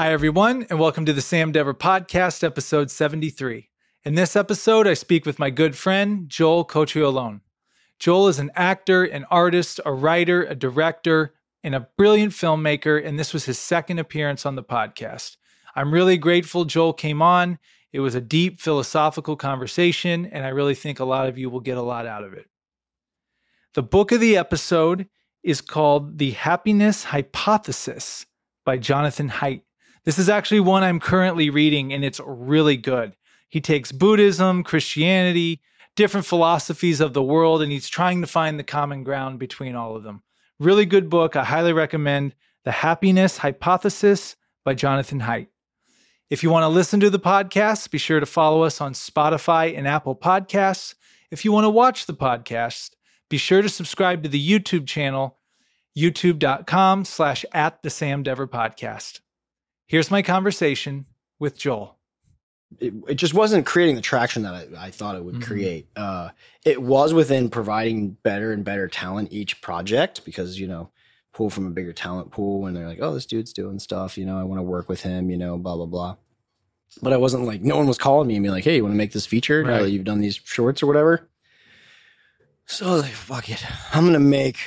Hi, everyone, and welcome to the Sam Dever Podcast, episode 73. In this episode, I speak with my good friend, Joel Cocciolone. Joel is an actor, an artist, a writer, a director, and a brilliant filmmaker, and this was his second appearance on the podcast. I'm really grateful Joel came on. It was a deep philosophical conversation, and I really think a lot of you will get a lot out of it. The book of the episode is called The Happiness Hypothesis by Jonathan Haidt. This is actually one I'm currently reading, and it's really good. He takes Buddhism, Christianity, different philosophies of the world, and he's trying to find the common ground between all of them. Really good book. I highly recommend The Happiness Hypothesis by Jonathan Haidt. If you want to listen to the podcast, be sure to follow us on Spotify and Apple Podcasts. If you want to watch the podcast, be sure to subscribe to the YouTube channel, youtube.com slash at the Sam Dever podcast. Here's my conversation with Joel. It, it just wasn't creating the traction that I, I thought it would Mhm. create. Uh, it was within providing better and better talent each project because, you know, pull from a bigger talent pool and they're like, oh, this dude's doing stuff, you know, I want to work with him, you know, blah, blah, blah. But I wasn't like, no one was calling me and be like, hey, you want to make this feature now that you've done these shorts or whatever? So I was like, fuck it. I'm going to make,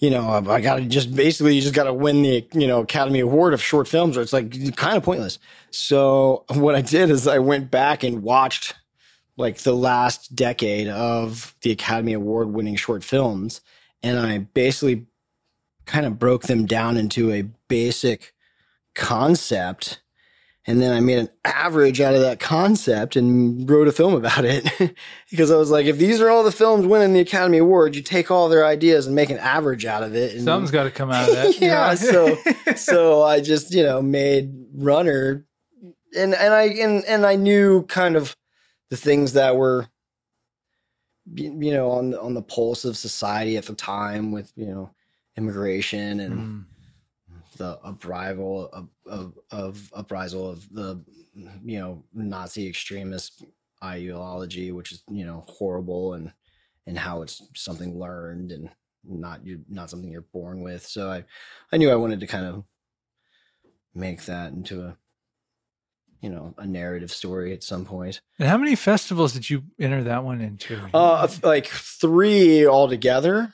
you know, I, got to just basically, you just got to win the, you know, Academy Award of short films or it's like kind of pointless. So what I did is I went back and watched like the last decade of the Academy Award winning short films. And I basically kind of broke them down into a basic concept. And then I made an average out of that concept and wrote a film about it. because I was like, if these are all the films winning the Academy Award, you take all their ideas and make an average out of it. And Something's got to come out of that. Yeah, so- so I just, you know, made Runner and and I and and I knew kind of the things that were you know on the, on the pulse of society at the time with, you know, immigration and Mm. The uprisal of, of of uprisal of the you know Nazi extremist ideology, which is you know horrible and and how it's something learned and not you not something you're born with. So I I knew I wanted to kind of make that into a you know a narrative story at some point. And how many festivals did you enter that one into? Uh, like three altogether.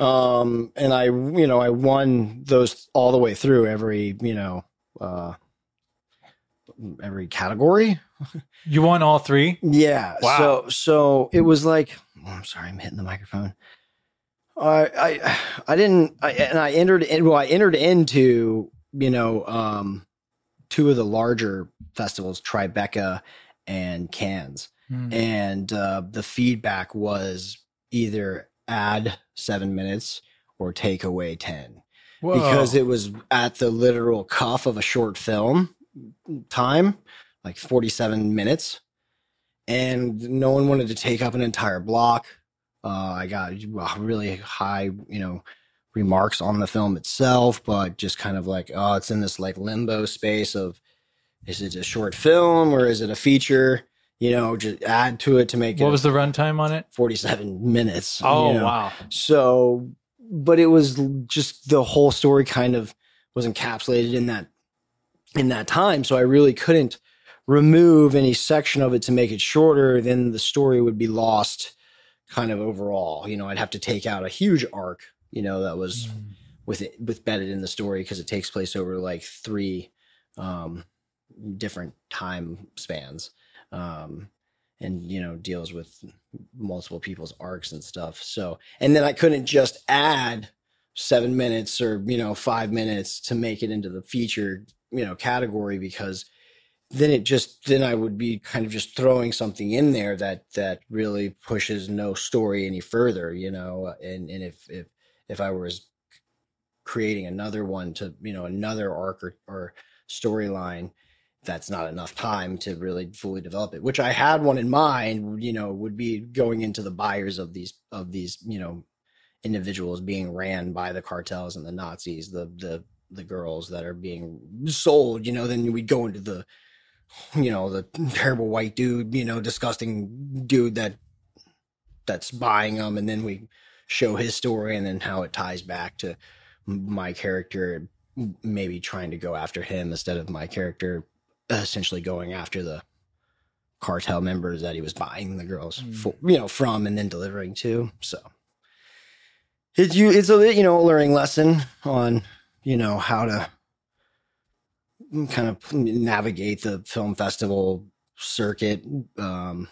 Um, and I, you know, I won those all the way through every, you know, uh, every category. you won all three? Yeah. Wow. So, so it was like, oh, I'm sorry, I'm hitting the microphone. I, I, I didn't, I, and I entered in, well, I entered into, you know, um, two of the larger festivals, Tribeca and Cannes Mm. and uh, the feedback was either add seven minutes or take away 10 Whoa. because it was at the literal cuff of a short film time like 47 minutes and no one wanted to take up an entire block. Uh, i got really high you know remarks on the film itself but just kind of like oh it's in this like limbo space of is it a short film or is it a feature you know just add to it to make it what was the runtime on it? 47 minutes Oh, you know? wow. so but it was just the whole story kind of was encapsulated in that in that time so i really couldn't remove any section of it to make it shorter then the story would be lost kind of overall you know i'd have to take out a huge arc you know that was Mm. with it with bedded in the story because it takes place over like three um different time spans um and you know deals with multiple people's arcs and stuff. So and then i couldn't just add seven minutes or you know five minutes to make it into the feature you know category because then it just then i would be kind of just throwing something in there that that really pushes no story any further you know and and if if if i was creating another one to you know another arc or, or storyline that's not enough time to really fully develop it which i had one in mind you know would be going into the buyers of these of these you know individuals being ran by the cartels and the nazis the the the girls that are being sold you know then we'd go into the you know the terrible white dude you know disgusting dude that that's buying them and then we show his story and then how it ties back to my character maybe trying to go after him instead of my character essentially going after the cartel members that he was buying the girls Mm. for, you know from and then delivering to so it's you it's a you know a learning lesson on you know how to kind of navigate the film festival circuit um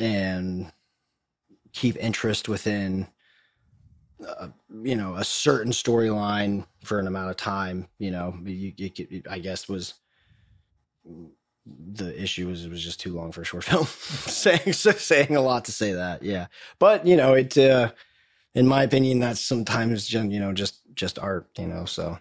and keep interest within uh, you know a certain storyline for an amount of time you know you, you, i guess was the issue was it was just too long for a short film saying saying a lot to say that yeah but you know it uh in my opinion that's sometimes you know just just art you know so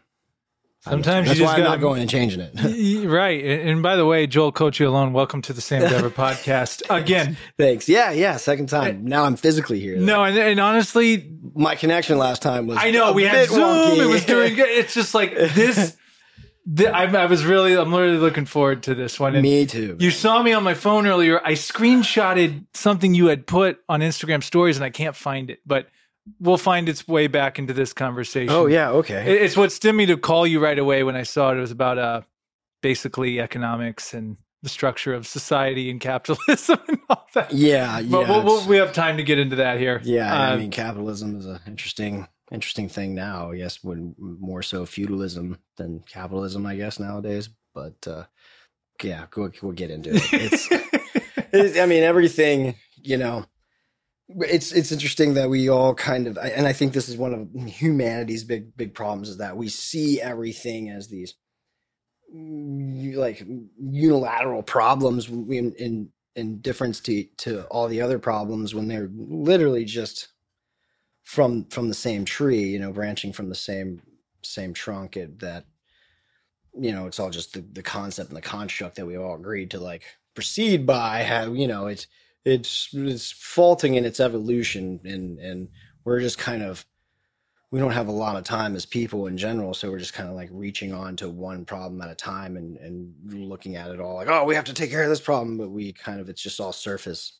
I'm- Sometimes you that's just why i'm not going and changing it right. And by the way, Joel Cocciolone, welcome to the Sam Dever podcast again. thanks yeah yeah second time now i'm physically here though. No, and, and honestly, my connection last time was I know we had Zoom. wonky. It was doing good. It's just like this. thi- I, I was really, I'm really looking forward to this one. And me too you saw me on my phone earlier. I screenshotted something you had put on Instagram stories, and I can't find it, but we'll find its way back into this conversation. oh yeah okay It- It's what stemmed me to call you right away when I saw it. It was about uh, basically economics and the structure of society and capitalism and all that. yeah yeah But we'll, we'll, we have time to get into that here. Yeah, I Uh, mean, capitalism is an interesting, interesting thing now. I guess when more so feudalism than capitalism, I guess nowadays. But uh, yeah, we'll, we'll get into it. It's, it's, I mean, everything. You know, it's it's interesting that we all kind of, and I think this is one of humanity's big big problems is that we see everything as these mm, like unilateral problems in in in difference to to all the other problems when they're literally just from from the same tree you know branching from the same same trunk it, that you know it's all just the, the concept and the construct that we all agreed to like proceed by how you know it's it's it's faulting in its evolution and and we're just kind of we don't have a lot of time as people in general so we're just kind of like reaching on to one problem at a time and and looking at it all like oh we have to take care of this problem but we kind of it's just all surface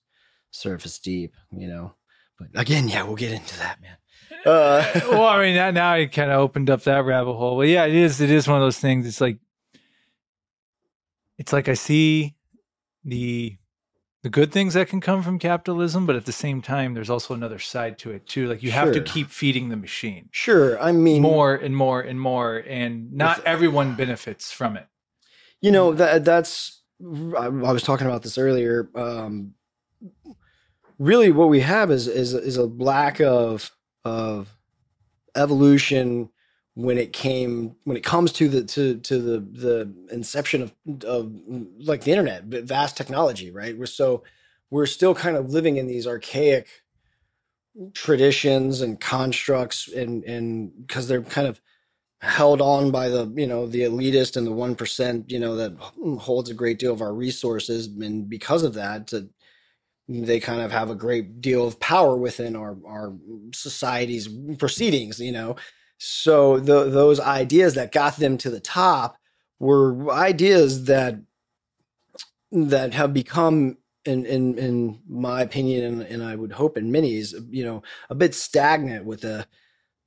surface deep you know but again yeah we'll get into that man uh, well, I mean, now, now I kind of opened up that rabbit hole. But yeah, it is. It is one of those things. It's like, it's like I see the the good things that can come from capitalism, but at the same time, there's also another side to it too. Like you have to keep feeding the machine sure i mean more and more and more, and not everyone benefits from it. you know that that's I, I was talking about this earlier um really what we have is is is a lack of of evolution when it came when it comes to the to to the the inception of of like the internet vast technology right? We're so we're still kind of living in these archaic traditions and constructs and and because they're kind of held on by the you know the elitist and the one percent you know that holds a great deal of our resources. And because of that to, they kind of have a great deal of power within our our society's proceedings you know? So the, those ideas that got them to the top were ideas that that have become in in in my opinion and, and I would hope in many's you know a bit stagnant with the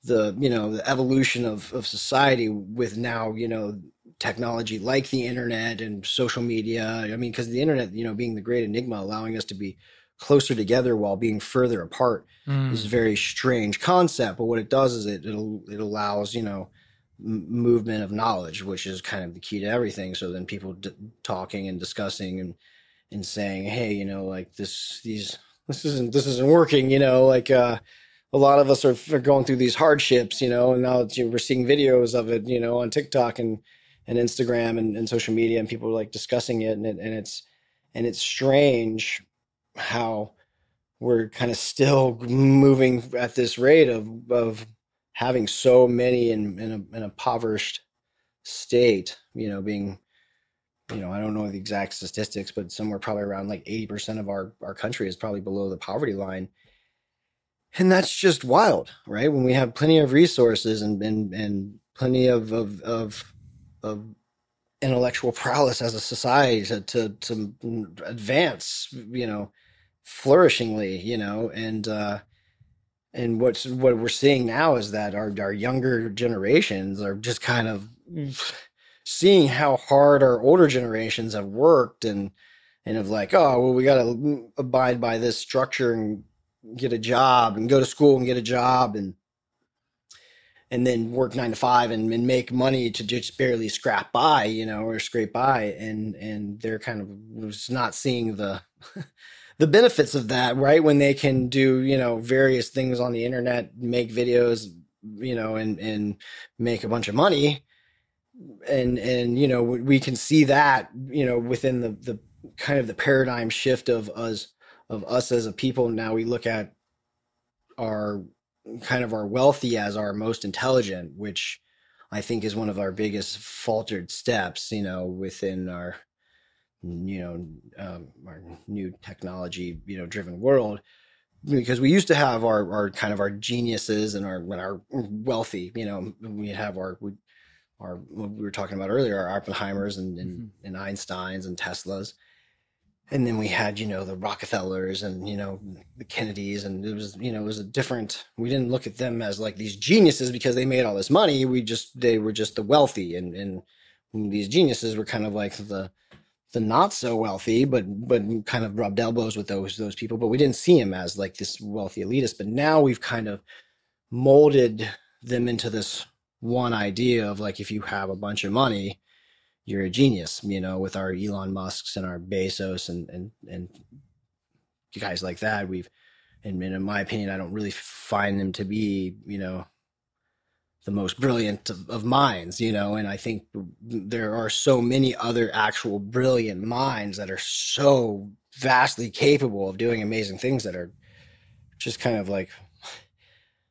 the you know the evolution of of society with now you know technology like the internet and social media i mean because the internet you know being the great enigma allowing us to be closer together while being further apart Mm. is a very strange concept but what it does is it it allows you know m- movement of knowledge which is kind of the key to everything so then people d- talking and discussing and and saying hey you know like this these this isn't this isn't working you know like uh a lot of us are, are going through these hardships, you know, and now it's, you know, we're seeing videos of it, you know, on TikTok and, and Instagram and, and social media and people are like discussing it and it, and it's, and it's strange how we're kind of still moving at this rate of, of having so many in, in a, in impoverished state, you know, being, you know, I don't know the exact statistics, but somewhere probably around like 80% of our, our country is probably below the poverty line. And that's just wild right? When we have plenty of resources and and, and plenty of, of of of intellectual prowess as a society to, to to advance you know flourishingly you know and uh and what's what we're seeing now is that our our younger generations are just kind of seeing how hard our older generations have worked and and of like oh well we got to abide by this structure and get a job and go to school and get a job and and then work nine to five and, and make money to just barely scrap by, you know, or scrape by. And and they're kind of not seeing the the benefits of that, right? When they can do, you know, various things on the internet, make videos, you know, and and make a bunch of money. And and you know, we can see that, you know, within the the kind of the paradigm shift of us of us as a people. Now we look at our kind of our wealthy as our most intelligent, which I think is one of our biggest faltered steps, you know, within our, you know, um, our new technology, you know, driven world. Because we used to have our, our kind of our geniuses and our when our wealthy, you know, we have our we, our what we were talking about earlier, our Oppenheimers and and, mm-hmm. and Einsteins and Teslas, and then we had you know the rockefellers and you know the kennedys and it was you know it was a different we didn't look at them as like these geniuses because they made all this money. We just they were just the wealthy and and these geniuses were kind of like the the not so wealthy but but kind of rubbed elbows with those those people. But we didn't see them as like this wealthy elitist. But now we've kind of molded them into this one idea of like if you have a bunch of money you're a genius, you know, with our Elon Musks and our Bezos and and and guys like that. We've and, in my opinion, I don't really find them to be, you know, the most brilliant of, of, minds, you know, and I think there are so many other actual brilliant minds that are so vastly capable of doing amazing things that are just kind of like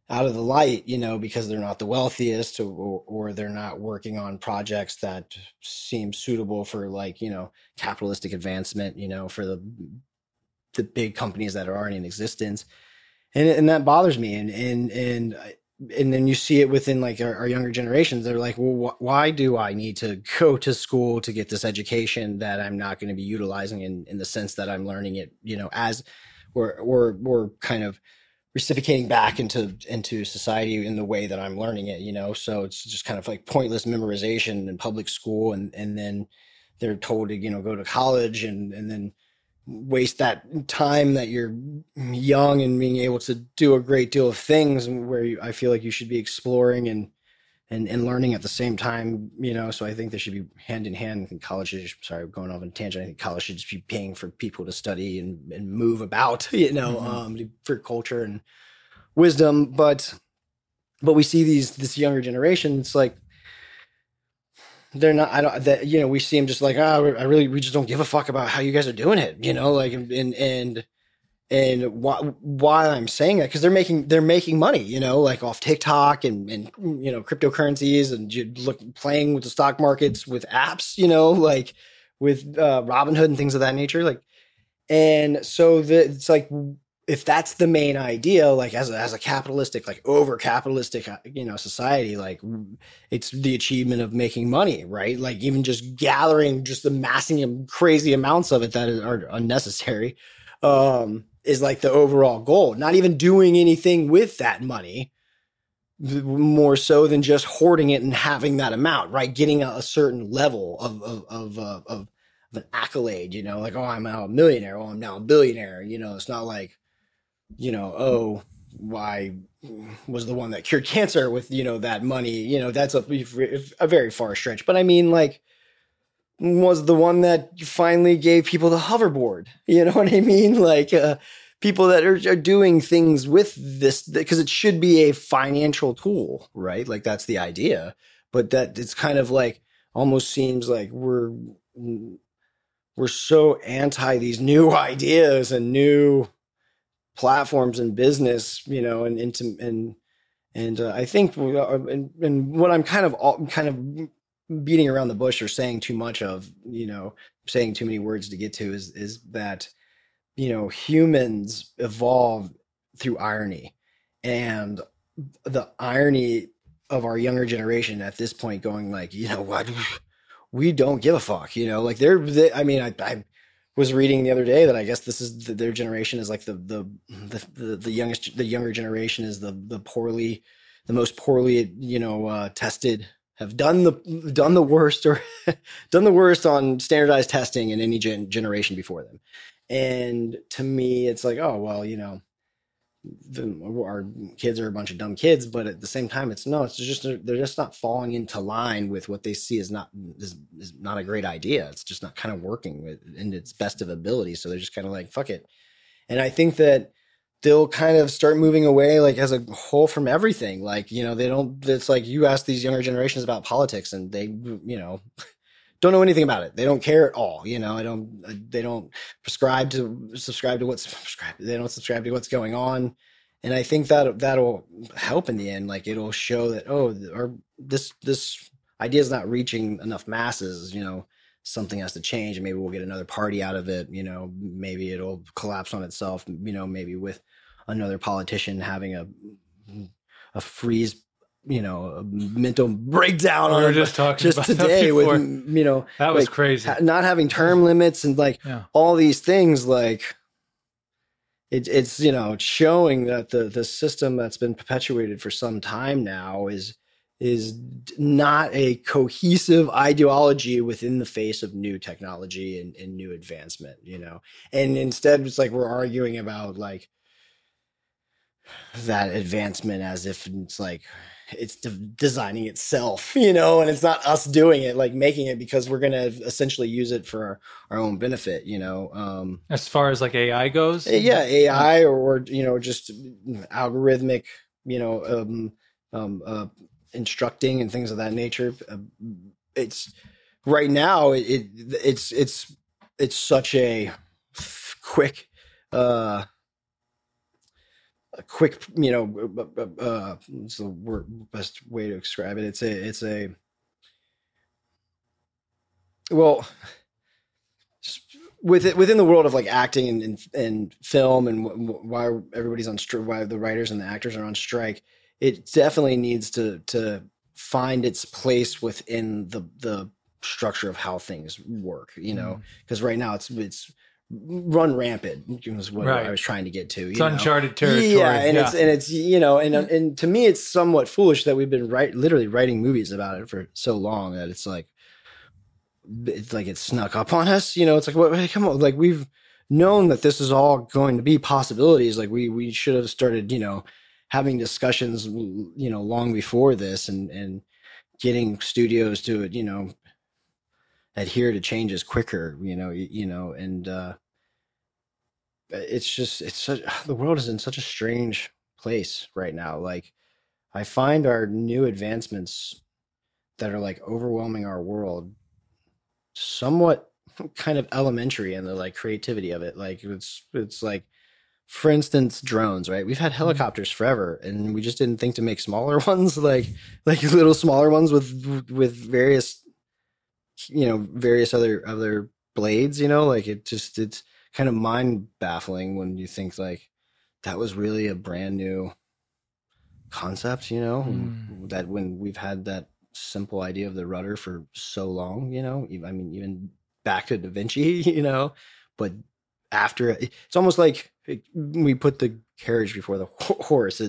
out of the light, you know, because they're not the wealthiest or, or they're not working on projects that seem suitable for like, you know, capitalistic advancement, you know, for the the big companies that are already in existence. And and that bothers me and and and uh, and then you see it within like our, our younger generations they're like well wh- why do i need to go to school to get this education that i'm not going to be utilizing in in the sense that i'm learning it you know as or or or kind of reciprocating back into into society in the way that I'm learning it, you know. So it's just kind of like pointless memorization in public school and and then they're told to, you know, go to college and and then waste that time that you're young and being able to do a great deal of things where you, I feel like you should be exploring and and, and learning at the same time, you know. So I think they should be hand in hand. I think college should sorry, going off on a tangent. I think college should just be paying for people to study and, and move about, you know, mm-hmm. um, for culture and wisdom. But but we see these this younger generation. It's like they're not. I don't. That you know, we see them just like, ah, oh, I really, we just don't give a fuck about how you guys are doing it. You know, like and and and why why I'm saying that because they're making they're making money, you know, like off TikTok and and you know cryptocurrencies and you look playing with the stock markets with apps, you know, like with uh, Robinhood and things of that nature, like. And so the, it's like if that's the main idea, like as a, as a capitalistic, like over capitalistic, uh, you know, society, like it's the achievement of making money, right? Like even just gathering, just amassing crazy amounts of it that are unnecessary. Um, is like the overall goal, not even doing anything with that money more so than just hoarding it and having that amount, right? Getting a, a certain level of, of, of, uh, of, of, an accolade, you know, like, oh, I'm now a millionaire. Oh, I'm now a billionaire. You know, it's not like, you know, oh, why was the one that cured cancer with, you know, that money, you know, that's a, a very far stretch. But I mean, like, was the one that finally gave people the hoverboard. You know what I mean? Like uh, people that are, are doing things with this because it should be a financial tool, right? Like that's the idea. But that it's kind of like almost seems like we're we're so anti these new ideas and new platforms and business, you know, and into and and uh, I think uh, and, and what I'm kind of all, kind of beating around the bush or saying too much of, you know, saying too many words to get to is is that you know, humans evolve through irony. And the irony of our younger generation at this point going like, you know what, we don't give a fuck, you know, like they're, they, I mean, I, I was reading the other day that I guess this is the, their generation is like the, the, the, the the youngest the younger generation is the the poorly the most poorly you know uh, tested have done the done the worst or done the worst on standardized testing in any gen- generation before them. And to me it's like oh well you know the, our kids are a bunch of dumb kids but at the same time it's no it's just they're just not falling into line with what they see is not is, is not a great idea. It's just not kind of working with in its best of ability so they're just kind of like fuck it. And i think that they'll kind of start moving away like as a whole from everything. Like you know they don't it's like you ask these younger generations about politics and they you know don't know anything about it. They don't care at all you know? I don't they don't prescribe to subscribe to what's they don't subscribe to what's going on. And i think that that'll help in the end. Like it'll show that oh or this this idea is not reaching enough masses you know? Something has to change. And maybe we'll get another party out of it you know? Maybe it'll collapse on itself you know? Maybe with another politician having a a freeze you know a mental breakdown we on were him just talking just about today with you know that was like, crazy. ha- not having term limits and like yeah. all these things like it, it's you know showing that the the system that's been perpetuated for some time now is is not a cohesive ideology within the face of new technology and, and new advancement you know? And instead it's like we're arguing about like that advancement as if it's like it's de- designing itself, you know, and it's not us doing it, like making it because we're going to essentially use it for our, our, own benefit, you know. Um, as far as like AI goes, yeah, AI or, or you know just algorithmic, you know, um, um, uh, instructing and things of that nature. Uh, it's right now it, it it's it's it's such a quick uh a quick, you know, uh, it's the word, best way to describe it. It's a, it's a, well, with it within the world of like acting and and, and film and why everybody's on strike, why the writers and the actors are on strike, it definitely needs to to find its place within the the structure of how things work. You know, because mm. right now it's it's run rampant was what right. I was trying to get to. it's know? uncharted territory. Yeah, and yeah. it's and it's you know, and and to me, it's somewhat foolish that we've been right, literally writing movies about it for so long that it's like, it's like it snuck up on us. You know, it's like, what? Come on, like we've known that this is all going to be possibilities. Like we we should have started, you know, having discussions, you know, long before this, and and getting studios to you know adhere to changes quicker you know you, you know and uh it's just it's such the world is in such a strange place right now like i find our new advancements that are like overwhelming our world somewhat kind of elementary in the like creativity of it like it's it's like for instance drones right we've had mm-hmm. helicopters forever and we just didn't think to make smaller ones like like little smaller ones with with various you know various other other blades you know like it just it's kind of mind baffling when you think like that was really a brand new concept, you know, mm. that when we've had that simple idea of the rudder for so long, you know, I mean, even back to Da Vinci, you know, but after it's almost like we put the carriage before the horse.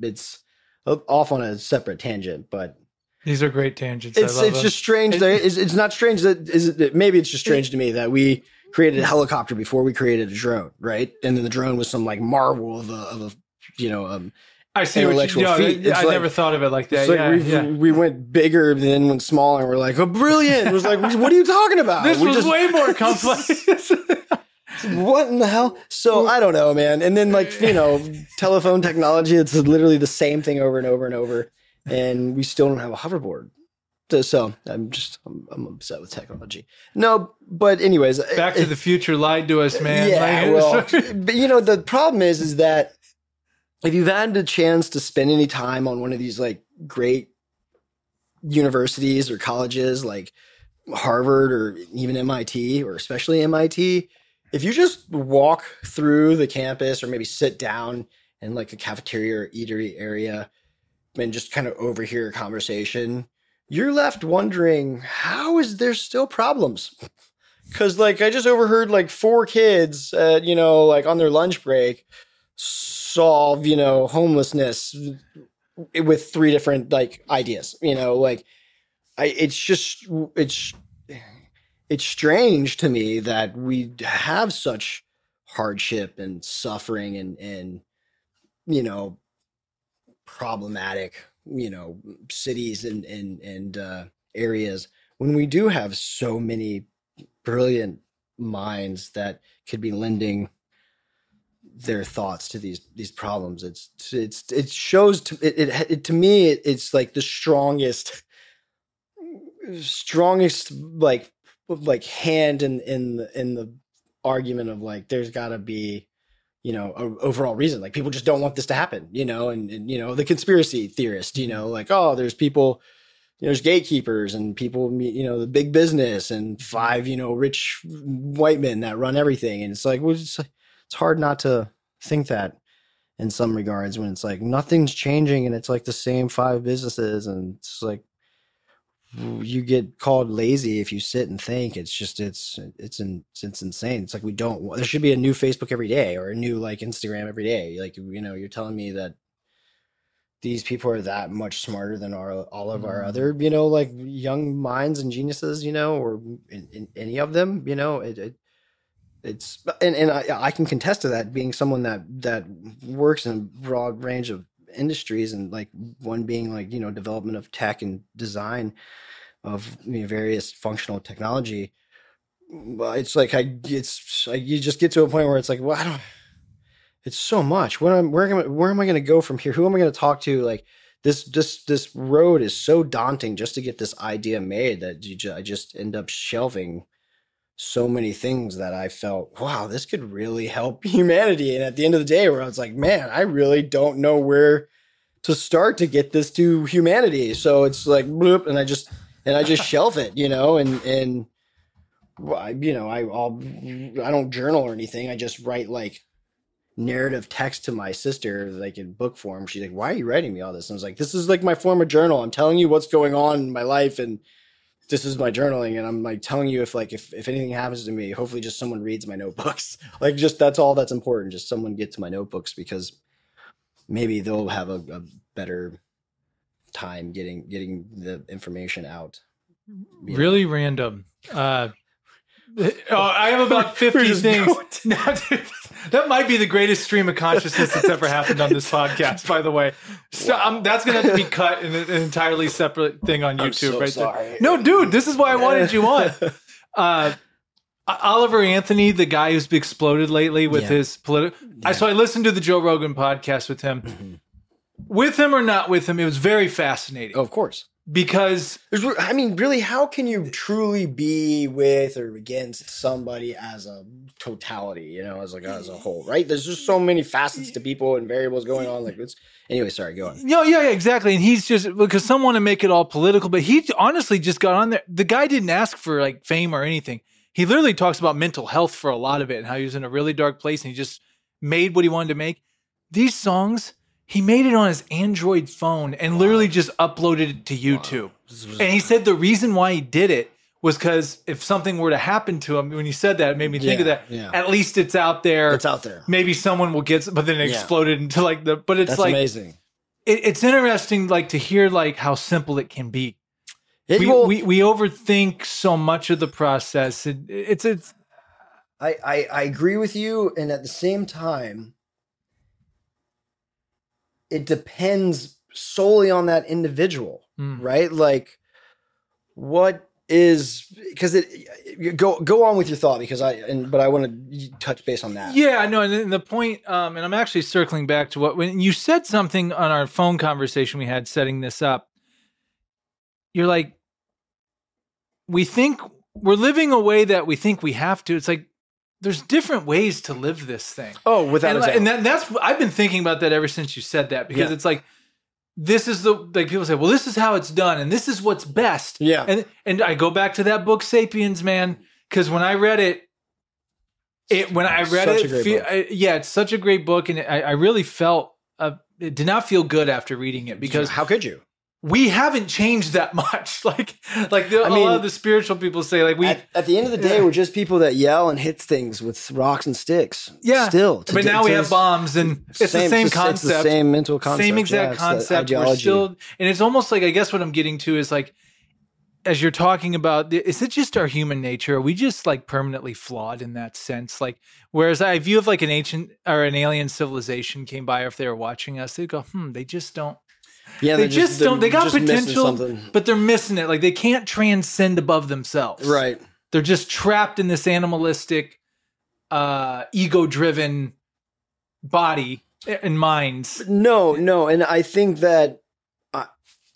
it's off on a separate tangent, but these are great tangents. It's it's them. just strange. That, it's, it's not strange that is it, maybe it's just strange to me that we created a helicopter before we created a drone, right? And then the drone was some like marvel of a, of a you know, um, I see what you, know, feat. I like, never thought of it like that. Like yeah, yeah, We went bigger, then went smaller, and we're like, oh, brilliant. It was like, what are you talking about? This we was just, way more complex. what in the hell? So I don't know, man. And then like, you know, telephone technology, it's literally the same thing over and over and over. And we still don't have a hoverboard. So I'm just I'm, I'm, upset with technology. No, but anyways, uh, Back to the Future lied to us, man. Yeah, well, but you know the problem is is that if you've had a chance to spend any time on one of these like great universities or colleges like Harvard or even MIT or especially MIT, if you just walk through the campus or maybe sit down in like a cafeteria or eatery area and just kind of overhear a conversation you're left wondering how is there still problems? Because like I just overheard like four kids, uh, you know, like on their lunch break, solve, you know, homelessness with three different like ideas. You know, like I it's just it's it's strange to me that we have such hardship and suffering and and you know problematic you know cities and and and uh, areas when we do have so many brilliant minds that could be lending their thoughts to these these problems it's it's it shows to it, it, it to me it, it's like the strongest strongest like like hand in in in the argument of like there's got to be you know a overall reason like people just don't want this to happen you know and, and you know the conspiracy theorist you know like oh there's people there's gatekeepers and people you know the big business and mm-hmm. five you know rich white men that run everything. And it's like well, it's, it's hard not to think that in some regards when it's like nothing's changing and it's like the same five businesses and it's like you get called lazy if you sit and think. It's just it's it's in, it's insane. It's like we don't. There should be a new Facebook every day or a new like Instagram every day. Like you know, you're telling me that these people are that much smarter than our all of our mm. other you know like young minds and geniuses you know or in, in any of them you know it, it it's and, and I, I can contest to that being someone that that works in a broad range of industries and like one being like you know development of tech and design of you know, various functional technology it's like i it's like you just get to a point where it's like well i don't it's so much. Where am where am I, where am i going to go from here? Who am i going to talk to? Like this this this road is so daunting just to get this idea made that you just, i just end up shelving so many things that I felt, wow, this could really help humanity. And at the end of the day, where I was like, man, I really don't know where to start to get this to humanity. So it's like, bloop, and I just and I just shelf it, you know, and and you know, I I'll I don't journal or anything. I just write like narrative text to my sister, like in book form. She's like, "Why are you writing me all this?" And I was like, "This is like my form of journal. I'm telling you what's going on in my life and." This is my journaling and i'm like telling you if like if, if anything happens to me hopefully just someone reads my notebooks like just that's all that's important just someone gets to my notebooks because maybe they'll have a, a better time getting getting the information out really know. random uh oh, I have about 50 things. that might be the greatest stream of consciousness that's ever happened on this podcast, by the way. So, wow. um, that's going to have to be cut in an entirely separate thing on YouTube, so right sorry. there. No, dude, this is why I wanted you on. Uh, Oliver Anthony, the guy who's exploded lately with yeah. his political. Yeah. So I listened to the Joe Rogan podcast with him. Mm-hmm. With him or not with him, it was very fascinating. Oh, of course because I mean, really, how can you truly be with or against somebody as a totality? You know, as like as a whole, right? There's just so many facets to people and variables going on. Like it's anyway. Sorry, go on. No, yeah, yeah, exactly. And he's just because some want to make it all political, but he honestly just got on there. The guy didn't ask for like fame or anything. He literally talks about mental health for a lot of it and how he was in a really dark place and he just made what he wanted to make. These songs he made it on his Android phone and wow. literally just uploaded it to YouTube. Wow. And he said the reason why he did it was because if something were to happen to him, when he said that, it made me think yeah, of that. Yeah. At least it's out there. It's out there. Maybe someone will get, but then it yeah. exploded into like the. But it's That's like amazing. It, it's interesting, like to hear like how simple it can be. It we, will, we we overthink so much of the process. It, it's it's. I, I I agree with you, and at the same time, it depends solely on that individual, mm. right? Like what is because it go go on with your thought because I and but I want to touch base on that. Yeah, I know, and the point, um, and I'm actually circling back to what when you said something on our phone conversation we had setting this up. You're like, we think we're living a way that we think we have to. It's like there's different ways to live this thing. Oh, without and, a doubt. and that, that's I've been thinking about that ever since you said that because yeah. it's like this is the like people say, well, this is how it's done, and this is what's best. Yeah, and and I go back to that book, *Sapiens*, man, because when I read it, it when I read such it, feel, I, yeah, it's such a great book, and I, I really felt uh, it did not feel good after reading it because how could you? We haven't changed that much. Like, like the, I a mean, lot of the spiritual people say, like we, at, at the end of the day, Yeah. we're just people that yell and hit things with rocks and sticks. Yeah. still. but now we have bombs, and it's the same it's concept. It's the same mental concept. same yeah, exact it's concept. We're still, and it's almost like I guess what I'm getting to is like, as you're talking about, is it just our human nature? Are we just like permanently flawed in that sense? Like, whereas I view of like an ancient or an alien civilization came by, or if they were watching us, they'd go, hmm, they just don't. Yeah, they just don't. They got potential, but they're missing it. Like they can't transcend above themselves. Right. They're just trapped in this animalistic, uh, ego-driven body and minds. No, no, and I think that I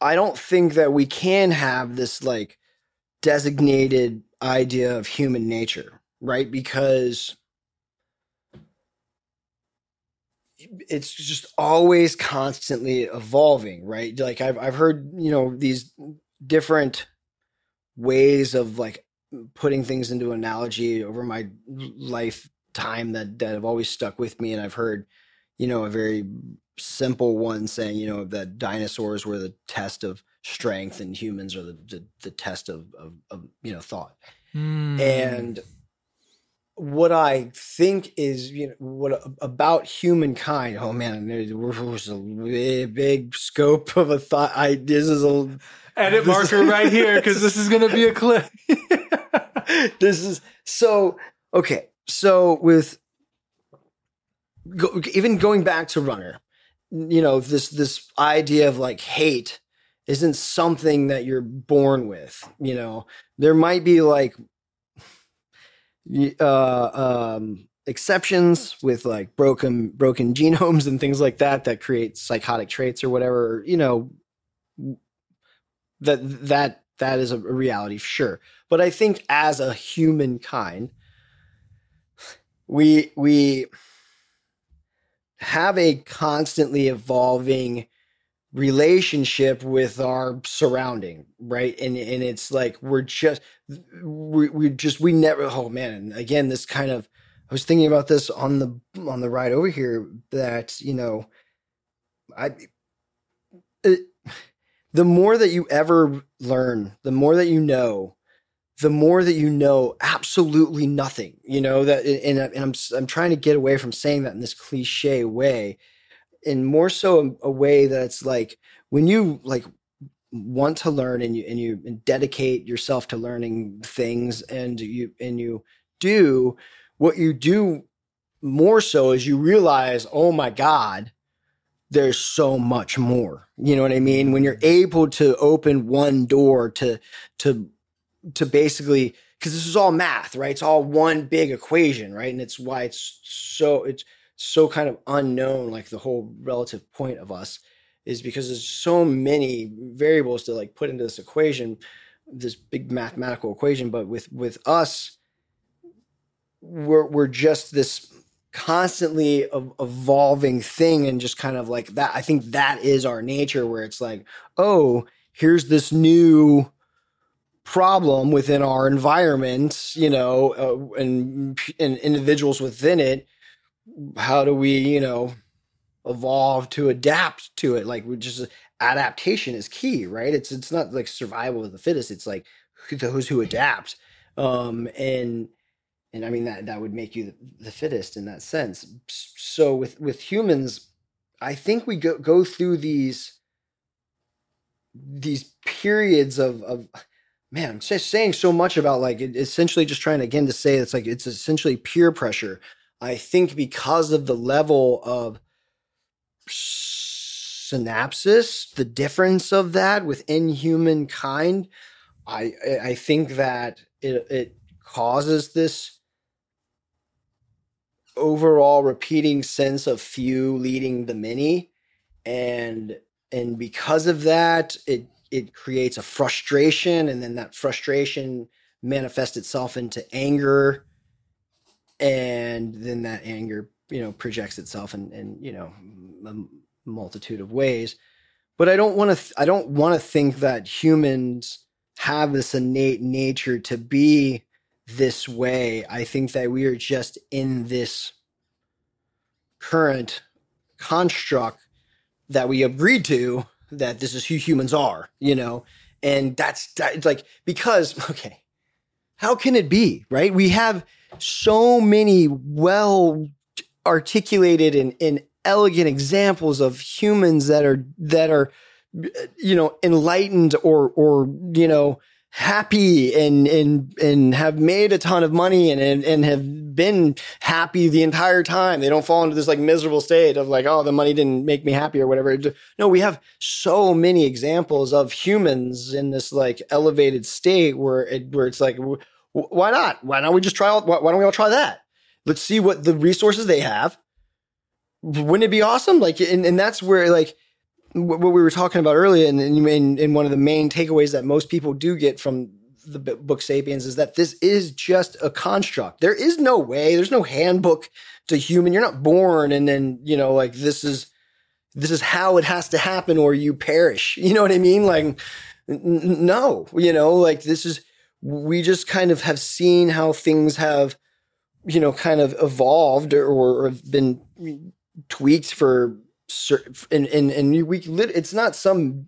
I don't think that we can have this like designated idea of human nature, right? Because it's just always constantly evolving, right? Like I've I've heard, you know, these different ways of like putting things into analogy over my lifetime that that have always stuck with me and I've heard you know, a very simple one saying, you know, that dinosaurs were the test of strength and humans are the, the, the test of, of, of, you know, thought. Hmm. And what I think is, you know, what about humankind, oh man, there's there's a big, big scope of a thought. I, this is a, edit marker is- right here because this is going to be a clip. this is so okay. So with go, even going back to runner, you know this this idea of like hate isn't something that you're born with. You know there might be like uh, um, exceptions with like broken broken genomes and things like that that create psychotic traits or whatever. You know that that that is a reality, sure. But I think as a humankind, we we have a constantly evolving relationship with our surrounding right? And and it's like we're just we, we just we never oh man and again this kind of i was thinking about this on the on the ride over here that you know i it, the more that you ever learn the more that you know the more that you know absolutely nothing you know that and, and i'm i'm trying to get away from saying that in this cliche way and more so a, a way that's like when you like want to learn and you and you dedicate yourself to learning things and you and you do what you do more so is you realize oh my god there's so much more. You know what i mean? When you're able to open one door to to to basically because this is all math right? It's all one big equation right? And it's why it's so it's so kind of unknown like the whole relative point of us is because there's so many variables to like put into this equation this big mathematical equation but with with us we're we're just this constantly evolving thing and just kind of like that i think that is our nature where it's like oh here's this new problem within our environment you know uh, and and individuals within it how do we you know evolve to adapt to it? Like we just adaptation is key right? It's it's not like survival of the fittest. It's like those who adapt. Um and and i mean that that would make you the, fittest in that sense. So with with humans i think we go go through these these periods of of man i'm just saying so much about like essentially just trying again to say it's like it's essentially peer pressure i think because of the level of synapses, the difference of that within humankind i I- think that it it causes this overall repeating sense of few leading the many. And and because of that it it creates a frustration and then that frustration manifests itself into anger and then that anger you know projects itself in, in you know a multitude of ways. But i don't want to th- i don't want to think that humans have this innate nature to be this way. I think that we are just in this current construct that we agreed to that this is who humans are, you know, and that's that, like because okay, how can it be right? We have so many well articulated and, and elegant examples of humans that are that are you know enlightened or or you know happy and and and have made a ton of money and, and and have been happy the entire time. They don't fall into this like miserable state of like, oh, the money didn't make me happy or whatever. No, we have so many examples of humans in this like elevated state where it where it's like, why not? Why don't we just try? All, why don't we all try that? Let's see what the resources they have. Wouldn't it be awesome? Like, and, and that's where like what we were talking about earlier, and in one of the main takeaways that most people do get from the book Sapiens is that this is just a construct. There is no way. There's no handbook to human. You're not born and then you know like this is this is how it has to happen or you perish. You know what I mean? Like n- no, you know like this is we just kind of have seen how things have you know kind of evolved or, or been tweaked for and and and we it's not some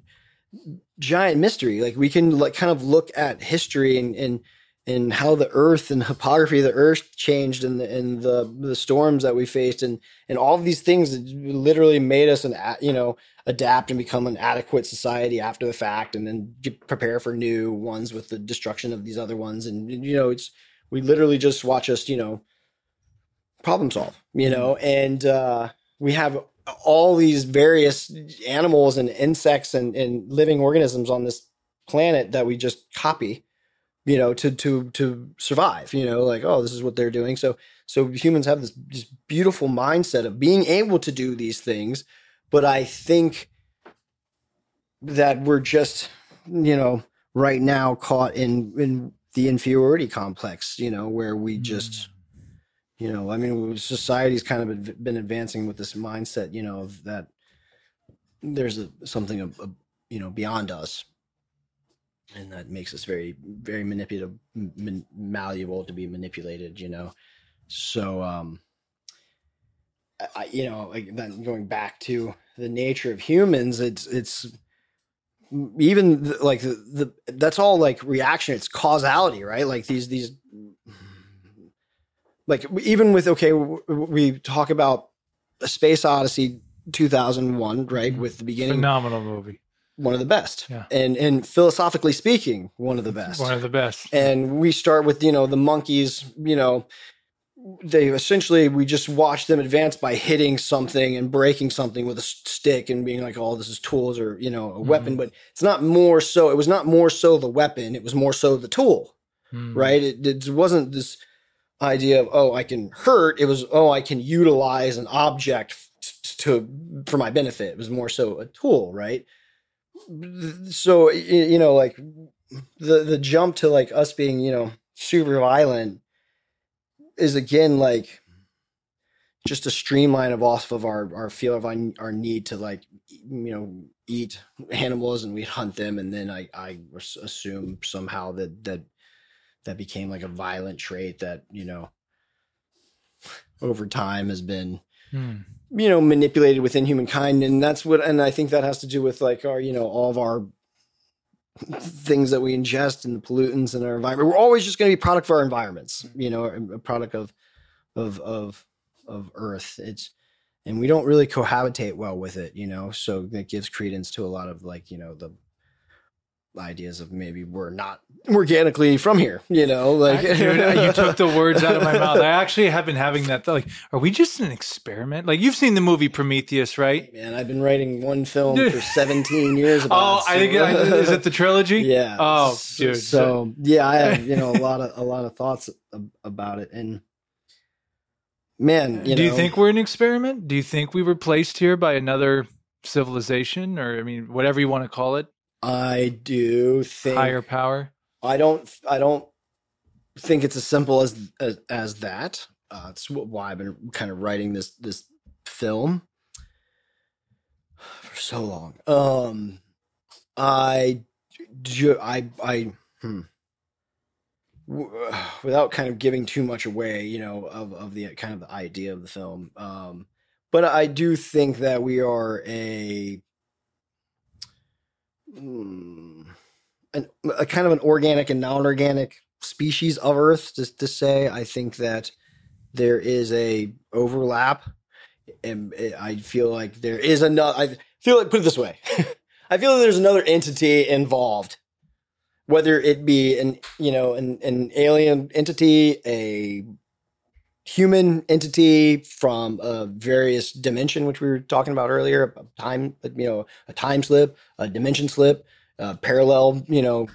giant mystery. Like we can like kind of look at history and and and how the earth and topography of the earth changed and the, and the the storms that we faced and and all of these things that literally made us an you know adapt and become an adequate society after the fact and then prepare for new ones with the destruction of these other ones. And you know it's we literally just watch us you know problem solve you know and uh we have all these various animals and insects and, and living organisms on this planet that we just copy you know to to to survive you know like oh this is what they're doing. So so humans have this, this beautiful mindset of being able to do these things but i think that we're just you know right now caught in in the inferiority complex you know where we just mm. you know i mean society's kind of been advancing with this mindset you know of that there's a, something of, of, you know beyond us and that makes us very very manipulative man, malleable to be manipulated you know? So um I, you know like then going back to the nature of humans it's it's even the, like the, the that's all like reaction it's causality right? Like these these like even with okay we talk about a space odyssey 2001 right with the beginning. Phenomenal movie one of the best yeah. and and philosophically speaking one of the best one of the best and we start with you know the monkeys you know they essentially we just watch them advance by hitting something and breaking something with a stick and being like oh this is tools or you know a mm-hmm. weapon but it's not more so it was not more so the weapon it was more so the tool mm-hmm. right it, it wasn't this idea of oh I can hurt. It was oh I can utilize an object to for my benefit. It was more so a tool, right? So you know, like the the jump to like us being you know super violent is again like just a streamline of off of our our feel of our, need to like you know eat animals and we hunt them and then I I assume somehow that that that became like a violent trait that you know over time has been hmm. You know manipulated within humankind and that's what and i think that has to do with like our you know all of our things that we ingest and the pollutants in our environment. We're always just going to be product of our environments you know a product of of of of earth. It's and we don't really cohabitate well with it you know so it gives credence to a lot of like you know the ideas of maybe we're not organically from here, you know, like Dude, you took the words out of my mouth. I actually have been having that like, are we just an experiment? Like you've seen the movie Prometheus, right? Man, I've been writing one film for 17 years. oh, it, so. I think is it the trilogy? Yeah. Oh, dude. So yeah, I have, you know, a lot of, a lot of thoughts about it. And man, you do know, you think we're an experiment? Do you think we were placed here by another civilization or, I mean, whatever you want to call it? I do think higher power. I don't. I don't think it's as simple as as, as that. Uh, it's why I've been kind of writing this this film for so long. Um, I, I, I, hmm. Without kind of giving too much away, you know, of of the kind of the idea of the film. Um, but I do think that we are a Hmm. an, a kind of an organic and non-organic species of Earth. Just to say, I think that there is a overlap, and I feel like there is another. I feel like put it this way: I feel like there's another entity involved, whether it be an you know an an alien entity, a human entity from a various dimension, which we were talking about earlier, a time, you know, a time slip, a dimension slip, a parallel, you know,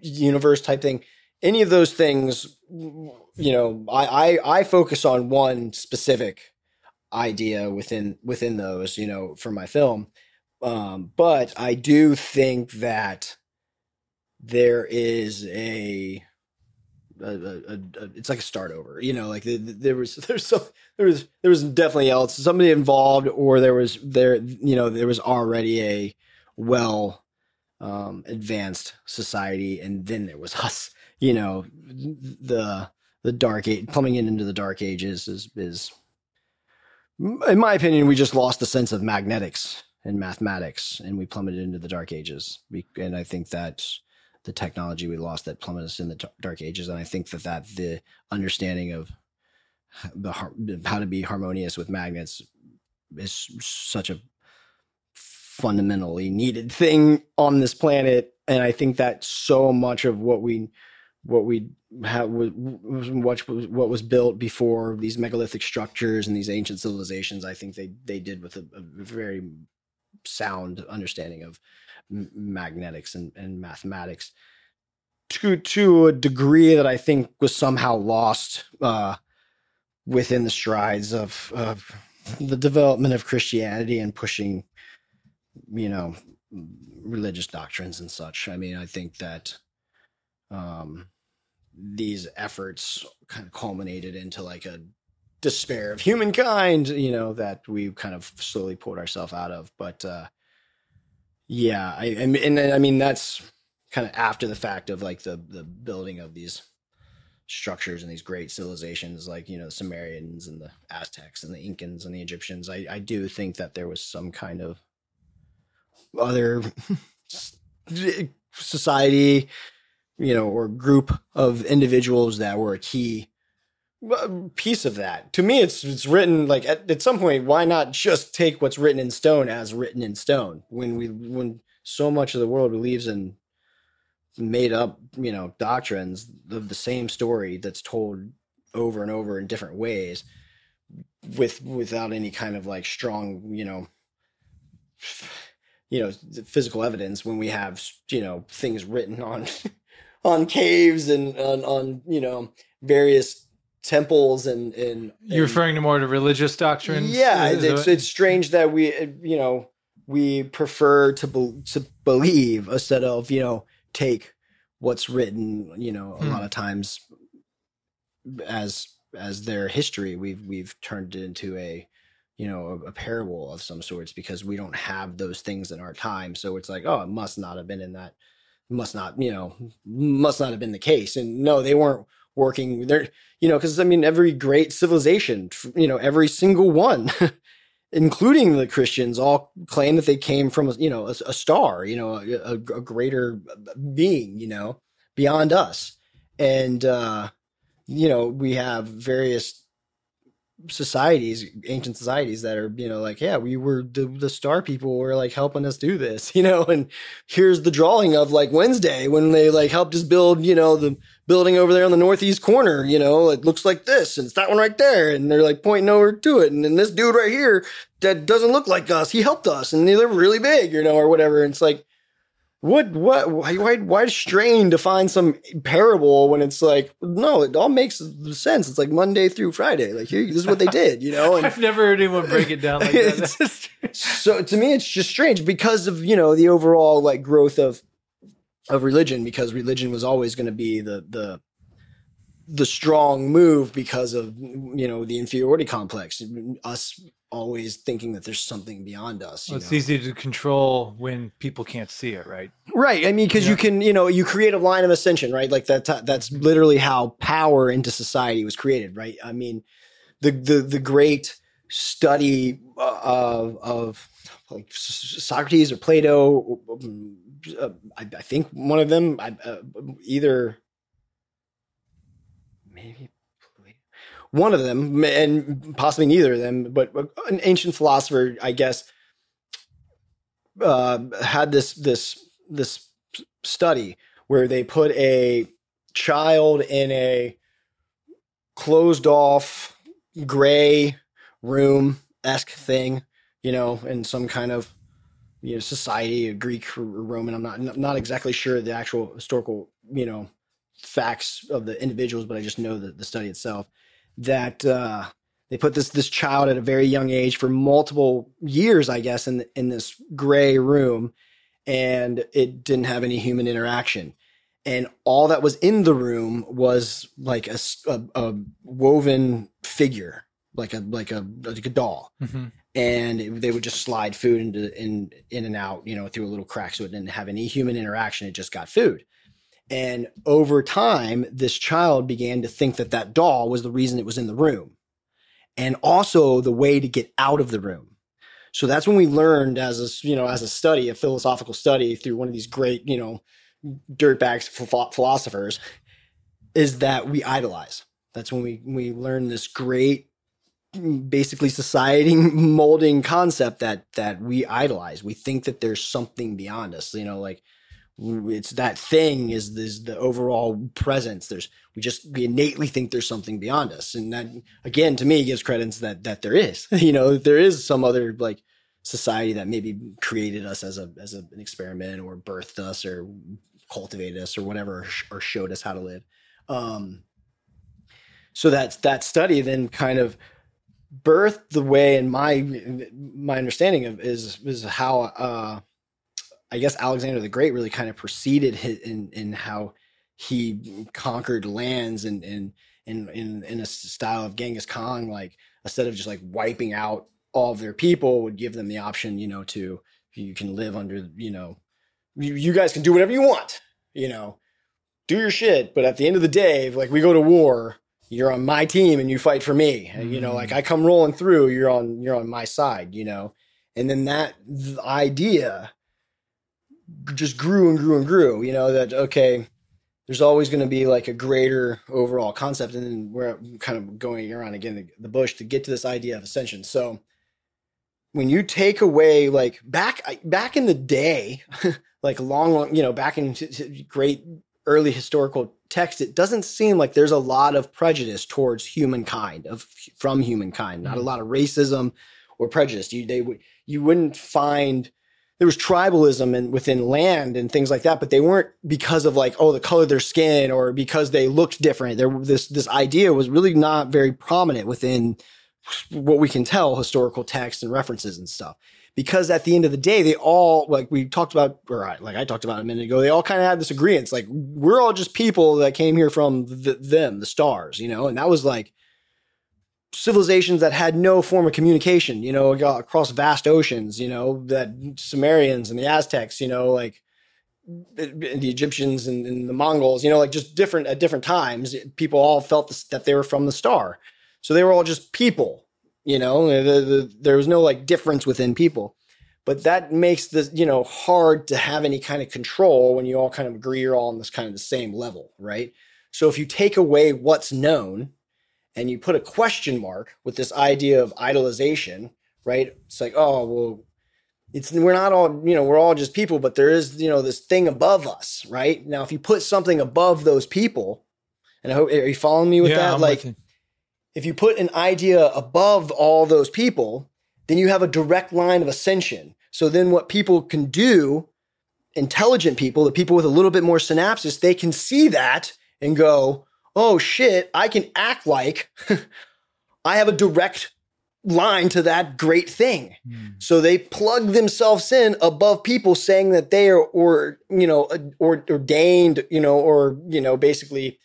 universe type thing. Any of those things, you know, I, I, I focus on one specific idea within within those, you know, for my film. Um, but I do think that there is a a, a, a, it's like a start over. You know, like the, the, there was there's some there was there was definitely else somebody involved, or there was there you know there was already a well um, advanced society, and then there was us. You know, the the dark age plumbing into the dark ages is is in my opinion we just lost the sense of magnetics and mathematics and we plummeted into the dark ages and i think that the technology we lost that plummeted us in the dark ages. And I think that that the understanding of the how to be harmonious with magnets is such a fundamentally needed thing on this planet. And I think that so much of what we what we have what what was built before these megalithic structures and these ancient civilizations, I think they they did with a, a very sound understanding of magnetics and, and mathematics to to a degree that I think was somehow lost uh, within the strides of, of the development of Christianity and pushing, you know, religious doctrines and such. I mean, I think that um, these efforts kind of culminated into like a despair of humankind, you know, that we kind of slowly pulled ourselves out of. But uh, yeah, I, and, and I mean that's kind of after the fact of like the the building of these structures and these great civilizations like you know the Sumerians and the Aztecs and the Incans and the Egyptians. I I do think that there was some kind of other society, you know, or group of individuals that were a key piece of that. To me, it's it's written like at, at some point. Why not just take what's written in stone as written in stone? When we when so much of the world believes in made up, you know, doctrines of the same story that's told over and over in different ways, with without any kind of like strong, you know, you know, physical evidence. When we have you know things written on on caves and on on you know various temples and and, you're referring to more to religious doctrines yeah it's, it's strange that we you know we prefer to be, to believe instead of you know take what's written you know a hmm. lot of times as as their history we've we've turned it into a you know a, a, parable of some sorts because we don't have those things in our time. So it's like oh it must not have been in that must not you know must not have been the case. And no they weren't working there you know because i mean every great civilization you know every single one including the christians all claim that they came from you know a, a star you know a, a, greater being you know beyond us. And uh you know we have various societies, ancient societies that are, you know, like, yeah, we were the, the star people were like helping us do this, you know, and here's the drawing of like Wednesday when they like helped us build, you know, the building over there on the northeast corner, you know, it looks like this and it's that one right there. And they're like pointing over to it. And then this dude right here that doesn't look like us, he helped us and they're really big, you know, or whatever. And it's like, what what why why why strain to find some parable when it's like no it all makes sense. It's like monday through friday. Like here this is what they did you know and i've never heard anyone break it down like that. So to me it's just strange because of you know the overall like growth of of religion because religion was always going to be the the the strong move because of you know the inferiority complex. Us always thinking that there's something beyond us well, it's know? easy to control when people can't see it right right i mean because yeah. you can you know you create a line of ascension right like that that's literally how power into society was created right i mean the the the great study uh, of of like Socrates or Plato uh, I, I, think one of them I, uh, either maybe one of them and possibly neither of them but an ancient philosopher i guess uh, had this this this study where they put a child in a closed off gray room esque thing, you know, in some kind of you know society, a Greek or Roman. I'm not not exactly sure the actual historical you know facts of the individuals, but I just know that the study itself that uh, they put this this child at a very young age for multiple years, I guess, in in this gray room, and it didn't have any human interaction and all that was in the room was like a, a, a woven figure, like a like a like a doll, mm-hmm. and it, they would just slide food into in in and out, you know, through a little crack, so it didn't have any human interaction. It just got food. And over time, this child began to think that that doll was the reason it was in the room, and also the way to get out of the room. So that's when we learned, as a you know, as a study, a philosophical study, through one of these great, you know, dirtbags philosophers is that we idolize. That's when we we learn this great basically society molding concept that that we idolize. We think that there's something beyond us, you know, like it's that thing is is the overall presence. There's we just we innately think there's something beyond us. And that again to me gives credence that that there is you know there is some other like society that maybe created us as a as a, an experiment or birthed us or cultivated us or whatever or showed us how to live. Um, so that that study then kind of birthed the way in my my understanding of is is how uh, I guess Alexander the Great really kind of proceeded in in how he conquered lands and in in in in a style of Genghis Khan like instead of just like wiping out all of their people would give them the option you know to you can live under you know you, you guys can do whatever you want, you know, do your shit. But at the end of the day, like we go to war, you're on my team and you fight for me. Mm-hmm. You know, like I come rolling through, you're on you're on my side. You know, and then that idea just grew and grew and grew. You know that okay, there's always going to be like a greater overall concept, and then we're kind of going around again the, the bush to get to this idea of ascension. So when you take away like back back in the day like long, long, you know, back in great early historical text, it doesn't seem like there's a lot of prejudice towards humankind of from humankind, not a mm-hmm. lot of racism or prejudice. You they would you wouldn't find there was tribalism and within land and things like that, but they weren't because of like oh the color of their skin or because they looked different. There this this idea was really not very prominent within what we can tell historical texts and references and stuff because at the end of the day, they all like we talked about, or like I talked about a minute ago, they all kind of had this agreement. Like we're all just people that came here from the, them, the stars, you know, and that was like civilizations that had no form of communication, you know, uh, across vast oceans, you know, that Sumerians and the Aztecs, you know, like the Egyptians and, and the Mongols, you know, like just different at different times, people all felt this, that they were from the star. So they were all just people, you know, the, the, there was no like difference within people. But that makes this, you know, hard to have any kind of control when you all kind of agree you're all on this kind of the same level, right? So if you take away what's known and you put a question mark with this idea of idolization, right? It's like, oh, well, it's we're not all, you know, we're all just people, but there is, you know, this thing above us, right? Now, if you put something above those people, and I hope are you following me with yeah, that? I'm like if you put an idea above all those people, then you have a direct line of ascension. So then what people can do, intelligent people, the people with a little bit more synapses, they can see that and go, oh shit, I can act like I have a direct line to that great thing. Mm. So they plug themselves in above people saying that they are, or, you know, or ordained, you know, or, you know, basically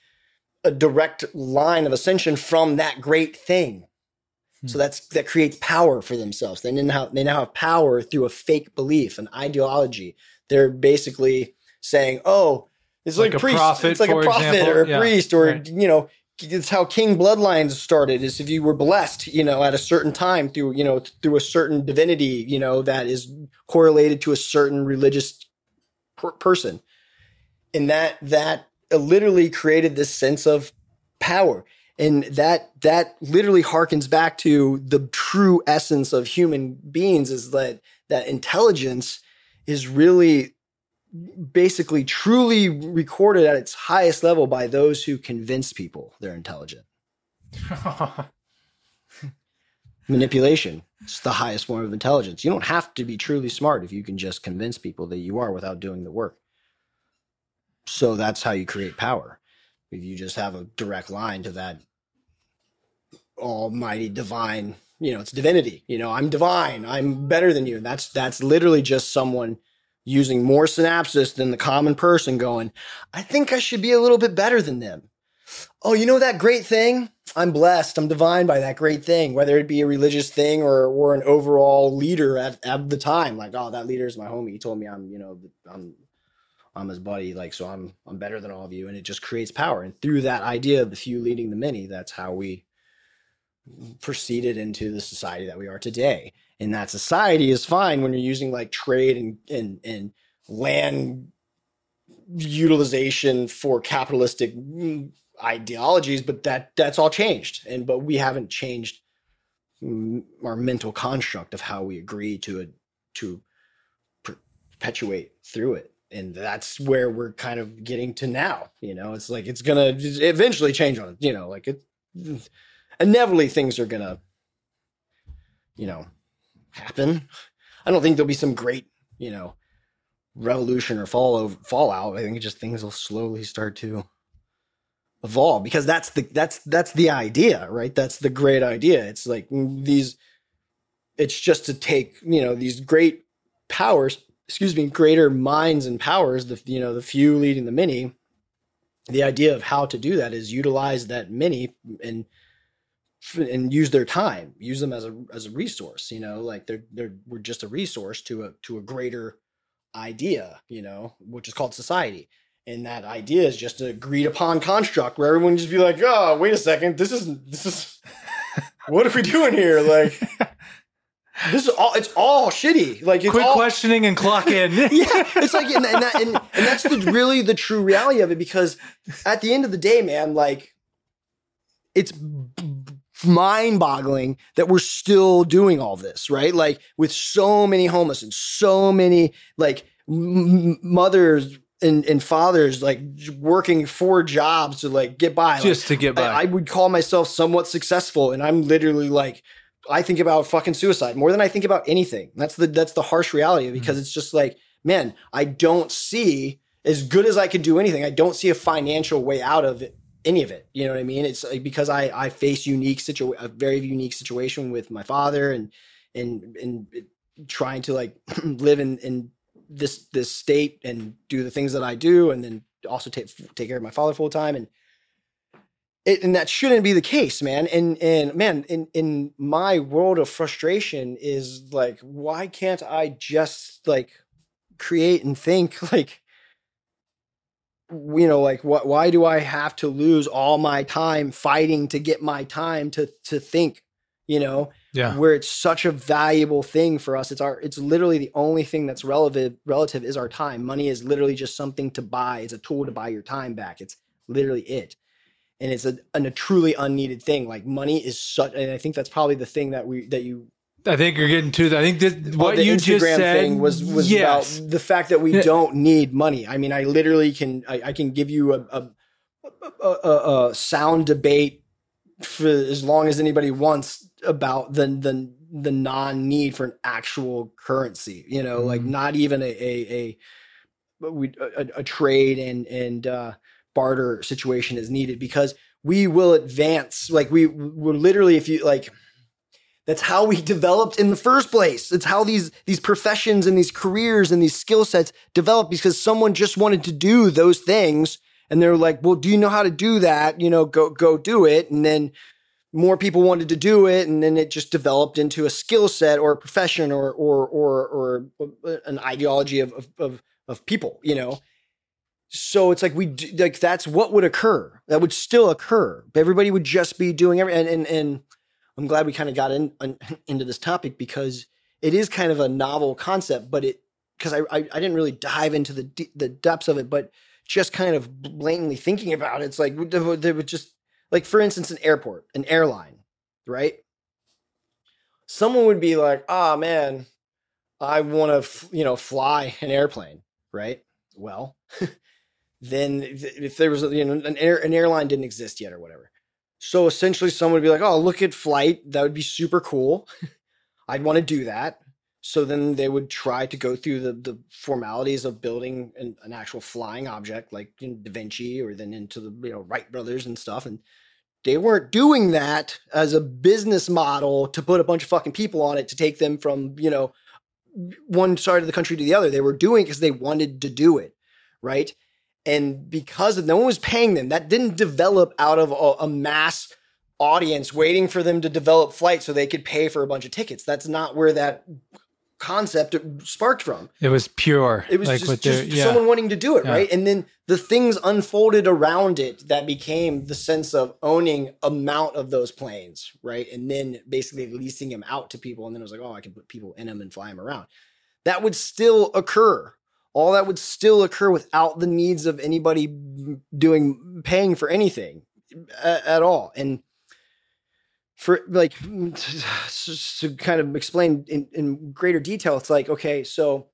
a direct line of ascension from that great thing. Hmm. So that's that creates power for themselves. They now they now have power through a fake belief, an ideology. They're basically saying, "Oh, it's like, like a priest. Prophet, it's like a prophet example. or a yeah, priest, or right. you know, it's how king bloodlines started. Is if you were blessed, you know, at a certain time through you know through a certain divinity, you know, that is correlated to a certain religious per- person. And that that literally created this sense of power. And that that literally harkens back to the true essence of human beings is that that intelligence is really basically truly recorded at its highest level by those who convince people they're intelligent. Manipulation is the highest form of intelligence. You don't have to be truly smart if you can just convince people that you are without doing the work. So that's how you create power. If you just have a direct line to that almighty divine, you know, it's divinity. You know, I'm divine. I'm better than you. And that's that's literally just someone using more synapses than the common person going, I think I should be a little bit better than them. Oh, you know that great thing? I'm blessed. I'm divine by that great thing, whether it be a religious thing or or an overall leader at, at the time. Like, oh, that leader is my homie. He told me I'm, you know, I'm I'm his buddy. Like, so I'm I'm better than all of you. And it just creates power. And through that idea of the few leading the many, that's how we proceeded into the society that we are today. And that society is fine when you're using like trade and and and land utilization for capitalistic mm, ideologies, but that that's all changed. And but we haven't changed our mental construct of how we agree to to perpetuate through it. And that's where we're kind of getting to now. You know, it's like it's gonna eventually change on. You know, like it inevitably things are gonna, you know, happen. I don't think there'll be some great, you know, revolution or fall over, fallout. I think just things will slowly start to evolve because that's the that's that's the idea, right? That's the great idea. It's like these it's just to take, you know, these great powers, excuse me, greater minds and powers, the you know, the few leading the many. The idea of how to do that is utilize that many and and use their time, use them as a as a resource. You know, like they're they're we're just a resource to a to a greater idea. You know, which is called society. And that idea is just a agreed upon construct where everyone just be like, oh, wait a second, this is this is what are we doing here? Like this is all it's all shitty. Like it's quit all, questioning and clock in. yeah, it's like and, and, that, and, and that's the, really the true reality of it because at the end of the day, man, like it's mind boggling that we're still doing all this, right? Like with so many homeless and so many like m- mothers and, and fathers like working four jobs to like get by just like, to get by. I, I would call myself somewhat successful and I'm literally like I think about fucking suicide more than I think about anything. That's the that's the harsh reality because mm-hmm. it's just like, man, I don't see as good as I could do anything. I don't see a financial way out of it any of it. You know what I mean? It's like because I I face unique situ a very unique situation with my father and and and trying to like live in in this this state and do the things that I do and then also take take care of my father full time and it, and that shouldn't be the case, man. And and man, in in my world of frustration is like, why can't I just like create and think like you know like what why do i have to lose all my time fighting to get my time to to think you know? Yeah. Where it's such a valuable thing for us it's our it's literally the only thing that's relevant relative is our time. Money is literally just something to buy it's a tool to buy your time back it's literally it. And it's a, a truly unneeded thing like money is such and i think that's probably the thing that we that you I think you're getting to that. I think that what you Instagram just said thing was was yes. about the fact that we don't need money. I mean, I literally can I, I can give you a a, a a, sound debate for as long as anybody wants about the the the non need for an actual currency. You know, mm. like not even a a a, a, a trade and and uh, barter situation is needed because we will advance. Like we we're literally if you like that's how we developed in the first place. It's how these these professions and these careers and these skill sets developed because someone just wanted to do those things and they're like, "Well, do you know how to do that? You know, go go do it." And then more people wanted to do it and then it just developed into a skill set or a profession or or or or an ideology of of of, of people, you know. So it's like we like that's what would occur. That would still occur. Everybody would just be doing every and and and I'm glad we kind of got in, into this topic because it is kind of a novel concept, but it because I, I I didn't really dive into the the depths of it, but just kind of blatantly thinking about it, it's like they would just like for instance, an airport, an airline, right? Someone would be like, "Ah, man, I want to, you know, fly an airplane, right?" Well, then if there was, you know, an air an airline didn't exist yet or whatever. So essentially, someone would be like, "Oh, look at flight. That would be super cool. I'd want to do that." So then they would try to go through the, the formalities of building an, an actual flying object, like in Da Vinci, or then into the you know Wright brothers and stuff. And they weren't doing that as a business model to put a bunch of fucking people on it to take them from you know one side of the country to the other. They were doing because they wanted to do it, right? And because of, no one was paying them, that didn't develop out of a, a mass audience waiting for them to develop flights so they could pay for a bunch of tickets. That's not where that concept sparked from. It was pure. It was like just, just yeah. someone wanting to do it, Yeah. right? And then the things unfolded around it that became the sense of owning amount of those planes, right? And then basically leasing them out to people. And then it was like, oh, I can put people in them and fly them around. That would still occur. All that would still occur without the needs of anybody doing paying for anything at, at all. And for like to, to kind of explain in, in greater detail, it's like, okay, so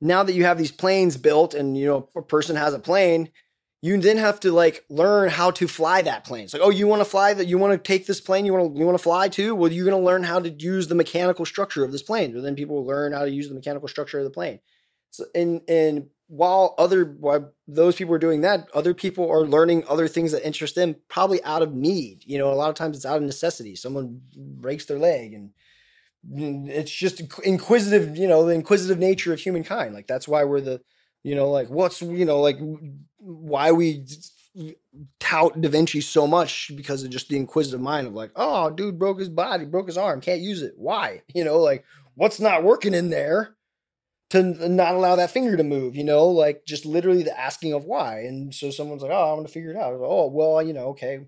now that you have these planes built and you know a person has a plane, you then have to like learn how to fly that plane. It's like, oh, you want to fly that? You want to take this plane? You want to you want to fly too? Well, you're going to learn how to use the mechanical structure of this plane. But then people will learn how to use the mechanical structure of the plane. So, and and while other while those people are doing that, other people are learning other things that interest them, probably out of need. You know, a lot of times it's out of necessity. Someone breaks their leg, and mm, it's just inquisitive. You know, the inquisitive nature of humankind. Like that's why we're the, you know, like what's you know like why we tout Da Vinci so much because of just the inquisitive mind of like, oh, dude broke his body, broke his arm, can't use it. Why? You know, like what's not working in there? To not allow that finger to move, you know, like just literally the asking of why. And so someone's like, oh, I want to figure it out. Like, oh, well, you know, okay,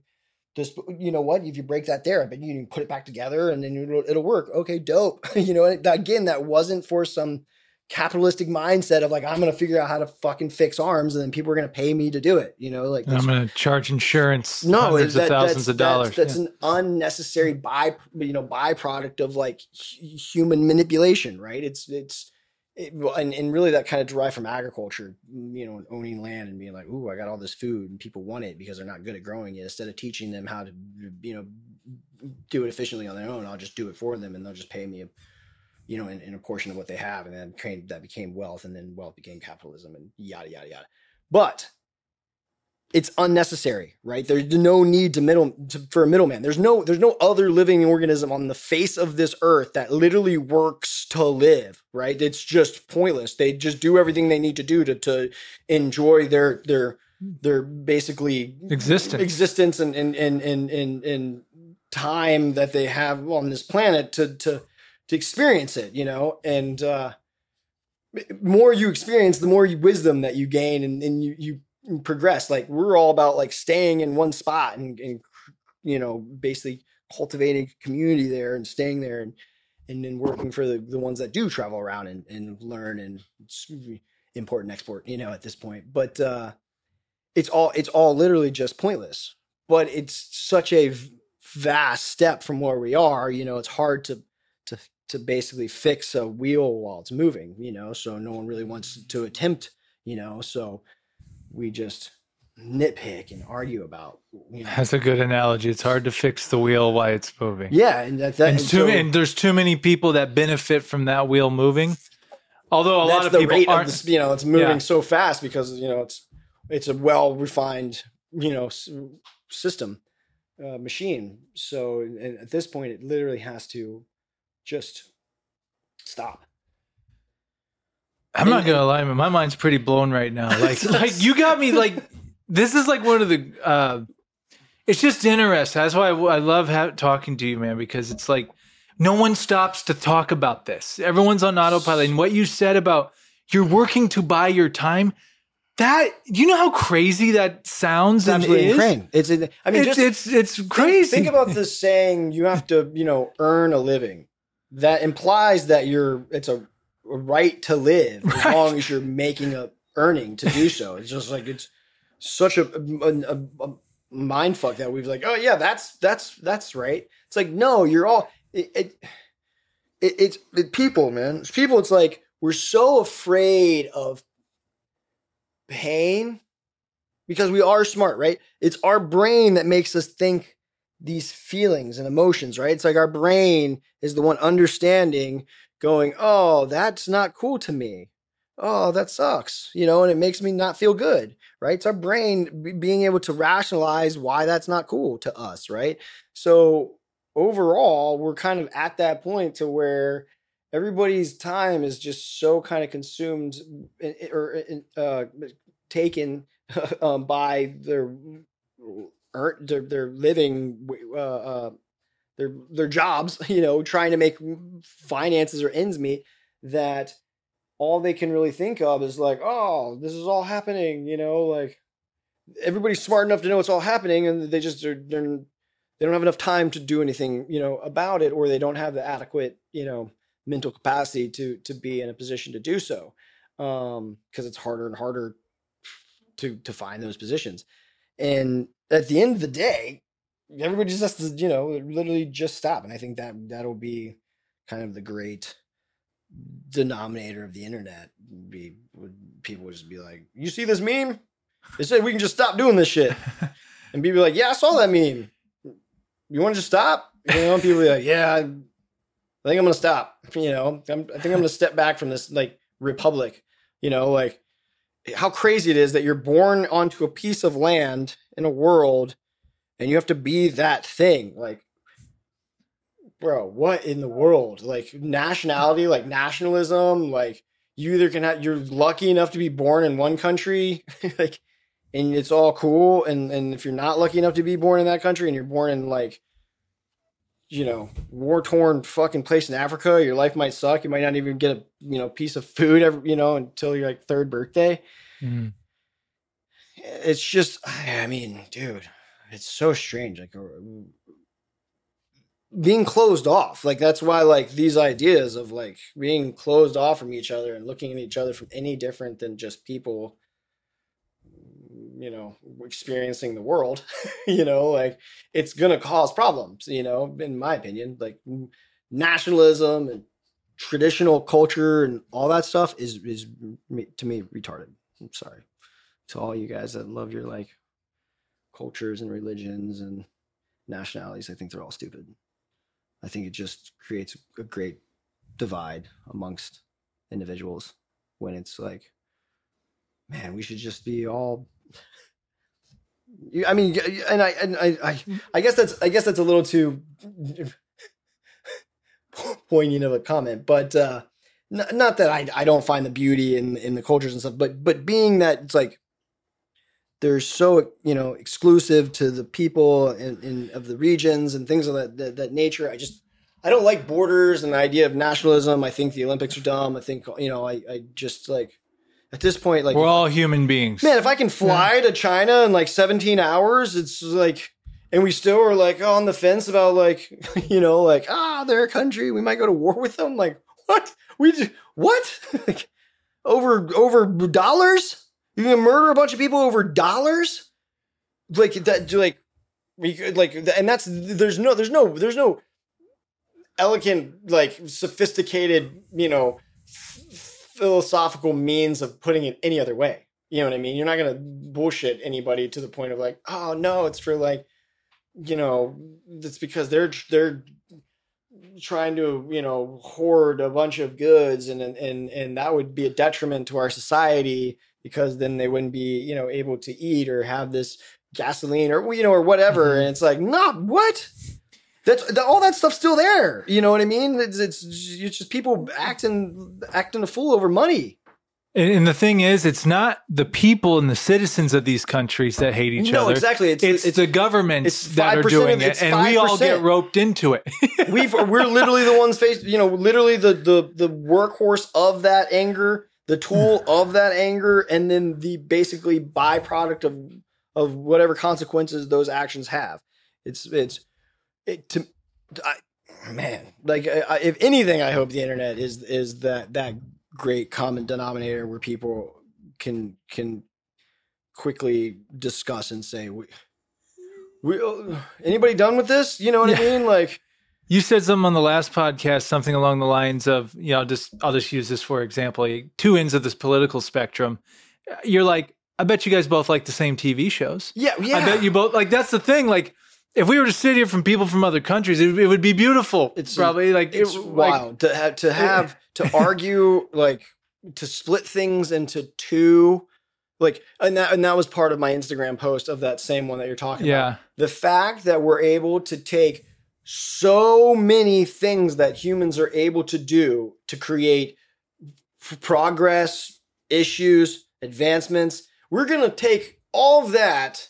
just you know what? If you break that there, but you can put it back together and then it'll, it'll work. Okay, dope. you know, again, that wasn't for some capitalistic mindset of like I'm going to figure out how to fucking fix arms and then people are going to pay me to do it. You know, like I'm going to charge insurance no, hundreds that, of thousands of dollars. That's, that's Yeah. an unnecessary mm. by you know byproduct of like hu- human manipulation, right? It's it's it, and and really that kind of derived from agriculture, you know, owning land and being like, ooh, I got all this food and people want it because they're not good at growing it. Instead of teaching them how to you know do it efficiently on their own, I'll just do it for them and they'll just pay me you know, in, in a portion of what they have, and then that became wealth, and then wealth became capitalism, and yada yada yada. But it's unnecessary, right? There's no need to middle to, for a middleman. There's no there's no other living organism on the face of this earth that literally works to live, right? It's just pointless. They just do everything they need to do to to enjoy their their their basically Existence. existence and and and and and, and time that they have on this planet to to to experience it, you know, and uh more you experience, the more wisdom that you gain and, and you you progress. Like we're all about like staying in one spot and, and you know, basically cultivating community there and staying there and and then working for the, the ones that do travel around and, and learn and import and export, you know, at this point. But uh it's all it's all literally just pointless. But it's such a vast step from where we are, you know, it's hard to to to basically fix a wheel while it's moving, you know, so no one really wants to attempt, you know, so we just nitpick and argue about, you know. That's a good analogy. It's hard to fix the wheel while it's moving. Yeah, and that, that and, and too, so and there's too many people that benefit from that wheel moving. Although a that's lot of people rate aren't. of this, you know, it's moving Yeah. so fast because you know it's it's a well refined, you know, system uh, machine. So at this point, it literally has to just stop. I'm not gonna lie, man. My mind's pretty blown right now. Like, like you got me. Like, this is like one of the. uh It's just interesting. That's why I, I love ha- talking to you, man, because it's like no one stops to talk about this. Everyone's on autopilot. And what you said about you're working to buy your time. That you know how crazy that sounds and absolutely is? insane. It's I mean, it's, just it's it's Think- crazy. Think, about this saying: you have to, you know, earn a living. That implies that you're. It's a right to live as Right. long as you're making a earning to do so. It's just like it's such a, a, a, a mind fuck that we've like, oh yeah, that's that's that's right. It's like no, you're all it. it, it it's it, people, man. It's people. It's like we're so afraid of pain because we are smart, right? It's our brain that makes us think these feelings and emotions, right? It's like our brain is the one understanding, going, oh, that's not cool to me. Oh, that sucks, you know, and it makes me not feel good, right? It's our brain b- being able to rationalize why that's not cool to us, right? So overall, we're kind of at that point to where everybody's time is just so kind of consumed i- i- or uh, taken um, by their their, their living uh, uh, their their jobs you know trying to make finances or ends meet that all they can really think of is like oh this is all happening you know like everybody's smart enough to know it's all happening and they just are they're, they don't have enough time to do anything you know about it or they don't have the adequate you know mental capacity to to be in a position to do so um because it's harder and harder to to find those positions. And at the end of the day everybody just has to you know literally just stop and i think that that'll be kind of the great denominator of the internet. Be would people would just be like you see this meme? They said we can just stop doing this shit. And people be like yeah i saw that meme. You want to just stop? You know people be like yeah i, I think i'm gonna stop you know? I'm, i think i'm gonna step back from this like republic you know? Like how crazy it is that you're born onto a piece of land in a world and you have to be that thing like bro what in the world? Like nationality like nationalism like you either can have you're lucky enough to be born in one country like and it's all cool and and if you're not lucky enough to be born in that country and you're born in like you know war torn fucking place in africa your life might suck you might not even get a you know piece of food every, you know until your like third birthday. Mm. it's just i mean dude it's so strange like being closed off. Like that's why like these ideas of like being closed off from each other and looking at each other from any different than just people you know experiencing the world you know like it's gonna cause problems you know in my opinion. Like nationalism and traditional culture and all that stuff is is to me retarded. I'm sorry to all you guys that love your like cultures and religions and nationalities i think they're all stupid. I think it just creates a great divide amongst individuals when it's like man we should just be all I mean, and I and I, I I guess that's I guess that's a little too poignant of a comment, but uh, n- not that I I don't find the beauty in in the cultures and stuff, but but being that it's like they're so you know exclusive to the people and, and of the regions and things of that, that that nature. I just I don't like borders and the idea of nationalism. I think the Olympics are dumb. I think you know I I just like at this point like We're all human beings. Man, if I can fly to China in like 17 hours, it's like, and we still are like on the fence about like, you know, like, ah, they're a country. We might go to war with them. Like, what? We just, what? like, over, over dollars? You can murder a bunch of people over dollars? Like, that, like, like, and that's, there's no, there's no, there's no elegant, like, sophisticated, you know, philosophical means of putting it any other way. You know what I mean? You're not gonna bullshit anybody to the point of like, oh no, it's for like, you know, it's because they're they're trying to you know hoard a bunch of goods and and and that would be a detriment to our society because then they wouldn't be you know able to eat or have this gasoline or you know or whatever. Mhm. and it's like not what? That's that, all that stuff's still there. You know what i mean? It's, it's it's just people acting acting a fool over money. And, and the thing is, it's not the people and the citizens of these countries that hate each no other. No, exactly. It's It's, it's, the governments it's that are doing of- it, and we all get roped into it. we've we're literally the ones face you know literally the the the workhorse of that anger the tool hmm. of that anger and then the basically byproduct of of whatever consequences those actions have. It's it's it to I, man like I, if anything i hope the internet is is that that great common denominator where people can can quickly discuss and say we, we anybody done with this? You know what Yeah. i mean? Like You said something on the last podcast, something along the lines of, you know, just I'll just use this for example, two ends of this political spectrum. You're like, I bet you guys both like the same TV shows. yeah yeah I bet you both like that's the thing. Like, if we were to sit here from people from other countries, it, it would be beautiful. It's- probably like it's it, like, wild to have to have to argue like to split things into two like and that and that was part of my instagram post of that same one that you're talking about yeah, the fact that we're able to take so many things that humans are able to do to create progress, issues, advancements, we're going to take all of that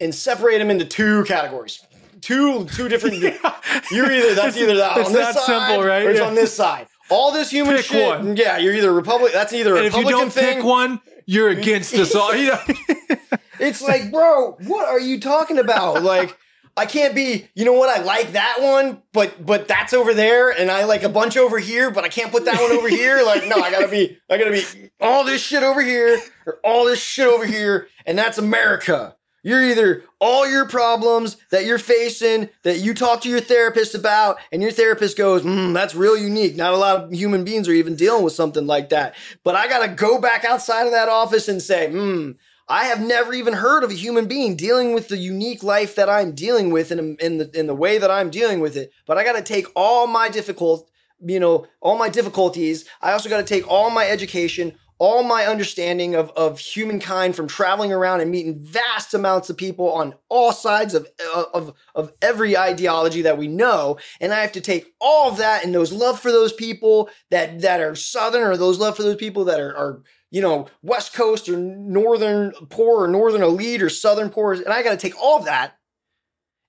and separate them into two categories. Two two different you're either that's either that It's on this that side simple, right? or it's Yeah. on this side. All this human Pick shit. one. Yeah, you're either Republican That's either a and if you Republican don't thing. pick one, you're against us all. It's like, bro, what are you talking about? Like, I can't be, you know what? I like that one, but but that's over there, and I like a bunch over here, but I can't put that one over here. Like, no, I gotta be, I gotta be all this shit over here or all this shit over here, and that's America. You're either all your problems that you're facing that you talk to your therapist about, and your therapist goes, mm, "That's real unique. Not a lot of human beings are even dealing with something like that." But I gotta go back outside of that office and say, "Hmm." I have never even heard of a human being dealing with the unique life that I'm dealing with in, in the in the way that I'm dealing with it. But I got to take all my difficult, you know, all my difficulties. I also got to take all my education, all my understanding of of humankind from traveling around and meeting vast amounts of people on all sides of uh, of of every ideology that we know, and I have to take all of that and those love for those people that that are southern or those love for those people that are are you know, West Coast or Northern poor or Northern elite or Southern poor, and I got to take all of that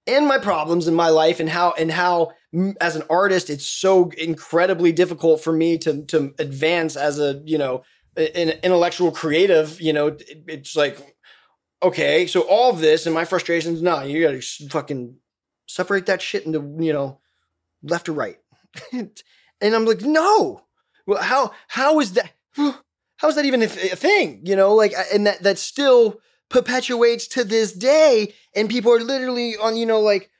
and my problems in my life and how and how mm, as an artist it's so incredibly difficult for me to to advance as a you know an intellectual creative. You know, it- it's like okay, so all of this and my frustrations. No, you got to fucking separate that shit into you know left or right, and I'm like, no. Well, how how is that? How is that even a, a thing? You know, like, and that that still perpetuates to this day, and people are literally on, you know, like,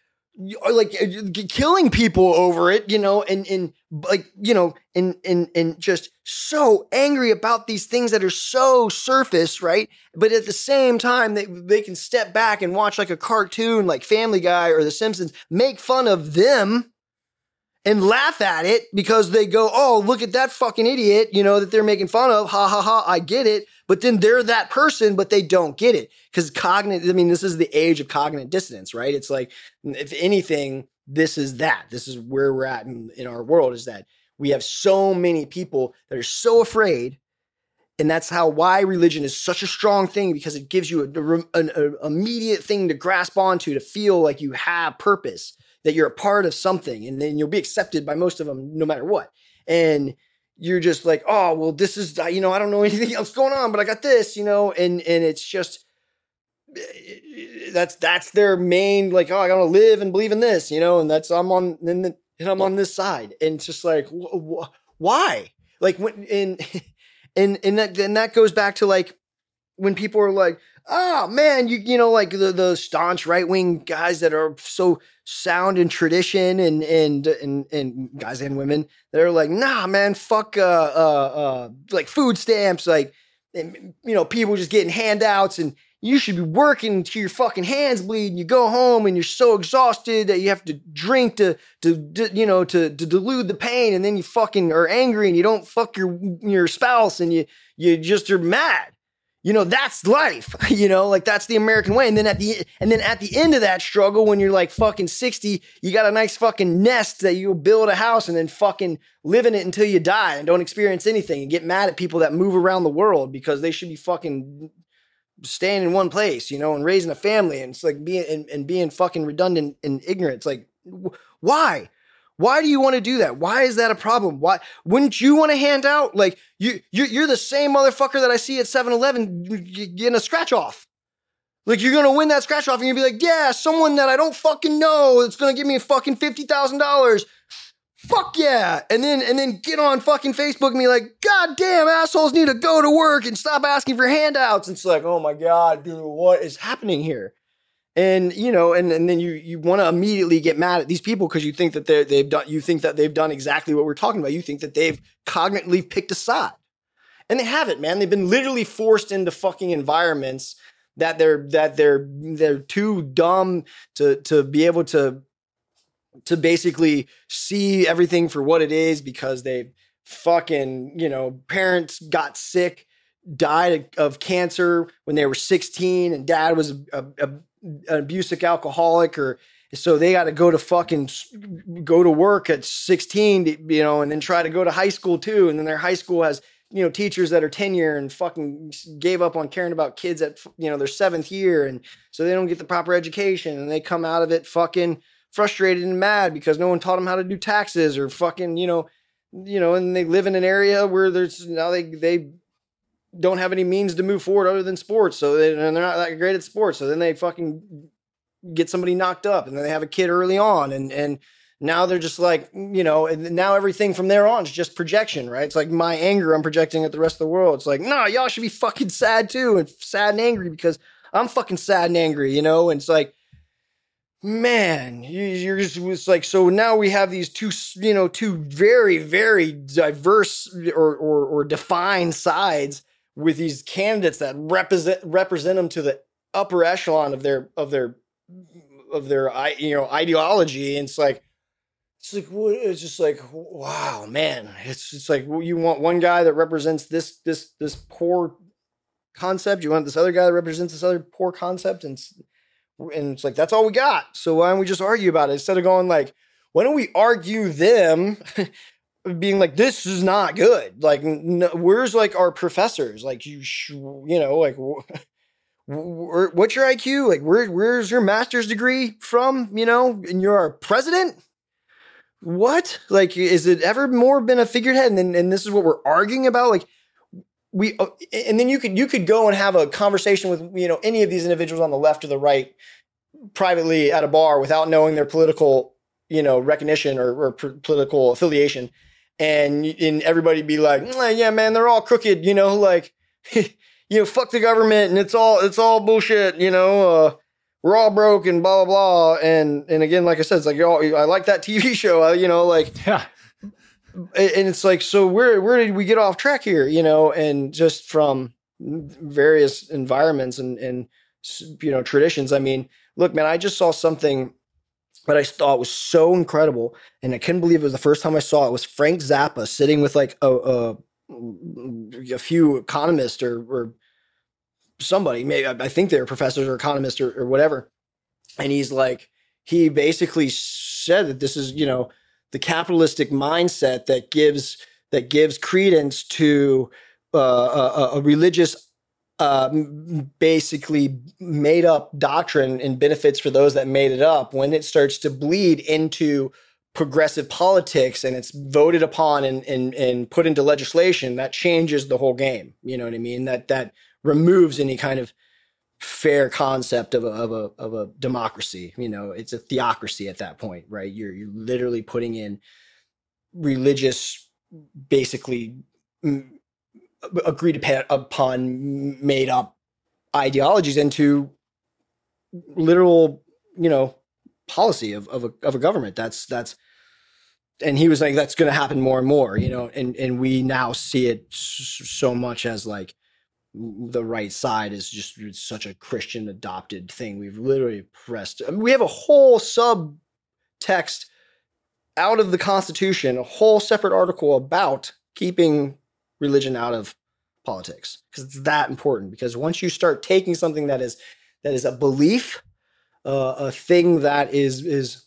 are like uh, killing people over it, you know, and and like, you know, and and and just so angry about these things that are so surface, right? But at the same time, they they can step back and watch like a cartoon, like Family Guy or The Simpsons, make fun of them and laugh at it because they go, oh, look at that fucking idiot, you know, that they're making fun of. Ha ha ha, I get it. But then they're that person, but they don't get it. Because cognitive, I mean, this is the age of cognitive dissonance, right? It's like, if anything, this is that. This is where we're at in, in our world is that we have so many people that are so afraid. And that's how why religion is such a strong thing because it gives you an immediate thing to grasp onto to feel like you have purpose that you're a part of something and then you'll be accepted by most of them no matter what. And you're just like, oh, well, this is, you know, I don't know anything else going on, but I got this, you know, and, and it's just, eh, that's, that's their main, like, oh, I gotta live and believe in this, you know, and that's, I'm on, and, then and I'm on this side. And it's just like, wh- wh- why? Like when, and, and, and that, and that goes back to like, when people are like, oh man, you you know, like the the staunch right wing guys that are so sound in tradition and and and and guys and women that are like, nah, man, fuck, uh, uh, uh like food stamps, like, and, you know, people just getting handouts and. You should be working until your fucking hands bleed, and you go home and you're so exhausted that you have to drink to, to, to you know, to, to delude the pain, and then you fucking are angry and you don't fuck your your spouse, and you you just are mad you know that's life you know like that's the american way. And then at the and then at the end of that struggle when you're like fucking 60 you got a nice fucking nest that you'll build a house and then fucking live in it until you die and don't experience anything and get mad at people that move around the world because they should be fucking staying in one place you know and raising a family and it's like being and, and being fucking redundant and ignorant. It's like wh- why why do you want to do that? Why is that a problem? Why wouldn't you want to hand out like you you you're the same motherfucker that I see at 7-Eleven getting a scratch off. Like you're gonna win that scratch off and you'll be like, yeah, someone that I don't fucking know that's gonna give me a fucking fifty thousand dollars. fuck yeah. And then, and then get on fucking Facebook and be like, God damn, assholes need to go to work and stop asking for handouts. And it's like, oh my God, dude, what is happening here? And you know, and, and then you you want to immediately get mad at these people because you think that they're they've done you think that they've done exactly what we're talking about. You think that they've cognitively picked a side. And they haven't, man. They've been literally forced into fucking environments that they're that they're they're too dumb to to be able to to basically see everything for what it is because they fucking, you know, parents got sick, died of cancer when they were 16 and dad was a, a, an abusive alcoholic or so they got to go to fucking go to work at 16 you know and then try to go to high school too and then their high school has you know teachers that are tenure and fucking gave up on caring about kids at you know their seventh year and so they don't get the proper education and they come out of it fucking frustrated and mad because no one taught them how to do taxes or fucking you know you know and they live in an area where there's now they they don't have any means to move forward other than sports. So they, and they're not that great at sports. So then they fucking get somebody knocked up and then they have a kid early on. And and now they're just like you know and now everything from there on is just projection right? It's like my anger i'm projecting at the rest of the world. It's like no nah, y'all should be fucking sad too and sad and angry because i'm fucking sad and angry you know? And it's like man you're just it's like so now we have these two you know two very very diverse or or, or defined sides with these candidates that represent represent them to the upper echelon of their of their of their you know ideology. And it's like it's like it's just like wow man. It's just like you want one guy that represents this this this poor concept? You want this other guy that represents this other poor concept? And and it's like that's all we got. So why don't we just argue about it? Instead of going like why don't we argue them being like this is not good like where's like our professors like you sh- you know like what's your IQ? Like, where where's your master's degree from? You know, and you're our president. What? Like, is it ever more been a figurehead? And then, and this is what we're arguing about. Like, we, uh, and then you could you could go and have a conversation with you know any of these individuals on the left or the right privately at a bar without knowing their political you know recognition or, or political affiliation, and and everybody be like, yeah, man, they're all crooked. You know, like. you know, fuck the government and it's all it's all bullshit, you know, uh, we're all broke and blah blah blah. And and again, like I said, it's like oh, I like that TV show, you know, like yeah. And it's like, so where where did we get off track here, you know? And just from various environments and and you know traditions. I mean, look, man, I just saw something that I thought it was so incredible, and I couldn't believe it was the first time I saw it. was Frank Zappa sitting with like a, a a few economists or, or somebody, maybe I think they're professors or economists or, or whatever. And he's like, he basically said that this is, you know, the capitalistic mindset that gives that gives credence to uh, a, a, religious, uh, basically made up doctrine and benefits for those that made it up. When it starts to bleed into progressive politics and it's voted upon and, and, and put into legislation, that changes the whole game. You know what I mean? That that removes any kind of fair concept of a, of a of a democracy. You know, it's a theocracy at that point, right? You're you're literally putting in religious, basically Uh, agreed upon, made up ideologies into literal, you know, policy of of a, of a government. That's that's and he was like that's going to happen more and more you know and and we now see it so much as like the right side is just such a Christian adopted thing. We've literally pressed. I mean, we have a whole subtext out of the Constitution, a whole separate article about keeping religion out of politics because it's that important. Because once you start taking something that is that is a belief, uh, a thing that is is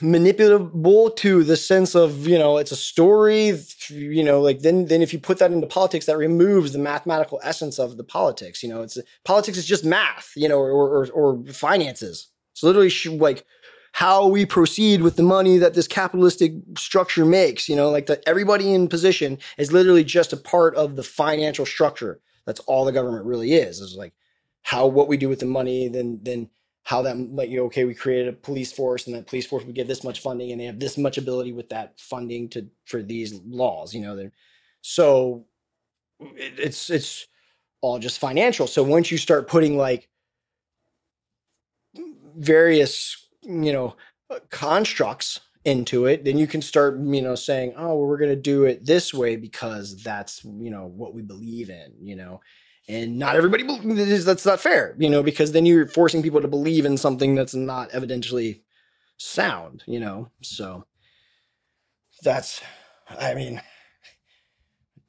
manipulable to the sense of you know it's a story you know like then then if you put that into politics that removes the mathematical essence of the politics you know it's politics is just math you know or or, or finances it's literally like how we proceed with the money that this capitalistic structure makes you know like that everybody in position is literally just a part of the financial structure. That's all the government really is is like how what we do with the money then then how that like you know, okay we created a police force and that police force would get this much funding and they have this much ability with that funding to for these laws you know so it, it's it's all just financial. So once you start putting like various you know uh, constructs into it then you can start you know saying oh well, we're going to do it this way because that's you know what we believe in you know? And not everybody believes that's not fair you know because then you're forcing people to believe in something that's not evidentially sound you know? So that's i mean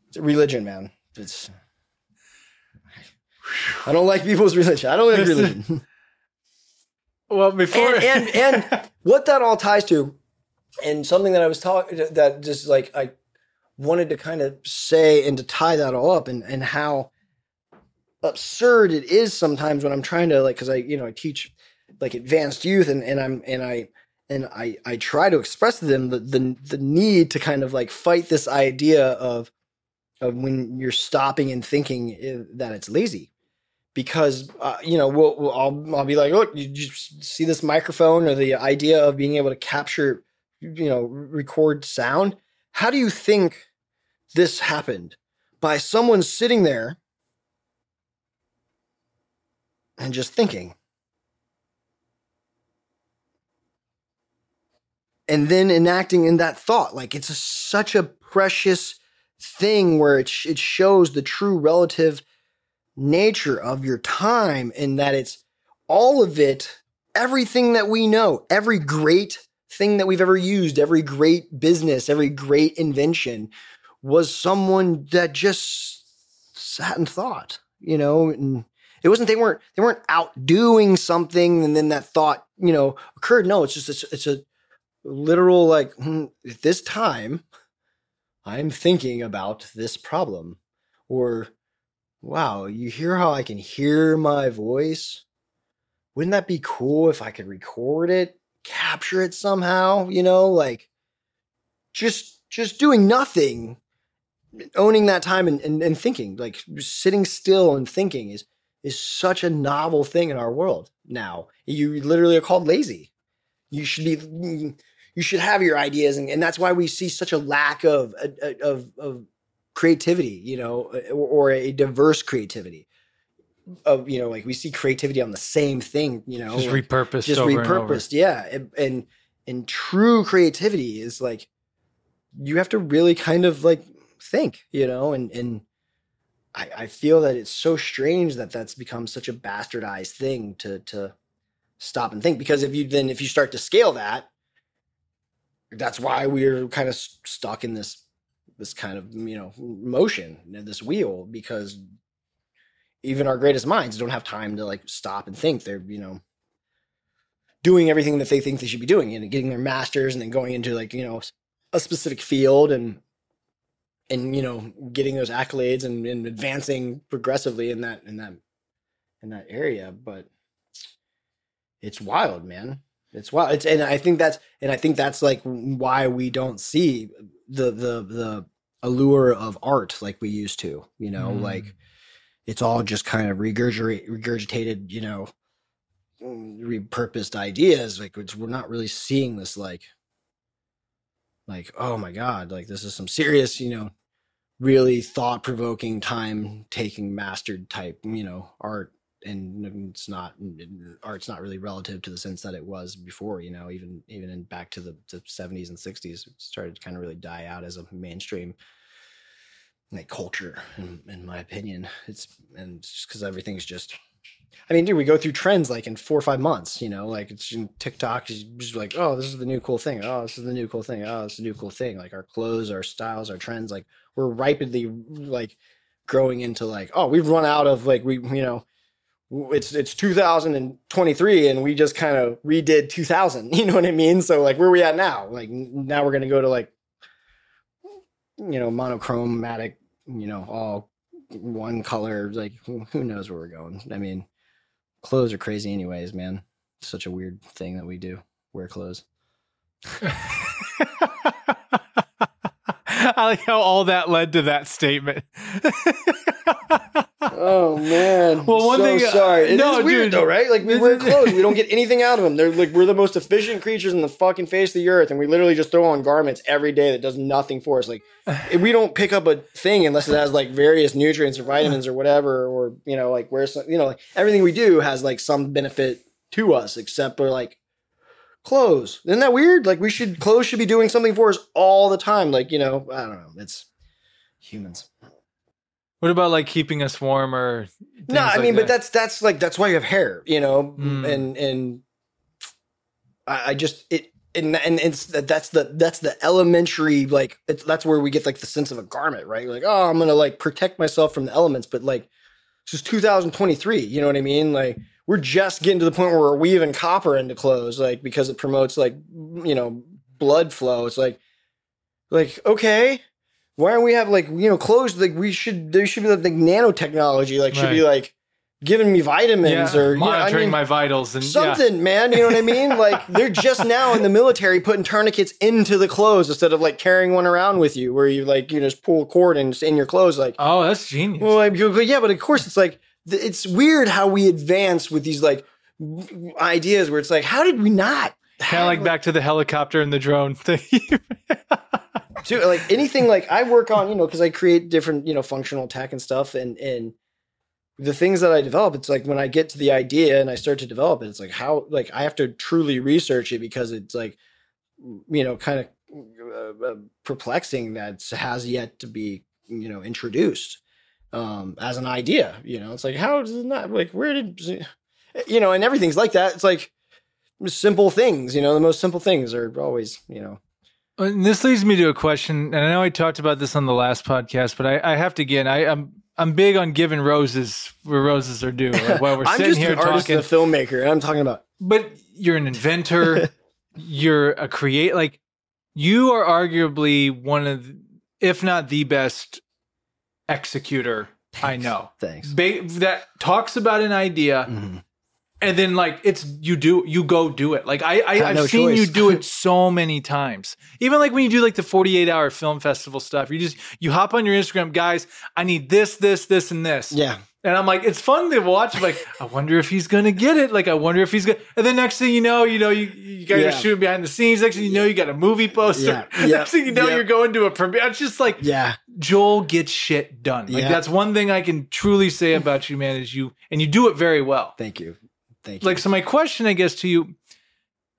it's religion man. It's i don't like people's religion i don't like religion well before and, and, and what that all ties to and something that i was talking that just like i wanted to kind of say and to tie that all up and and how absurd it is sometimes when I'm trying to like because I you know I teach like advanced youth and and I'm and I and I I try to express to them the the the need to kind of like fight this idea of of when you're stopping and thinking eh, that it's lazy because uh, you know we'll, we'll, I'll I'll be like look you, see this microphone or the idea of being able to capture you know record sound how do you think this happened by someone sitting there and just thinking. And then enacting in that thought. Like it's a, such a precious thing where it, sh- it shows the true relative nature of your time and that it's all of it, everything that we know, every great thing that we've ever used, every great business, every great invention was someone that just sat and thought, you know, and it wasn't they weren't they weren't out doing something and then that thought you know occurred. No, it's just it's, it's a literal like hmm, this time I'm thinking about this problem or wow, you hear how I can hear my voice? Wouldn't that be cool if I could record it, capture it somehow, you know, like just just doing nothing owning that time and, and, and thinking like sitting still and thinking is is such a novel thing in our world now. You literally are called lazy. You should be you should have your ideas and, and that's why we see such a lack of of of creativity, you know, or, or a diverse creativity. Of you know, like we see creativity on the same thing, you know, just repurposed, just repurposed, yeah. And, and and true creativity is like you have to really kind of like think, you know, and and I, I feel that it's so strange that that's become such a bastardized thing to to stop and think because if you then if you start to scale that that's why we're kind of stuck in this this kind of you know motion this wheel because even our greatest minds don't have time to like stop and think. They're you know doing everything that they think they should be doing and getting their masters and then going into like you know a specific field and and you know getting those accolades and, and advancing progressively in that in that in that area. But it's wild man it's wild. It's and i think that's and i think that's like why we don't see the the the allure of art like we used to you know? Mm. like it's all just kind of regurgitated regurgitated you know repurposed ideas. Like we're not really seeing this like like oh my god like this is some serious you know really thought provoking time taking mastered type you know art and it's not art's not really relative to the sense that it was before you know even even in back to the, the 70s and 60s it started to kind of really die out as a mainstream like culture in, in my opinion it's and just because everything's just I mean, dude, we go through trends like in four or five months, you know, like it's TikTok is just like, oh, this is the new cool thing. Oh, this is the new cool thing. Oh, this is the new cool thing. Like our clothes, our styles, our trends, like we're rapidly like growing into like, oh, we've run out of like we, you know, it's it's 2023 and we just kind of redid 2000. You know what I mean? So like, where are we at now? Like now we're gonna go to like, you know, monochromatic, you know, all one color. Like who knows where we're going? I mean clothes are crazy anyways, man. It's such a weird thing that we do. Wear clothes. I like how all that led to that statement. oh man. Well, one so thing- uh, Sorry. It is no, weird dude. though, right? Like we wear clothes, we don't get anything out of them. They're like we're the most efficient creatures in the fucking face of the earth, and we literally just throw on garments every day that does nothing for us. Like we don't pick up a thing unless it has like various nutrients or vitamins or whatever, or you know, like where some, you know, like everything we do has like some benefit to us, except for like clothes. Isn't that weird? Like we should clothes should be doing something for us all the time. Like you know, I don't know. It's humans. What about like keeping us warm or? No, I like mean, but that's that's like that's why you have hair, you know, Mm. and and I, I just it and and it's that's the that's the elementary like it's, that's where we get like the sense of a garment, right? Like, oh, I'm gonna like protect myself from the elements, but like this is 2023, you know what I mean? Like we're just getting to the point where we're weaving copper into clothes, like because it promotes like you know blood flow. It's like like okay. Why don't we have like you know clothes like we should there should be like nanotechnology like should be like giving me vitamins yeah, or you know, I monitoring mean, my vitals and yeah. something, man. You know what I mean? Like they're just now in the military putting tourniquets into the clothes instead of like carrying one around with you, where you like you just pull a cord and it's in your clothes. Like, Oh, that's genius. well, like, yeah, but of course it's like it's weird how we advance with these like ideas where it's like, how did we not? kind of like back to the helicopter and the drone thing. Dude, like anything like I work on, you know, because I create different, you know, functional tech and stuff, and and the things that I develop, it's like when I get to the idea and I start to develop it, it's like how like I have to truly research it because it's like, you know, kind of uh, uh, perplexing that has yet to be, you know, introduced um as an idea. You know, it's like how does it not like where did you know, and everything's like that. It's like simple things, you know, the most simple things are always, you know. And this leads me to a question, and I know I talked about this on the last podcast, but I, I have to again. I, I'm I'm big on giving roses where roses are due. Like while we're I'm sitting just here artist talking, and a filmmaker, and I'm talking about but you're an inventor, you're a create. Like you are arguably one of, the, if not the best executor I know. thanks. Ba- that talks about an idea Mhm. And then like it's you do you go do it. Like i, I Have i've no seen you do it so many times. Even like when you do like the 48 hour film festival stuff you just you hop on your instagram guys i need this this this and this. Yeah, and i'm like it's fun to watch like i wonder if he's gonna get it. Like i wonder if he's gonna and then next thing you know you know you, you guys Yeah. are shooting behind the scenes. Next thing you know you got a movie poster. Yeah, yeah, next thing you know you're going to a premiere. It's just like yeah, joel gets shit done. Like that's one thing i can truly say about you man is you and you do it very well. Thank you, thank you. like so my question i guess to you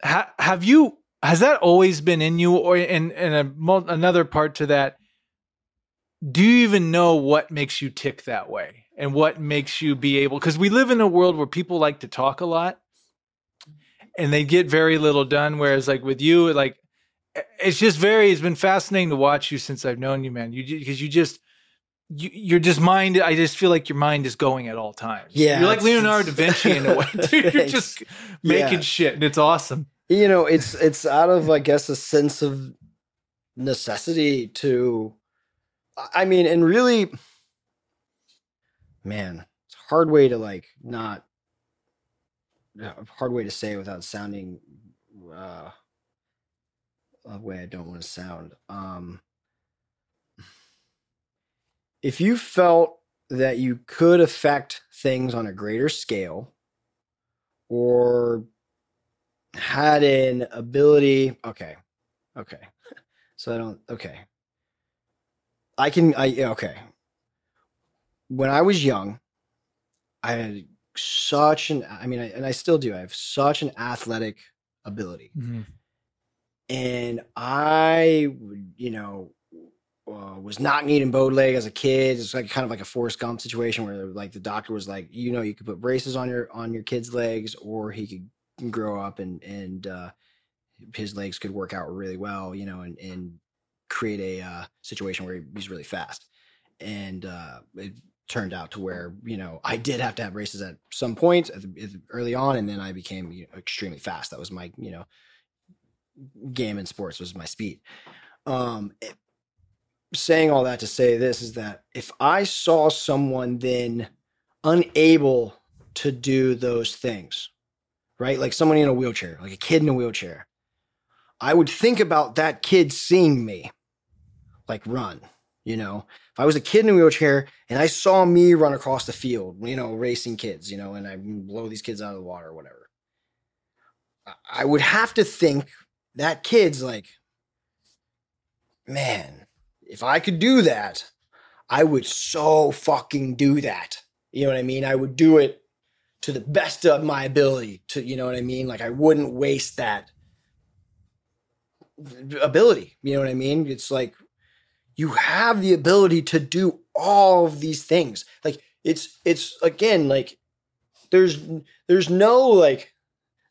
ha- have you has that always been in you? Or in in a another part to that do you even know what makes you tick that way? And what makes you be able because we live in a world where people like to talk a lot and they get very little done whereas like with you like it's just very it's been fascinating to watch you since i've known you man. You because you just you, you're just mind. I just feel like your mind is going at all times. Yeah, you're like Leonardo da Vinci in a way. Dude, you're just making Yeah. shit, and it's awesome. you know, it's it's out of I guess a sense of necessity to, I mean, and really, man, it's a hard way to like not a hard way to say it without sounding uh, a way I don't want to sound. Um, if you felt that you could affect things on a greater scale or had an ability okay okay. So i don't okay. I can i okay. When i was young i had such an i mean I, and i still do i have such an athletic ability. Mm-hmm. And I, would, you know, uh, was not needing bowed leg as a kid. It's like kind of like a Forrest Gump situation where like the doctor was like, you know, you could put braces on your on your kid's legs, or he could grow up and and uh, his legs could work out really well, you know, and and create a uh, situation where he's really fast. And uh, it turned out to where you know I did have to have braces at some point at the, at the- early on, and then I became you know, extremely fast. That was my you know game in sports was my speed. Um, saying all that to say this is that if I saw someone then unable to do those things, right? Like someone in a wheelchair, like a kid in a wheelchair, I would think about that kid seeing me like run, you know, if I was a kid in a wheelchair and I saw me run across the field, you know, racing kids, you know, and I blow these kids out of the water or whatever, I would have to think that kid's like, man, if I could do that, I would so fucking do that. You know what I mean? I would do it to the best of my ability to, you know what I mean? Like I wouldn't waste that ability. You know what I mean? It's like you have the ability to do all of these things. Like it's it's again like there's there's no like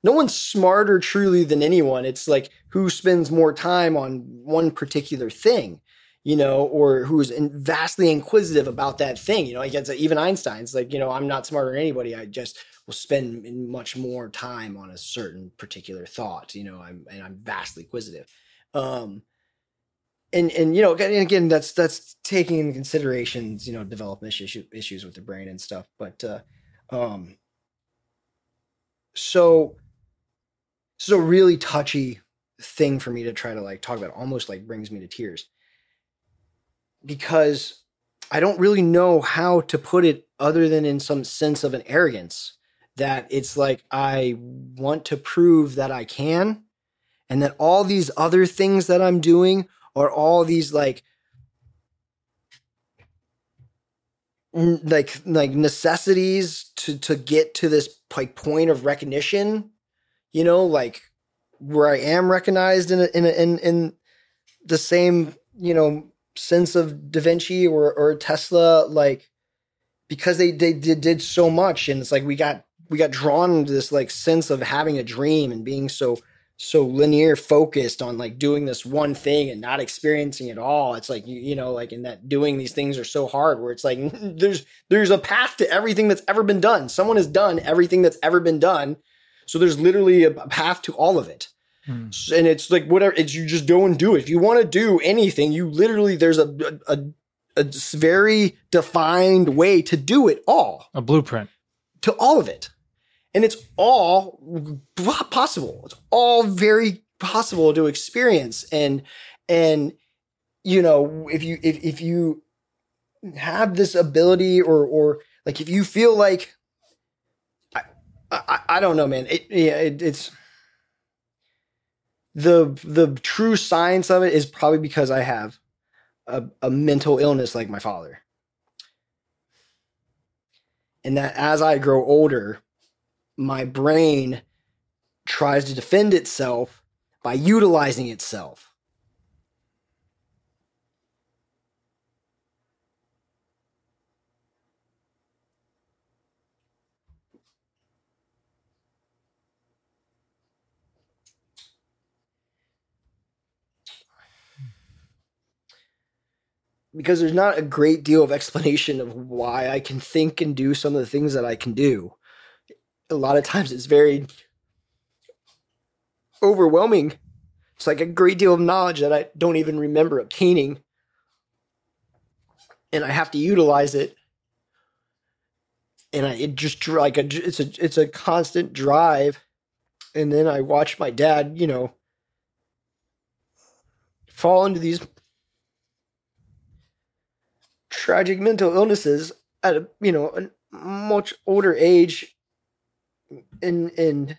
no one's smarter truly than anyone. It's like who spends more time on one particular thing, you know, or who's vastly inquisitive about that thing. You know, like it's even Einstein's like, you know, I'm not smarter than anybody. I just will spend much more time on a certain particular thought, you know, I'm and I'm vastly inquisitive. Um, and and you know again, again that's that's taking into considerations you know development issue, issues with the brain and stuff but uh um so this is a really touchy thing for me to try to like talk about almost like brings me to tears because i don't really know how to put it other than in some sense of an arrogance that it's like i want to prove that i can and that all these other things that i'm doing are all these like like like necessities to to get to this like point of recognition you know like where i am recognized in a, in a, in in the same you know sense of da vinci or or tesla like because they they did, did so much and it's like we got we got drawn into this like sense of having a dream and being so so linear focused on like doing this one thing and not experiencing it all. It's like you, you know like in that doing these things are so hard where it's like there's there's a path to everything that's ever been done. Someone has done everything that's ever been done. So there's literally a path to all of it hmm. and it's like whatever it's you just go and do it if you want to do anything you literally there's a, a a very defined way to do it all a blueprint to all of it and it's all possible. It's all very possible to experience. And, and, you know, if you, if, if you have this ability or, or like, if you feel like, I, I, I don't know, man, it, it, it's, the, the true science of it is probably because I have a, a mental illness like my father. And that as I grow older, my brain tries to defend itself by utilizing itself. Because there's not a great deal of explanation of why I can think and do some of the things that I can do a lot of times it's very overwhelming. It's like a great deal of knowledge that I don't even remember obtaining. And I have to utilize it. And I, it just like a, it's a, it's a constant drive. And then I watch my dad, you know, fall into these tragic mental illnesses at a, you know, a much older age and and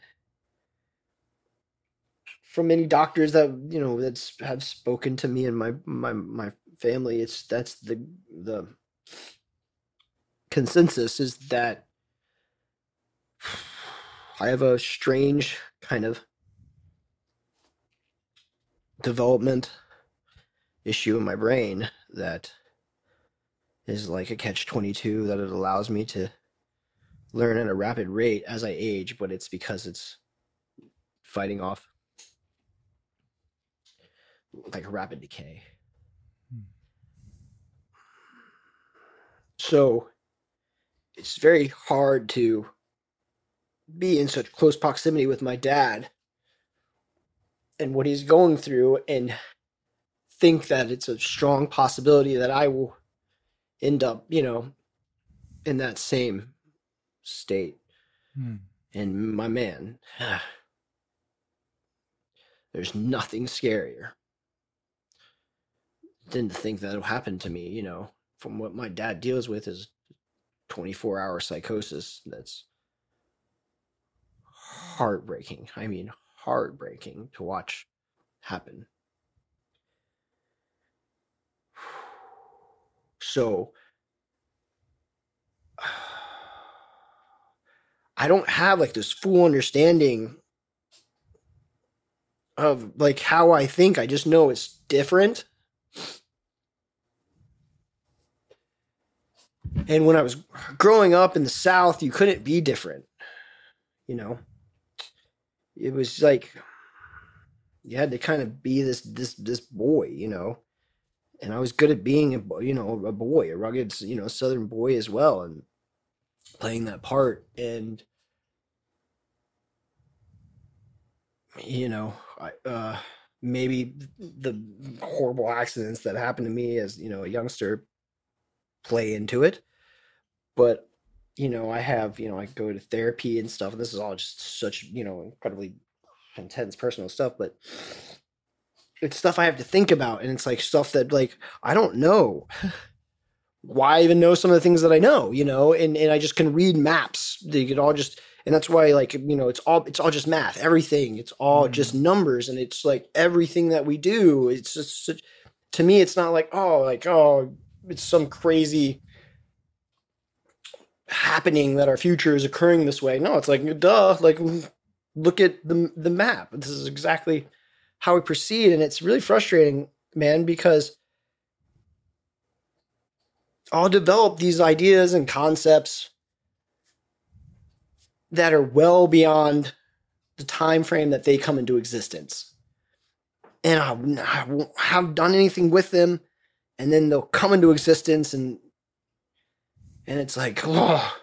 from many doctors that you know that's have spoken to me and my my my family it's that's the the consensus is that I have a strange kind of development issue in my brain that is like a catch 22 that it allows me to learn at a rapid rate as I age, but it's because it's fighting off like rapid decay. Hmm. So it's very hard to be in such close proximity with my dad and what he's going through and think that it's a strong possibility that I will end up, you know, in that same state. Hmm. And my man, there's nothing scarier than to think that'll happen to me, you know, from what my dad deals with is 24 hour psychosis that's heartbreaking. I mean, heartbreaking to watch happen. So, I don't have like this full understanding of like how I think. I just know it's different. And when I was growing up in the South, you couldn't be different. You know, it was like you had to kind of be this this this boy, you know. And I was good at being a you know a boy, a rugged you know Southern boy as well, and playing that part. And you know, I, uh, maybe the horrible accidents that happened to me as you know a youngster play into it but you know i have you know i go to therapy and stuff and this is all just such you know incredibly intense personal stuff but it's stuff i have to think about and it's like stuff that like i don't know. Why I even know some of the things that i know you know? And and i just can read maps. They could all just and that's why like you know it's all it's all just math everything. It's all mm-hmm. just numbers and it's like everything that we do. It's just such, to me it's not like oh like oh it's some crazy happening that our future is occurring this way. No it's like duh like look at the the map. This is exactly how we proceed and it's really frustrating man because I'll develop these ideas and concepts that are well beyond the time frame that they come into existence. And I, won't have done anything with them, and then they'll come into existence, and and it's like, oh,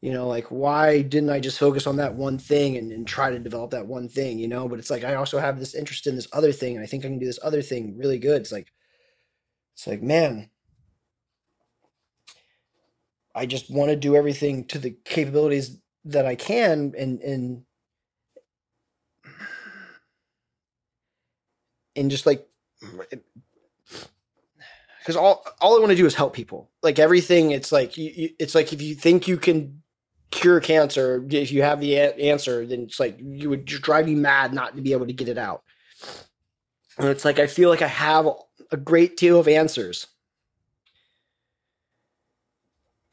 you know, like why didn't I just focus on that one thing and, and try to develop that one thing, you know? But it's like I also have this interest in this other thing, and I think I can do this other thing really good. It's like, it's like, man, I just want to do everything to the capabilities that I can and and and just like because all all I want to do is help people. Like everything, it's like you, you, it's like if you think you can cure cancer, if you have the a- answer, then it's like you would drive me mad not to be able to get it out. And it's like I feel like I have a great deal of answers,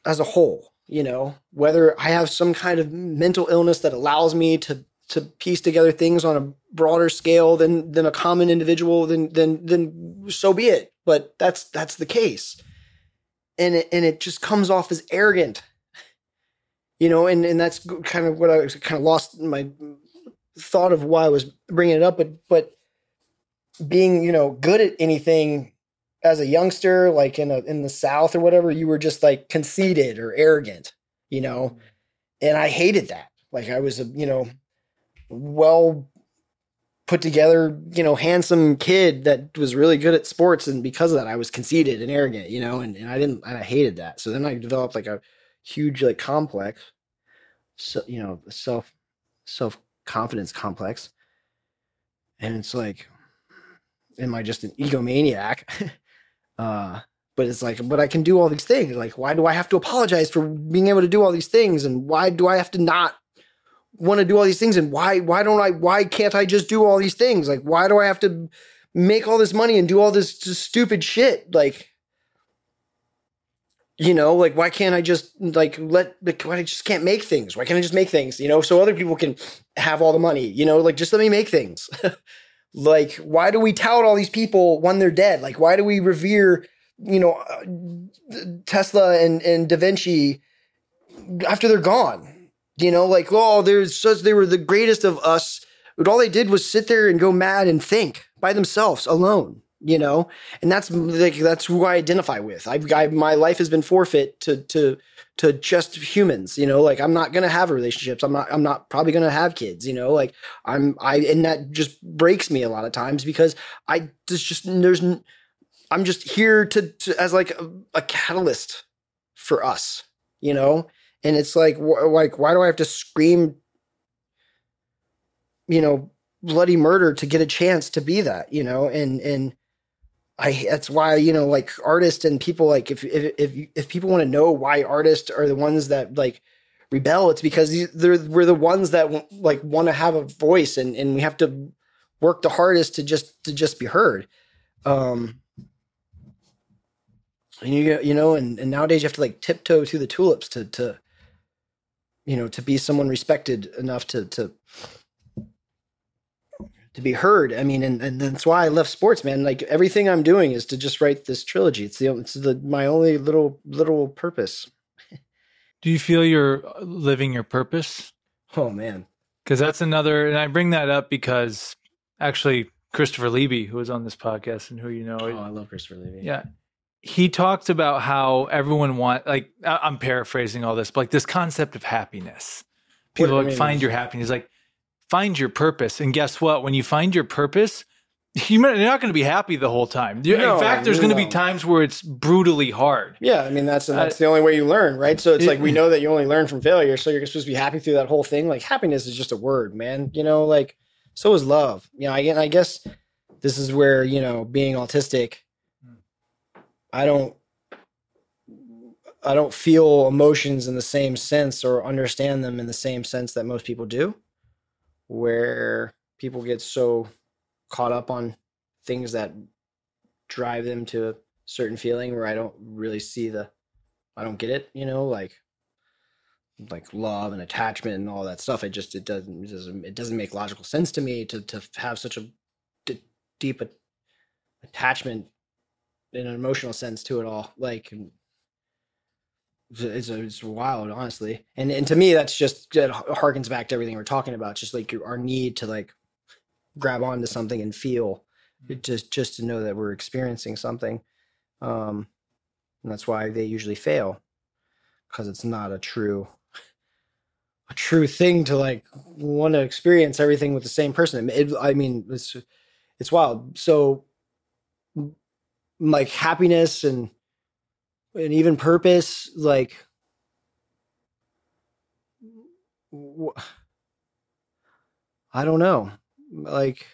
as a whole you know whether i have some kind of mental illness that allows me to to piece together things on a broader scale than than a common individual then then then so be it. But that's that's the case. And it and it just comes off as arrogant you know and and that's kind of what i kind of lost my thought of why i was bringing it up but but being you know good at anything as a youngster, like in a in the South or whatever, you were just like conceited or arrogant, you know. Mm-hmm. And I hated that. Like I was a, you know, well put together, you know, handsome kid that was really good at sports. And because of that, I was conceited and arrogant, you know, and, and I didn't and I hated that. So then I developed like a huge like complex, so you know, self self confidence complex. And it's like, am I just an egomaniac? Uh, but it's like, but I can do all these things. Like, why do I have to apologize for being able to do all these things? And why do I have to not want to do all these things? And why, why don't I, why can't I just do all these things? Like, why do I have to make all this money and do all this stupid shit? Like, you know, like, why can't I just like let, like, why I just can't make things? Why can't I just make things, you know, so other people can have all the money, you know, like, just let me make things. Like, why do we tout all these people when they're dead? Like, why do we revere, you know, uh, Tesla and, and Da Vinci after they're gone? You know, like, oh, there's such, they were the greatest of us. But all they did was sit there and go mad and think by themselves alone you know? And that's like that's who i identify with. I've I, my life has been forfeit to to to just humans you know? Like i'm not gonna have relationships. I'm not i'm not probably gonna have kids you know? Like i'm i and that just breaks me a lot of times because i just just there's i'm just here to, to as like a, a, catalyst for us you know? And it's like wh- like why do i have to scream you know bloody murder to get a chance to be that you know? And and I that's why you know like artists and people like if if if, if people want to know why artists are the ones that like rebel, it's because they're we're the ones that like want to have a voice and and we have to work the hardest to just to just be heard. Um, and you you know, and, and nowadays you have to like tiptoe through the tulips to to you know to be someone respected enough to to to be heard. I mean, and, and that's why I left sports, man. Like everything I'm doing is to just write this trilogy. It's the it's the my only little little purpose. Do you feel you're uh, living your purpose? Oh man, because that's another, and I bring that up because actually Christopher Levy, who was on this podcast and who you know, oh, I love Christopher Levy. Yeah, he talked about how everyone want like I'm paraphrasing all this, but like this concept of happiness. People like mean, find your happiness, like find your purpose. And guess what? When you find your purpose, you're not going to be happy the whole time. No, in fact, there's going to be times where it's brutally hard. Yeah, I mean that's that's uh, the only way you learn, right? So it's it, like we know that you only learn from failure, so you're supposed to be happy through that whole thing. Like happiness is just a word, man. You know, like so is love. You know, again, I guess this is where you know being autistic. I don't I don't feel emotions in the same sense or understand them in the same sense that most people do where people get so caught up on things that drive them to a certain feeling where I don't really see the I don't get it, you know, like like love and attachment and all that stuff. It just it doesn't it doesn't it doesn't make logical sense to me to to have such a d- deep attachment in an emotional sense to it all. Like it's, it's wild honestly. And and to me that's just it harkens back to everything we're talking about just like our need to like grab onto something and feel just just to know that we're experiencing something um and that's why they usually fail because it's not a true a true thing to like want to experience everything with the same person. It, i mean it's it's wild. So like happiness and and even purpose like i don't know like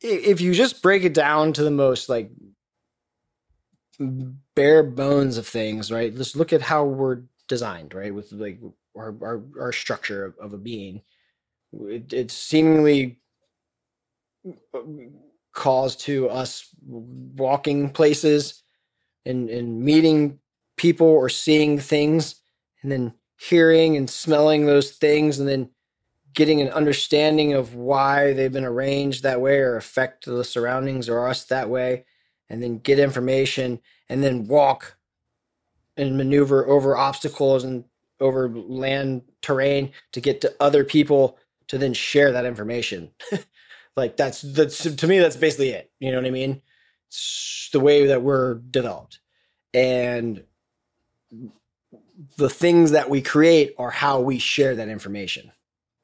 if you just break it down to the most like bare bones of things right just look at how we're designed right with like our our, our structure of, of a being. It, it's seemingly calls to us walking places and, and meeting people or seeing things and then hearing and smelling those things and then getting an understanding of why they've been arranged that way or affect the surroundings or us that way and then get information and then walk and maneuver over obstacles and over land terrain to get to other people to then share that information Like that's that's to me that's basically it. You know what I mean? It's the way that we're developed. And the things that we create are how we share that information.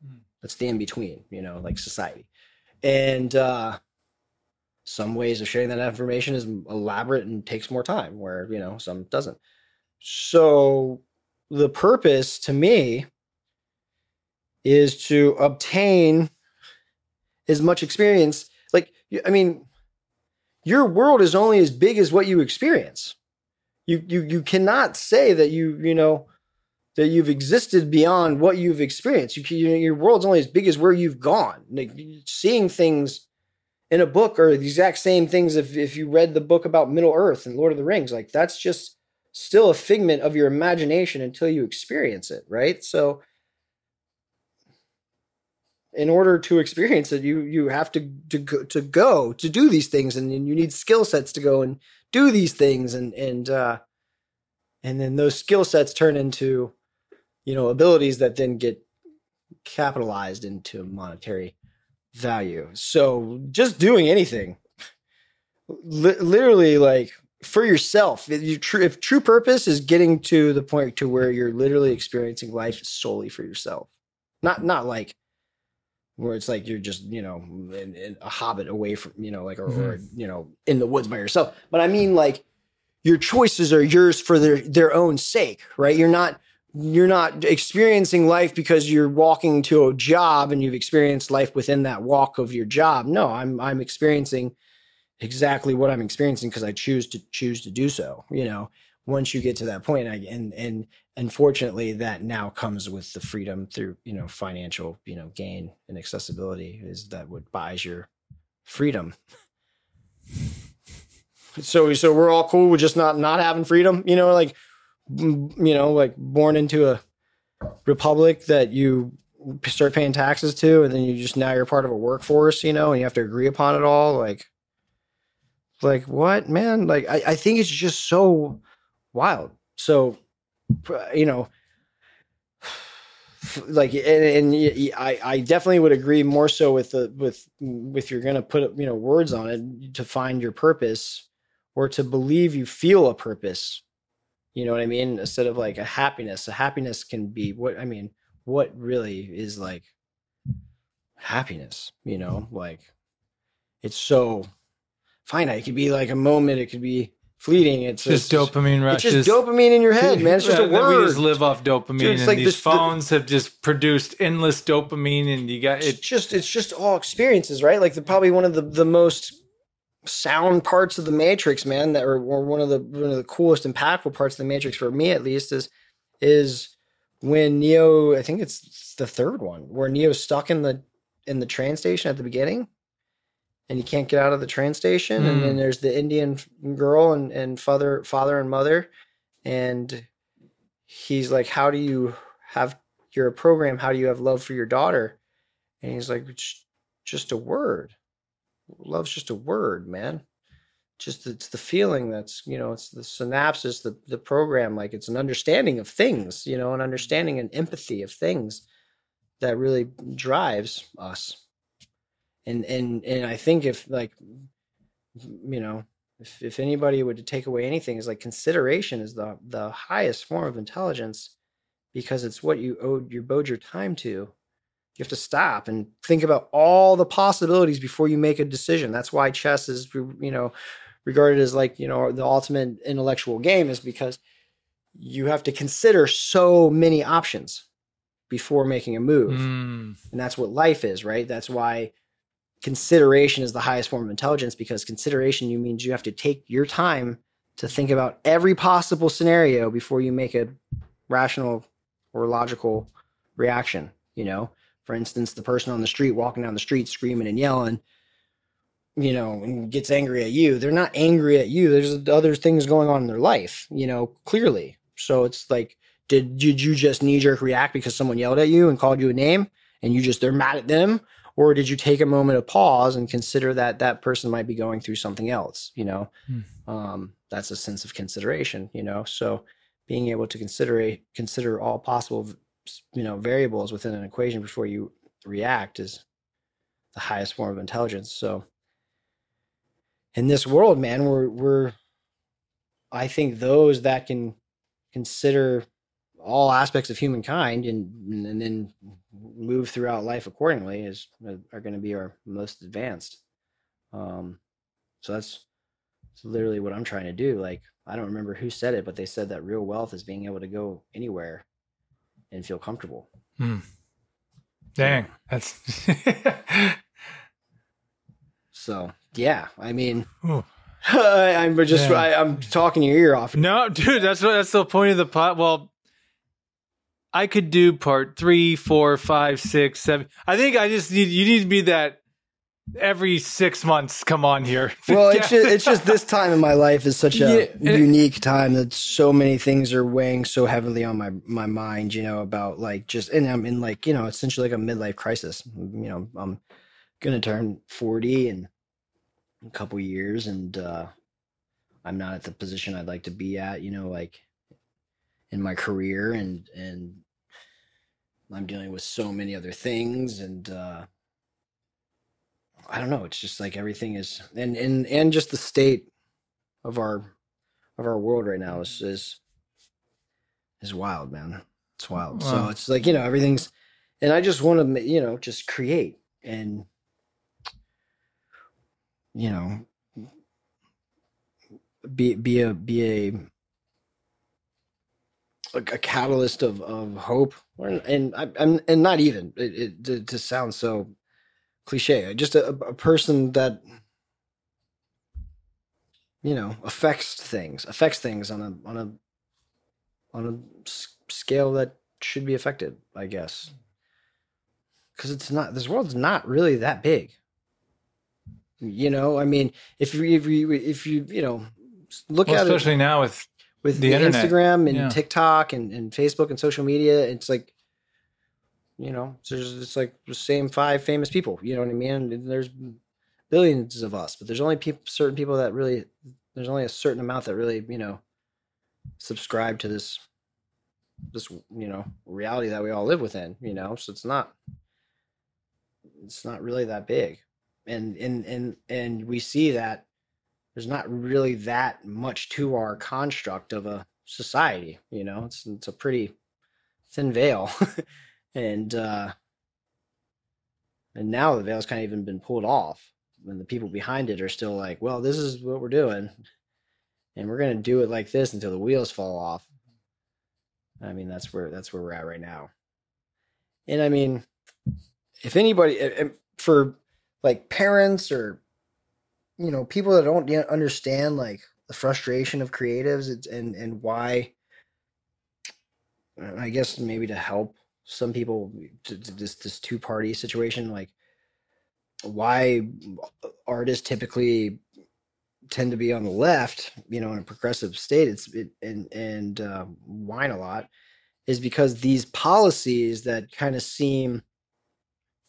Hmm. That's the in between, you know, like society. And uh some ways of sharing that information is elaborate and takes more time where, you know, some doesn't. So the purpose to me is to obtain as much experience. Like, I mean, your world is only as big as what you experience. You you you cannot say that you you know that you've existed beyond what you've experienced. You, you your world's only as big as where you've gone. Like seeing things in a book are the exact same things if if you read the book about Middle Earth and Lord of the Rings. Like that's just still a figment of your imagination until you experience it, right? So in order to experience it, you you have to to go, to go to do these things, and you need skill sets to go and do these things, and and uh, and then those skill sets turn into you know abilities that then get capitalized into monetary value. So just doing anything, li- literally like for yourself, if, you tr- if true purpose is getting to the point to where you're literally experiencing life solely for yourself, not not like where it's like you're just you know in, in a hobbit away from you know like or, mm-hmm. or, you know in the woods by yourself but i mean like your choices are yours for their their own sake right you're not you're not experiencing life because you're walking to a job and you've experienced life within that walk of your job. No, I'm I'm experiencing exactly what I'm experiencing because I choose to choose to do so. You know, once you get to that point, I, and and unfortunately, that now comes with the freedom through you know financial you know gain and accessibility is that what buys your freedom. So so we're all cool with just not not having freedom, you know, like you know, like born into a republic that you start paying taxes to, and then you just now you're part of a workforce, you know, and you have to agree upon it all. Like, like what, man? Like, I, I think it's just so wild. So, you know, like, and, and I, I definitely would agree more so with the with if you're gonna put you know words on it to find your purpose or to believe you feel a purpose you know what I mean? Instead of like a happiness, a happiness can be what I mean, what really is like happiness, you know? Like it's so finite. It could be like a moment, it could be fleeting. It's just, just dopamine rush. It's just dopamine in your head, man. It's just a word. We just live off dopamine, Dude, and like these this, phones the, have just produced endless dopamine, and you got it. It's just it's just all experiences, right? Like the probably one of the the most sound parts of the Matrix, man, that are one of the one of the coolest, impactful parts of the Matrix for me, at least, is is when Neo. I think it's the third one where Neo's stuck in the in the train station at the beginning, and you can't get out of the train station. Mm. And then hmm. there's the Indian girl and and father father and mother, and he's like, "How do you have?" You're a program. How do you have love for your daughter? And he's like, just a word love's just a word, man. Just it's the feeling that's you know it's the synapses, the the program. Like it's an understanding of things, you know, an understanding and empathy of things that really drives us. And and and I think if like you know if if anybody would take away anything is like consideration is the the highest form of intelligence because it's what you owed you bowed your time to you have to stop and think about all the possibilities before you make a decision. That's why chess is, you know, regarded as like, you know, the ultimate intellectual game is because you have to consider so many options before making a move. Mm. And that's what life is, right? That's why consideration is the highest form of intelligence because consideration you means you have to take your time to think about every possible scenario before you make a rational or logical reaction, you know? For instance, the person on the street walking down the street screaming and yelling, you know, and gets angry at you. They're not angry at you. There's other things going on in their life, you know, clearly. So it's like, did, did you just knee jerk react because someone yelled at you and called you a name and you just, they're mad at them? Or did you take a moment of pause and consider that that person might be going through something else? You know, hmm. um, that's a sense of consideration, you know? So being able to consider, consider all possible you know variables within an equation before you react is the highest form of intelligence so in this world man we're we're i think those that can consider all aspects of humankind and and then move throughout life accordingly is are going to be our most advanced um so that's, that's literally what i'm trying to do like i don't remember who said it but they said that real wealth is being able to go anywhere and feel comfortable. Hmm. Dang, that's so. Yeah, I mean, I'm just I, am talking your ear off. No, dude, that's what that's the point of the pot. Well, I could do part three, four, five, six, seven. I think I just need you need to be that every six months come on here. well, it's just, it's just this time in my life is such a yeah, unique time that so many things are weighing so heavily on my my mind. You know about like just and I'm in like you know essentially like a midlife crisis. You know I'm gonna turn forty in a couple years, and uh, I'm not at the position I'd like to be at. You know, like in my career, and and I'm dealing with so many other things, and uh, I don't know. It's just like everything is, and and and just the state of our of our world right now is is is wild, man. It's wild. Wow. So it's like you know everything's, and I just want to you know just create and you know be be a be a a, a catalyst of, of hope and I, am and not even it, it to, to, sound so cliche just a, a person that you know affects things affects things on a on a on a scale that should be affected i guess. Because it's not this world's not really that big. You know i mean if you if you if you you know look well, at especially it, now with with the, the Instagram and yeah. TikTok and, and Facebook and social media. It's like, you know, there's it's like the same five famous people. You know what I mean? And there's billions of us, but there's only people, certain people that really, there's only a certain amount that really, you know, subscribe to this, this, you know, reality that we all live within. You know, so it's not, it's not really that big, and and and and we see that there's not really that much to our construct of a society. You know, it's it's a pretty thin veil, and uh, and now the veil's kind of even been pulled off, and the people behind it are still like, well, this is what we're doing, and we're gonna do it like this until the wheels fall off. I mean, that's where that's where we're at right now, and I mean, if anybody for like parents or you know people that don't understand like the frustration of creatives and and why i guess maybe to help some people to, to this this two party situation like why artists typically tend to be on the left you know in a progressive state it's it, and and uh, whine a lot is because these policies that kind of seem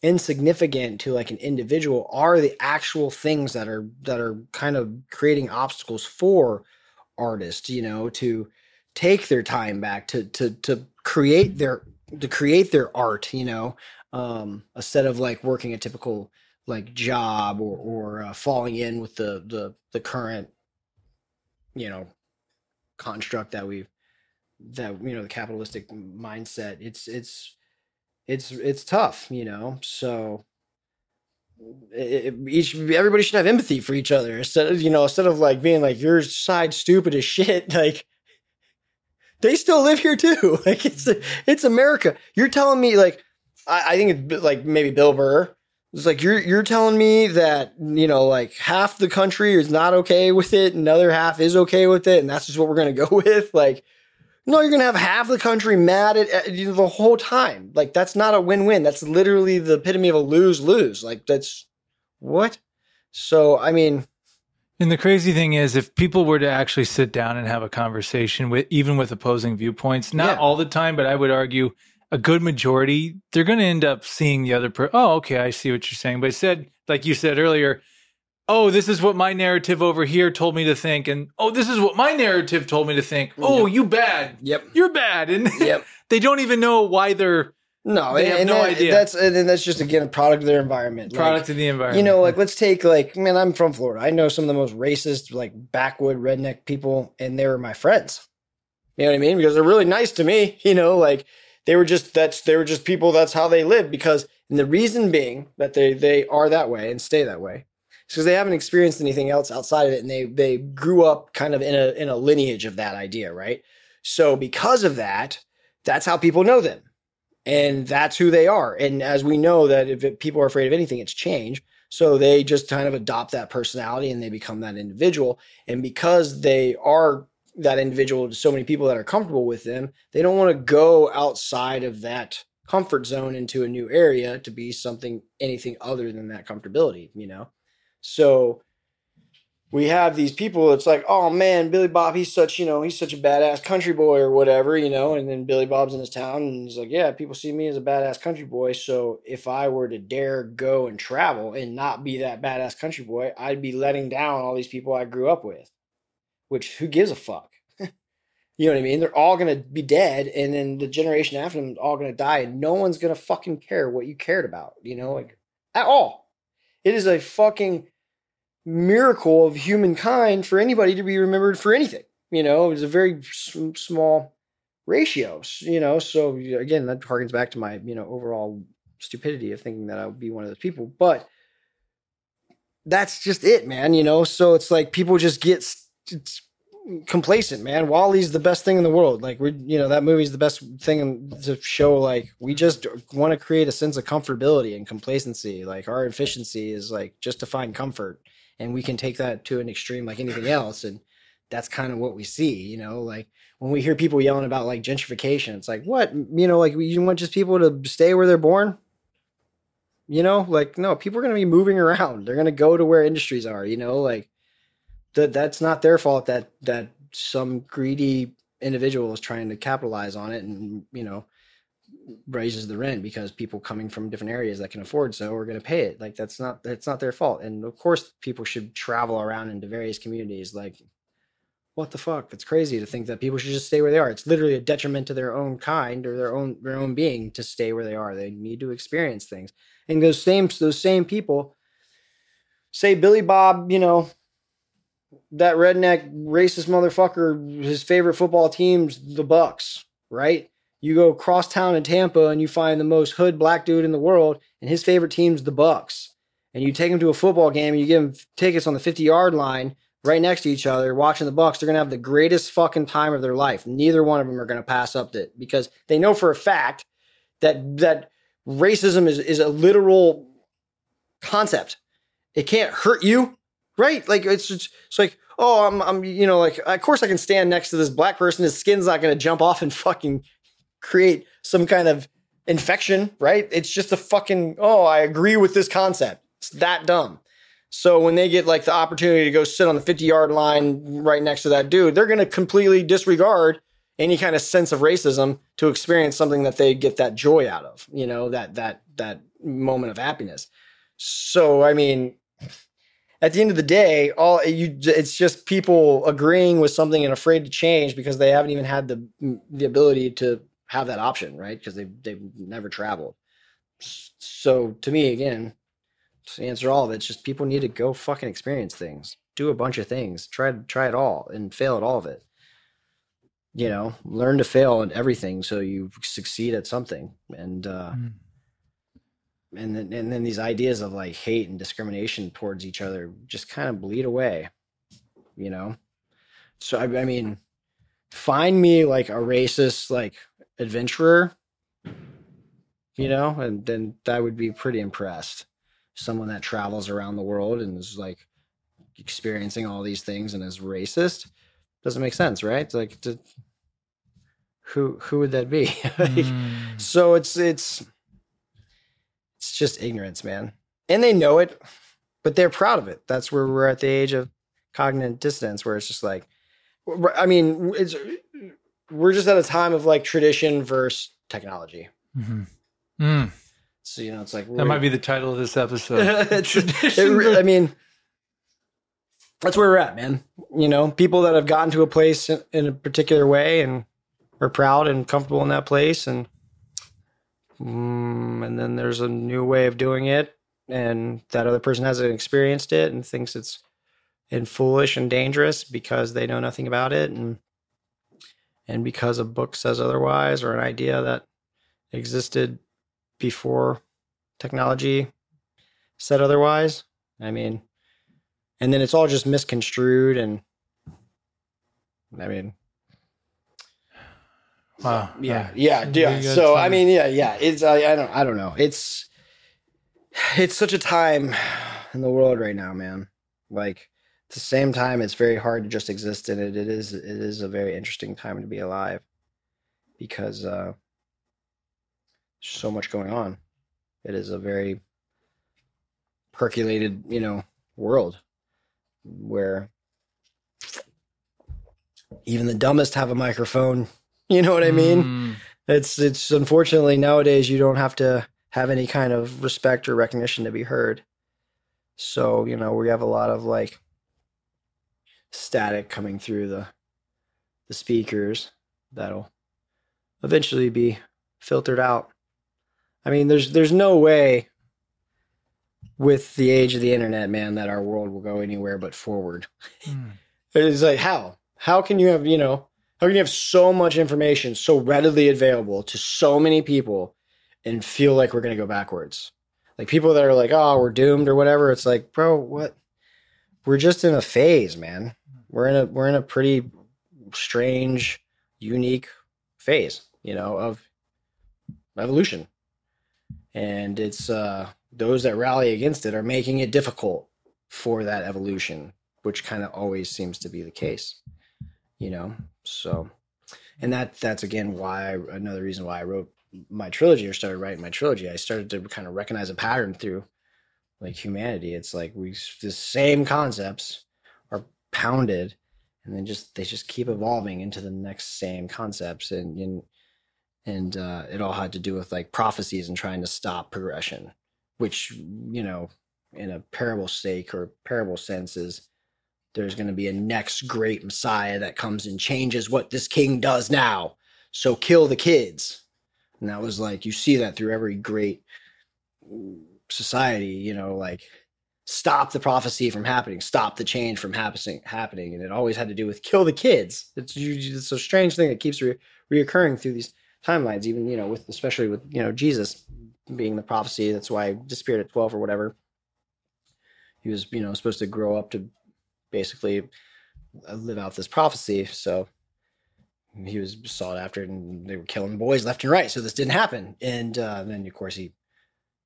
insignificant to like an individual are the actual things that are that are kind of creating obstacles for artists you know to take their time back to to to create their to create their art you know um instead of like working a typical like job or or uh, falling in with the the the current you know construct that we've that you know the capitalistic mindset. It's it's it's it's tough, you know. So it, each everybody should have empathy for each other instead of you know instead of like being like your side stupid as shit. Like they still live here too. Like it's it's america. You're telling me like i, I think it's like maybe bill burr. It's like you're you're telling me that you know like half the country is not okay with it another half is okay with it and that's just what we're gonna go with? Like no, you're going to have half the country mad at, at you know, the whole time. Like that's not a win-win. That's literally the epitome of a lose-lose. Like that's what? So, I mean, and the crazy thing is, if people were to actually sit down and have a conversation with, even with opposing viewpoints, not yeah. all the time, but I would argue a good majority, they're going to end up seeing the other person. Oh, okay, I see what you're saying. But I said, like you said earlier, oh, this is what my narrative over here told me to think, and oh, this is what my narrative told me to think. Oh, yep. you bad. Yep, you're bad, and yep. they don't even know why they're. No, they have no that, idea. That's and that's just again a product of their environment. Product like, of the environment. You know, like let's take like man, I'm from Florida. I know some of the most racist, like backwood redneck people, and they were my friends. You know what I mean? Because they're really nice to me. You know, like they were just that's they were just people. That's how they live. Because and the reason being that they they are that way and stay that way because they haven't experienced anything else outside of it and they they grew up kind of in a in a lineage of that idea right? So because of that that's how people know them and that's who they are. And as we know that if it, people are afraid of anything it's change. So they just kind of adopt that personality and they become that individual. And because they are that individual to so many people that are comfortable with them they don't want to go outside of that comfort zone into a new area to be something anything other than that comfortability you know so we have these people it's like oh man billy bob he's such you know he's such a badass country boy or whatever you know and then billy bob's in his town and he's like yeah people see me as a badass country boy so if i were to dare go and travel and not be that badass country boy i'd be letting down all these people i grew up with which who gives a fuck? You know what i mean? They're all gonna be dead and then the generation after them all gonna die and no one's gonna fucking care what you cared about you know like at all it is a fucking miracle of humankind for anybody to be remembered for anything. You know, it's a very small ratios, you know. So again, that harkens back to my, you know, overall stupidity of thinking that I would be one of those people. But that's just it, man, you know. So it's like people just get complacent, man. WALL-E's the best thing in the world. Like we, you know, that movie's the best thing to show. Like we just want to create a sense of comfortability and complacency. Like our efficiency is like just to find comfort, and we can take that to an extreme like anything else. And that's kind of what we see. You know, like when we hear people yelling about like gentrification, it's like what you know, like you want just people to stay where they're born. You know, like no, people are going to be moving around. They're going to go to where industries are. You know, like that that's not their fault that that some greedy individual is trying to capitalize on it and you know raises the rent because people coming from different areas that can afford so are going to pay it. Like that's not that's not their fault. And of course people should travel around into various communities. Like what the fuck? It's crazy to think that people should just stay where they are. It's literally a detriment to their own kind or their own their own being to stay where they are. They need to experience things. And those same those same people say billy bob you know that redneck racist motherfucker, his favorite football team's the Bucs, right? You go cross town in Tampa and you find the most hood black dude in the world, and his favorite team's the Bucs. And you take him to a football game and you give him tickets on the 50 yard line right next to each other, watching the Bucs. They're gonna have the greatest fucking time of their life. Neither one of them are gonna pass up it because they know for a fact that that racism is, is a literal concept. It can't hurt you right? Like it's just, it's like, oh, I'm, I'm, you know, like of course I can stand next to this black person. His skin's not going to jump off and fucking create some kind of infection, right? It's just a fucking, oh, I agree with this concept. It's that dumb. So when they get like the opportunity to go sit on the 50 yard line right next to that dude, they're going to completely disregard any kind of sense of racism to experience something that they get that joy out of, you know, that, that, that moment of happiness. So, I mean, at the end of the day, all you it's just people agreeing with something and afraid to change because they haven't even had the the ability to have that option, right? Because they they've never traveled. So to me, again, to answer all of it, it's just people need to go fucking experience things, do a bunch of things, try try it all, and fail at all of it. You know, learn to fail at everything so you succeed at something, and. uh mm and then and then these ideas of like hate and discrimination towards each other just kind of bleed away you know? So I, I mean find me like a racist like adventurer you know and then I would be pretty impressed. Someone that travels around the world and is like experiencing all these things and is racist? Doesn't make sense right? It's like to, who who would that be? Like, mm. so it's it's it's just ignorance, man. And they know it, but they're proud of it. That's where we're at the age of cognitive dissonance, where it's just like, I mean, it's we're just at a time of like tradition versus technology. Mm-hmm. Mm. So you know, it's like that might be the title of this episode. it, I mean, that's where we're at, man. You know, people that have gotten to a place in, in a particular way and are proud and comfortable in that place, and Mm, and then there's a new way of doing it, and that other person hasn't experienced it and thinks it's and foolish and dangerous because they know nothing about it, and and because a book says otherwise or an idea that existed before technology said otherwise. I mean, and then it's all just misconstrued and I mean, Wow. Yeah. Yeah. Yeah. So I mean, yeah, yeah. It's I, I don't I don't know. It's it's such a time in the world right now, man. Like at the same time, it's very hard to just exist in it. It is it is a very interesting time to be alive because uh so much going on. It is a very percolated, you know, world where even the dumbest have a microphone You know what I mean? Mm. It's it's unfortunately nowadays you don't have to have any kind of respect or recognition to be heard. So, you know, we have a lot of like static coming through the the speakers that'll eventually be filtered out. I mean, there's there's no way with the age of the internet, man, that our world will go anywhere but forward. Mm. it's like how? How can you have, you know, how can you have so much information so readily available to so many people and feel like we're going to go backwards? Like people that are like, oh, we're doomed or whatever. It's like, bro, what? We're just in a phase, man. We're in a we're in a pretty strange, unique phase, you know, of evolution. And it's uh, those that rally against it are making it difficult for that evolution, which kind of always seems to be the case, you know. So, and that that's again why another reason why I wrote my trilogy or started writing my trilogy. I started to kind of recognize a pattern through like humanity. It's like we the same concepts are pounded and then just they just keep evolving into the next same concepts and and, and uh, it all had to do with like prophecies and trying to stop progression which you know in a parable sake or parable sense is there's going to be a next great messiah that comes and changes what this king does now so kill the kids and that was like you see that through every great society you know like stop the prophecy from happening, stop the change from happening, happening. And it always had to do with kill the kids. It's, it's a strange thing that keeps re- reoccurring through these timelines, even, you know, with, especially with, you know, Jesus being the prophecy. That's why he disappeared at 12 or whatever. He was, you know, supposed to grow up to basically uh, live out this prophecy. So he was sought after and they were killing boys left and right. So this didn't happen. And uh, then, of course, he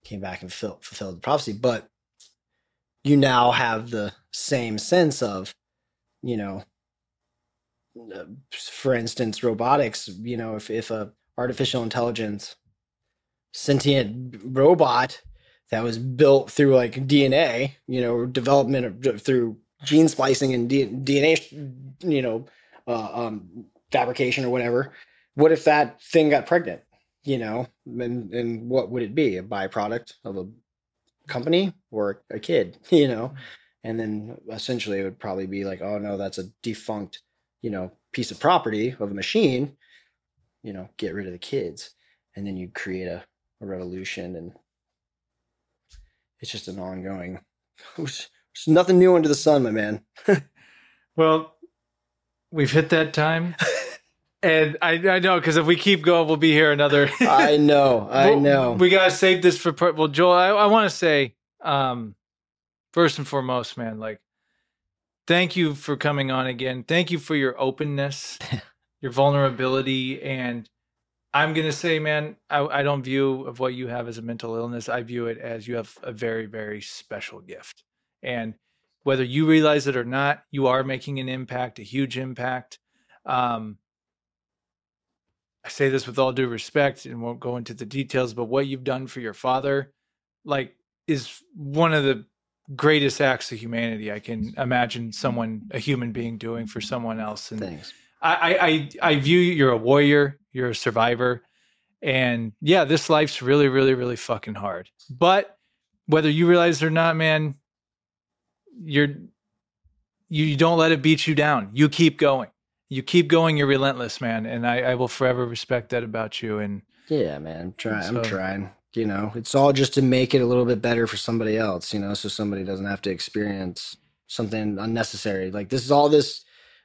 came back and fulfilled, the prophecy. But you now have the same sense of, you know, uh, for instance, robotics, you know, if, if a artificial intelligence sentient robot that was built through like DNA, you know, development of, through gene splicing and DNA, you know, uh, um, fabrication or whatever. What if that thing got pregnant? You know, and and what would it be? A byproduct of a company or a kid, you know? And then essentially it would probably be like, oh no, that's a defunct, you know, piece of property of a machine, you know, get rid of the kids. And then you create a, a revolution and it's just an ongoing there's nothing new under the sun, my man. well, we've hit that time. And I, I know because if we keep going, we'll be here another. I know, I know. We gotta save this for well, Joel. I, I want to say, um, first and foremost, man, like, thank you for coming on again. Thank you for your openness, your vulnerability, and I'm gonna say, man, I, I don't view of what you have as a mental illness. I view it as you have a very, very special gift, and whether you realize it or not, you are making an impact, a huge impact. Um, I say this with all due respect and won't go into the details, but what you've done for your father, like, is one of the greatest acts of humanity I can imagine someone, a human being, doing for someone else. And Thanks. I, I, I view you, you're a warrior, you're a survivor, and yeah, this life's really, really, really fucking hard. But whether you realize it or not, man, you're you don't let it beat you down. You keep going you keep going. You're relentless, man, and I, I will forever respect that about you. And yeah, man, I'm trying. So, I'm trying. You know, it's all just to make it a little bit better for somebody else. You know, so somebody doesn't have to experience something unnecessary. Like this is all this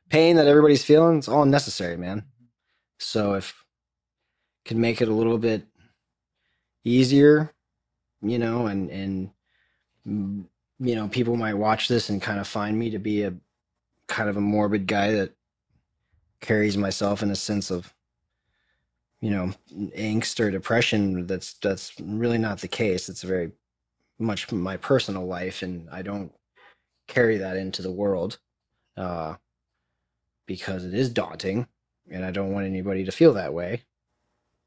pain that everybody's feeling. It's all unnecessary, man. So if can make it a little bit easier, you know, and and you know, people might watch this and kind of find me to be a kind of a morbid guy that carries myself in a sense of you know angst or depression that's that's really not the case. It's very much my personal life and i don't carry that into the world uh, because it is daunting and i don't want anybody to feel that way.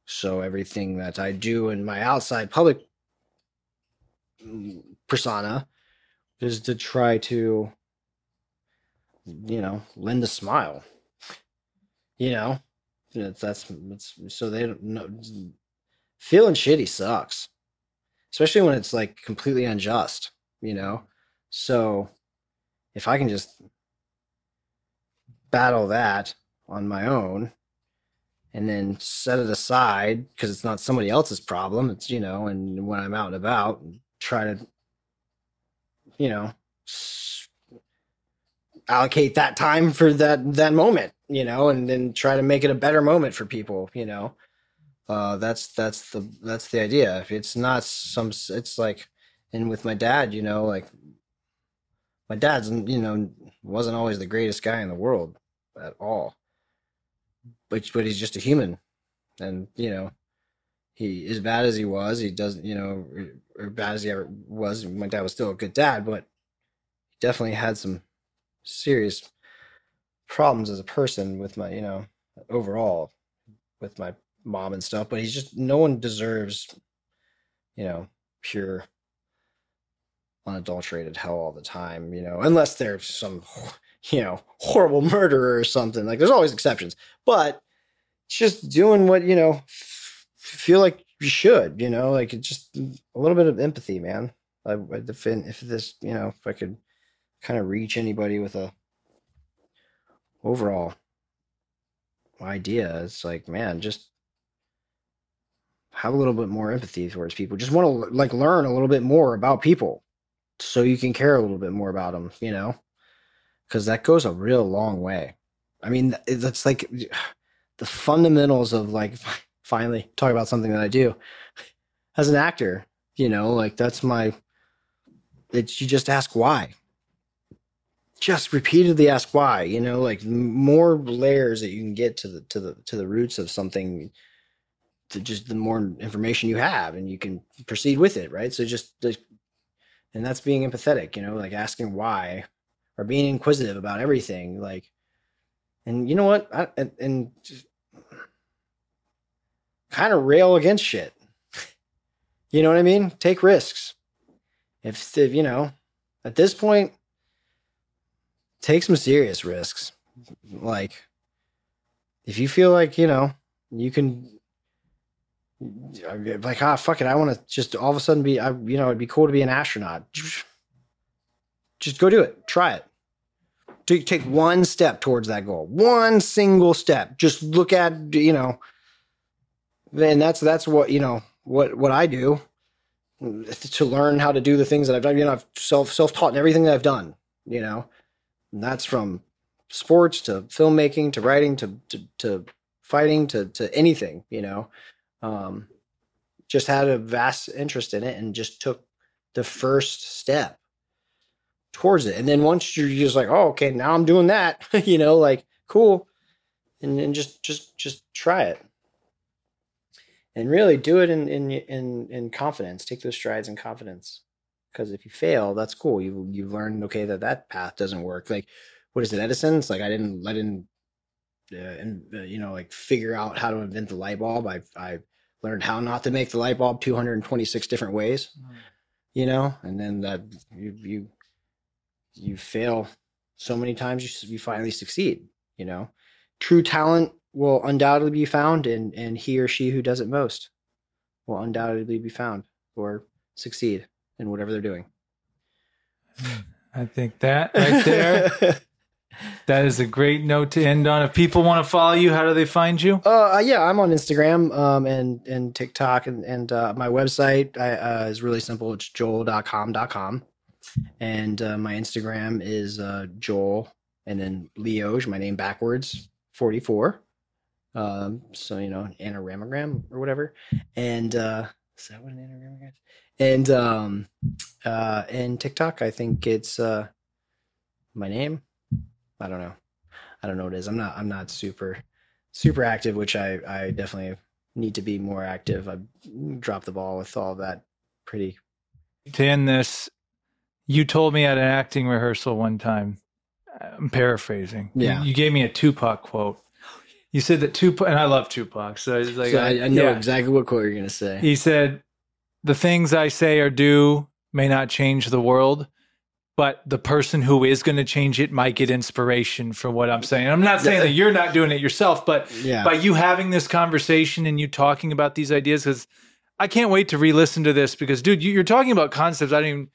So everything that i do in my outside public persona is to try to you know lend a smile you know, that's that's it's, so they don't know. Feeling shitty sucks, especially when it's like completely unjust. You know, so if I can just battle that on my own and then set it aside because it's not somebody else's problem it's you know and when i'm out and about try to you know allocate that time for that that moment you know and then try to make it a better moment for people you know. Uh that's that's the that's the idea. It's not some it's like and with my dad you know like my dad's you know wasn't always the greatest guy in the world at all but but he's just a human, and you know, he as bad as he was, he doesn't, you know, or, bad as he ever was. My dad was still a good dad, but he definitely had some serious problems as a person with my, you know, overall with my mom and stuff. But he's just no one deserves, you know, pure unadulterated hell all the time, you know, unless there's some, you know, horrible murderer or something. Like there's always exceptions, but just doing what, you know, feel like you should, you know, like it's just a little bit of empathy, man. I, defend if this, you know, if I could kind of reach anybody with a overall idea, it's like, man, just have a little bit more empathy towards people. Just want to like learn a little bit more about people so you can care a little bit more about them, you know? Because that goes a real long way. I mean, that's like the fundamentals of like finally talk about something that I do as an actor, you know, like that's my, it's you just ask why. Just repeatedly ask why, you know, like more layers that you can get to the to the to the roots of something to just the more information you have and you can proceed with it, right? So just and that's being empathetic you know like asking why or being inquisitive about everything like and you know what I, and, and kind of rail against shit. You know what i mean? Take risks. If, if you know at this point take some serious risks. Like if you feel like you know you can like ah fuck it i want to just all of a sudden be I, you know it'd be cool to be an astronaut. Just go do it. Try it. Take one step towards that goal. One single step. Just look at you know and that's that's what you know what what i do to learn how to do the things that i've done you know i've self self-taught in everything that i've done you know and that's from sports to filmmaking to writing to to, to fighting to to anything you know um, just had a vast interest in it and just took the first step towards it. And then once you're just like, oh, okay, now I'm doing that, you know, like cool. And then just just just try it. And really do it in in in in confidence. Take those strides in confidence. Because if you fail, that's cool. You you learned okay that that path doesn't work. Like what is it, Edison? It's like I didn't let in uh, and uh, you know like figure out how to invent the light bulb. I I learned how not to make the light bulb 226 different ways. Mm. You know, and then that you you you fail so many times you, you finally succeed. You know, true talent will undoubtedly be found, and and he or she who does it most will undoubtedly be found or succeed in whatever they're doing. I think that right there That is a great note to end on. If people want to follow you, how do they find you? Uh, uh, yeah, I'm on Instagram um, and and TikTok and and uh, my website uh, is really simple. It's joeldotcom.com. And uh, my Instagram is uh, Joel and then Leoj, my name backwards, 44. Um, so you know, anagramogram or whatever. And uh, is that what an is? And um, uh, and TikTok, I think it's uh, my name I don't know. I don't know what it is. I'm not I'm not super super active, which I I definitely need to be more active. I dropped the ball with all that pretty. To end this, you told me at an acting rehearsal one time. I'm paraphrasing. Yeah, you, you gave me a Tupac quote. You said that Tupac, and I love Tupac, so it's like so I, I, know yeah. exactly what quote you're going to say. He said, "The things I say or do may not change the world, but the person who is going to change it might get inspiration from what I'm saying. I'm not saying that you're not doing it yourself, but yeah. by you having this conversation and you talking about these ideas, because I can't wait to re-listen to this because, dude, you, are talking about concepts I didn't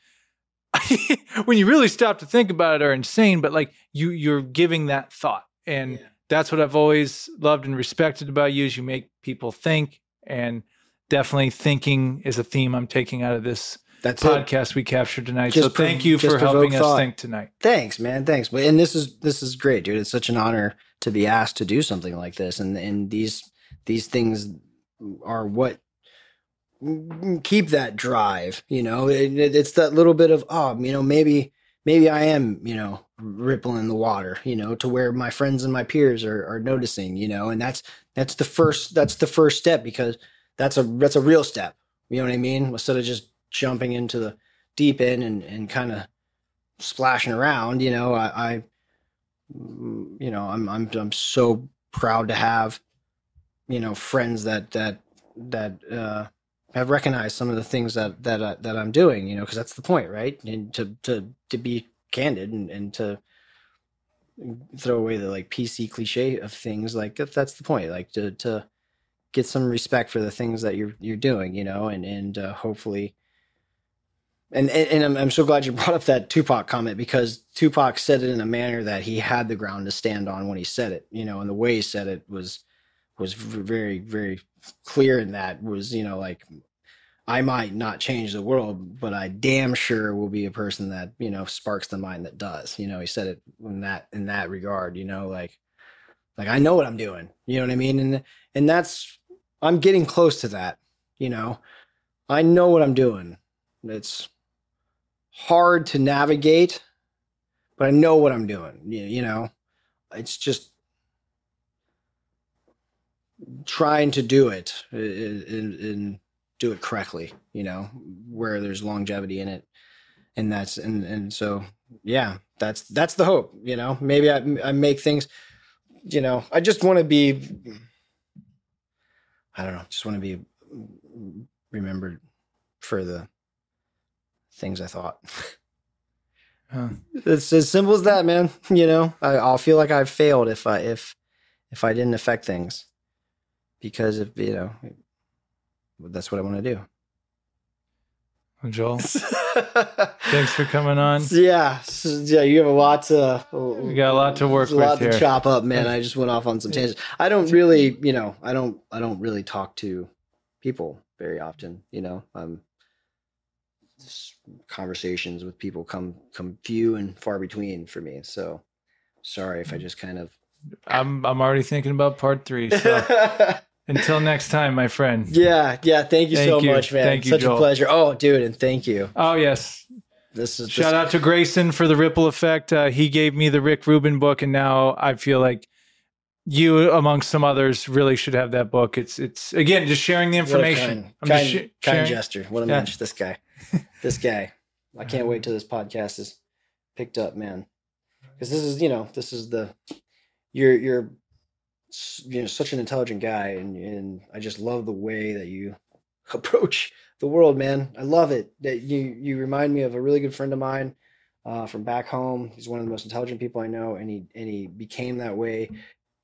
even. when you really stop to think about it, are insane. But like you, you're giving that thought, and yeah. That's what I've always loved and respected about you. Is you make people think, and definitely thinking is a theme I'm taking out of this that's podcast it. we captured tonight. Just so thank you for helping thought. us think tonight. Thanks, man. Thanks. And this is this is great, dude. It's such an honor to be asked to do something like this. And and these these things are what keep that drive. You know, it, it's that little bit of oh, you know, maybe maybe I am, you know, ripple in the water, you know, to where my friends and my peers are, are noticing, you know, and that's that's the first that's the first step because that's a that's a real step. You know what I mean? Instead of just jumping into the deep end and, and kind of splashing around, you know, I, I you know, I'm I'm I'm so proud to have, you know, friends that that that uh have recognized some of the things that that uh, that I'm doing, you know, because that's the point, right? And to to to be candid and, and to throw away the like PC cliche of things, like that's the point, like to to get some respect for the things that you're you're doing, you know, and and uh, hopefully. And, and, and I'm, I'm so glad you brought up that Tupac comment because Tupac said it in a manner that he had the ground to stand on when he said it, you know, and the way he said it was was very very clear in that was you know like I might not change the world, but I damn sure will be a person that you know sparks the mind that does. You know, he said it in that in that regard. You know, like like I know what I'm doing. You know what I mean? And and that's I'm getting close to that. You know, I know what I'm doing. It's hard to navigate, but I know what I'm doing. You, you know, it's just trying to do it in, in do it correctly, you know, where there's longevity in it. And that's, and, and so, yeah, that's, that's the hope, you know, maybe I, I make things, you know, I just want to be, I don't know, just want to be remembered for the things I thought. Huh. It's as simple as that, man. You know, I, I'll feel like I've failed if I, if, if I didn't affect things because of, you know, that's what I want to do. Well, Joel, thanks for coming on. Yeah, yeah, you have a lot to. We got a lot to work a with lot here. to chop up, man. I just went off on some tangents. I don't really, you know, I don't, I don't really talk to people very often. You know, um, conversations with people come come few and far between for me. So, sorry if I just kind of. I'm I'm already thinking about part three. So. Until next time, my friend. Yeah, yeah. Thank you thank so you. much, man. Thank you, Such Joel. a pleasure. Oh, dude, and thank you. Oh, yes. This is shout this- out to Grayson for the ripple effect. Uh, he gave me the Rick Rubin book, and now I feel like you, amongst some others, really should have that book. It's it's again just sharing the information. What kind, kind, sh- kind gesture. What a yeah. mensch, this guy. this guy. I can't wait till this podcast is picked up, man. Because this is, you know, this is the you're you're you know such an intelligent guy and and I just love the way that you approach the world man. I love it that you you remind me of a really good friend of mine uh, from back home. He's one of the most intelligent people I know and he and he became that way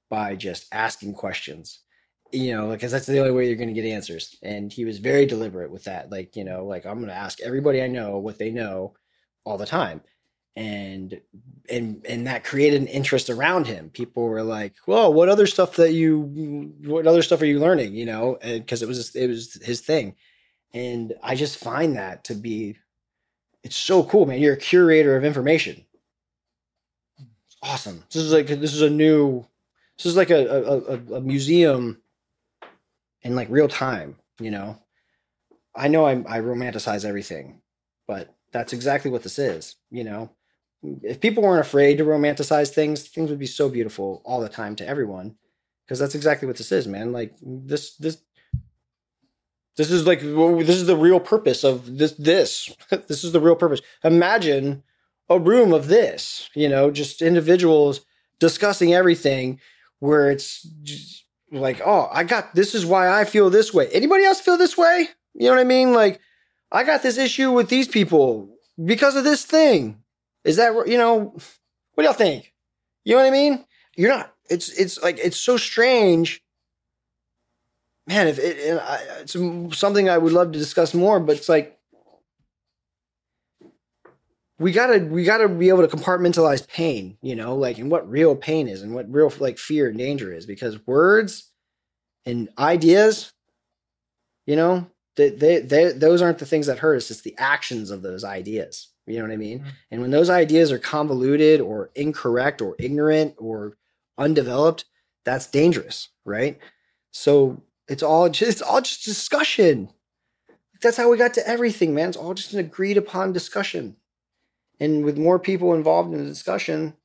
by just asking questions. You know because that's the only way you're going to get answers. And he was very deliberate with that. Like you know like I'm going to ask everybody I know what they know all the time and and and that created an interest around him. People were like well what other stuff that you what other stuff are you learning? You know because it was it was his thing. And i just find that to be it's so cool man. You're a curator of information. Awesome. This is like this is a new this is like a a, a museum in like real time you know? I know I, I romanticize everything but that's exactly what this is you know if people weren't afraid to romanticize things, things would be so beautiful all the time to everyone. Because that's exactly what this is, man. Like this, this, this is like this is the real purpose of this. This, this is the real purpose. Imagine a room of this, you know, just individuals discussing everything, where it's like, oh, I got this is why I feel this way. Anybody else feel this way? You know what I mean? Like, I got this issue with these people because of this thing is that you know? What do y'all think? You know what I mean? You're not. It's it's like it's so strange, man. If it, it's something I would love to discuss more, but it's like we gotta we gotta be able to compartmentalize pain, you know, like and what real pain is and what real like fear and danger is, because words and ideas, you know, they, they, they those aren't the things that hurt us. It's the actions of those ideas. You know what I mean? Mm-hmm. And when those ideas are convoluted or incorrect or ignorant or undeveloped, that's dangerous, right? So it's all just it's all just discussion. That's how we got to everything, man. It's all just an agreed upon discussion. and with more people involved in the discussion,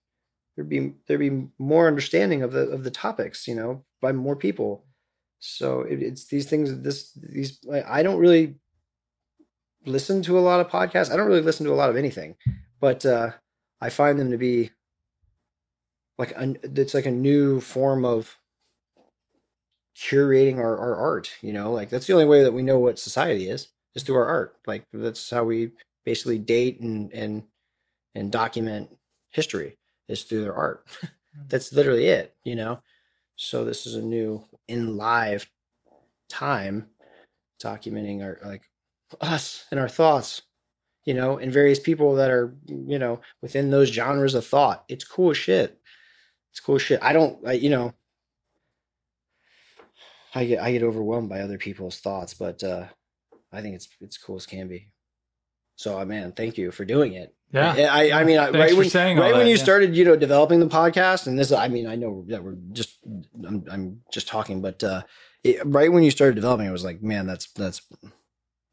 there'd be there'd be more understanding of the of the topics, you know, by more people. So it, it's these things. This these I don't really listen to a lot of podcasts. I don't really listen to a lot of anything, but uh, I find them to be like a, it's like a new form of curating our, our art. You know, like that's the only way that we know what society is is through our art. Like that's how we basically date and and and document history is through their art. that's literally it. You know. So this is a new in live time documenting our like us and our thoughts, you know, and various people that are, you know, within those genres of thought. It's cool shit. It's cool shit. I don't, I, you know, I get I get overwhelmed by other people's thoughts, but uh I think it's it's cool as can be. So, uh, man, thank you for doing it. Yeah. I, I mean, Thanks right when, right when that, you yeah. started, you know, developing the podcast, and this, I mean, I know that we're just, I'm, I'm just talking, but uh, it, right when you started developing, it was like, man, that's that's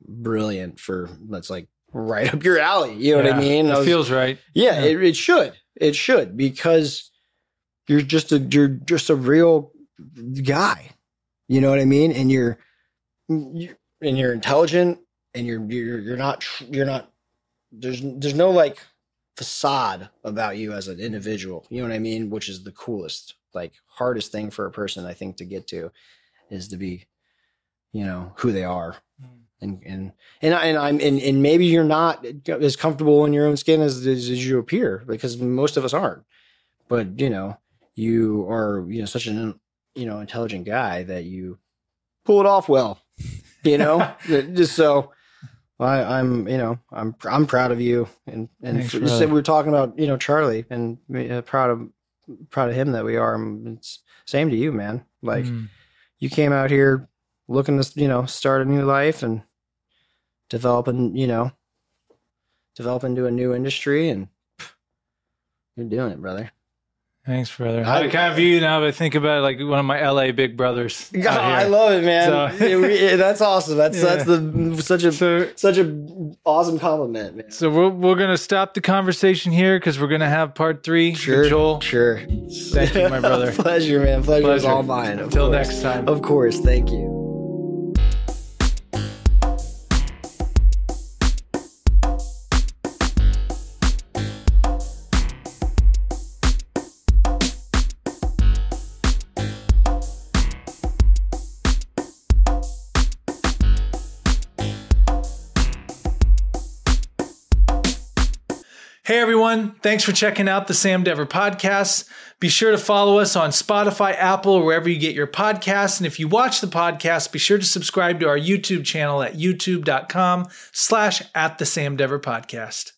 brilliant for that's like right up your alley. You know what I Yeah, mean? I It was- feels right. yeah, Yeah. It, it should. It should because you're just a you're just a real guy. You know what I mean? And you're, you and you're intelligent and you're you're you're not you're not there's there's no like facade about you as an individual. You know what I mean? Which is the coolest, like hardest thing for a person I think to get to is to be, you know, who they are mm. And and and, I, and I'm and, and maybe you're not as comfortable in your own skin as, as as you appear because most of us aren't. But you know, you are you know such an you know intelligent guy that you pull it off well. You know, just so. I, I'm, you know, I'm, I'm proud of you, and and Thanks, for, so we were talking about, you know, Charlie, and uh, proud of, proud of him that we are. It's same to you, man. Like, Mm. you came out here looking to you know start a new life and developing you know develop into a new industry and pff, you're doing it brother Thanks, brother. I- I, kind of view you now, but I think about it like one of my LA big brothers. out God, I love it man So- It it- that's awesome that's Yeah. that's the such a So, such a awesome compliment man so we're, we're going to stop the conversation here because we're going to have part three. with sure Joel. sure Thank you, my brother. pleasure man pleasure, is all mine Until course. next time. of course thank you everyone, thanks for checking out the Sam Dever podcast. Be sure to follow us on Spotify, Apple, or wherever you get your podcasts. And if you watch the podcast, be sure to subscribe to our YouTube channel at youtube.com slash at the Sam Dever podcast.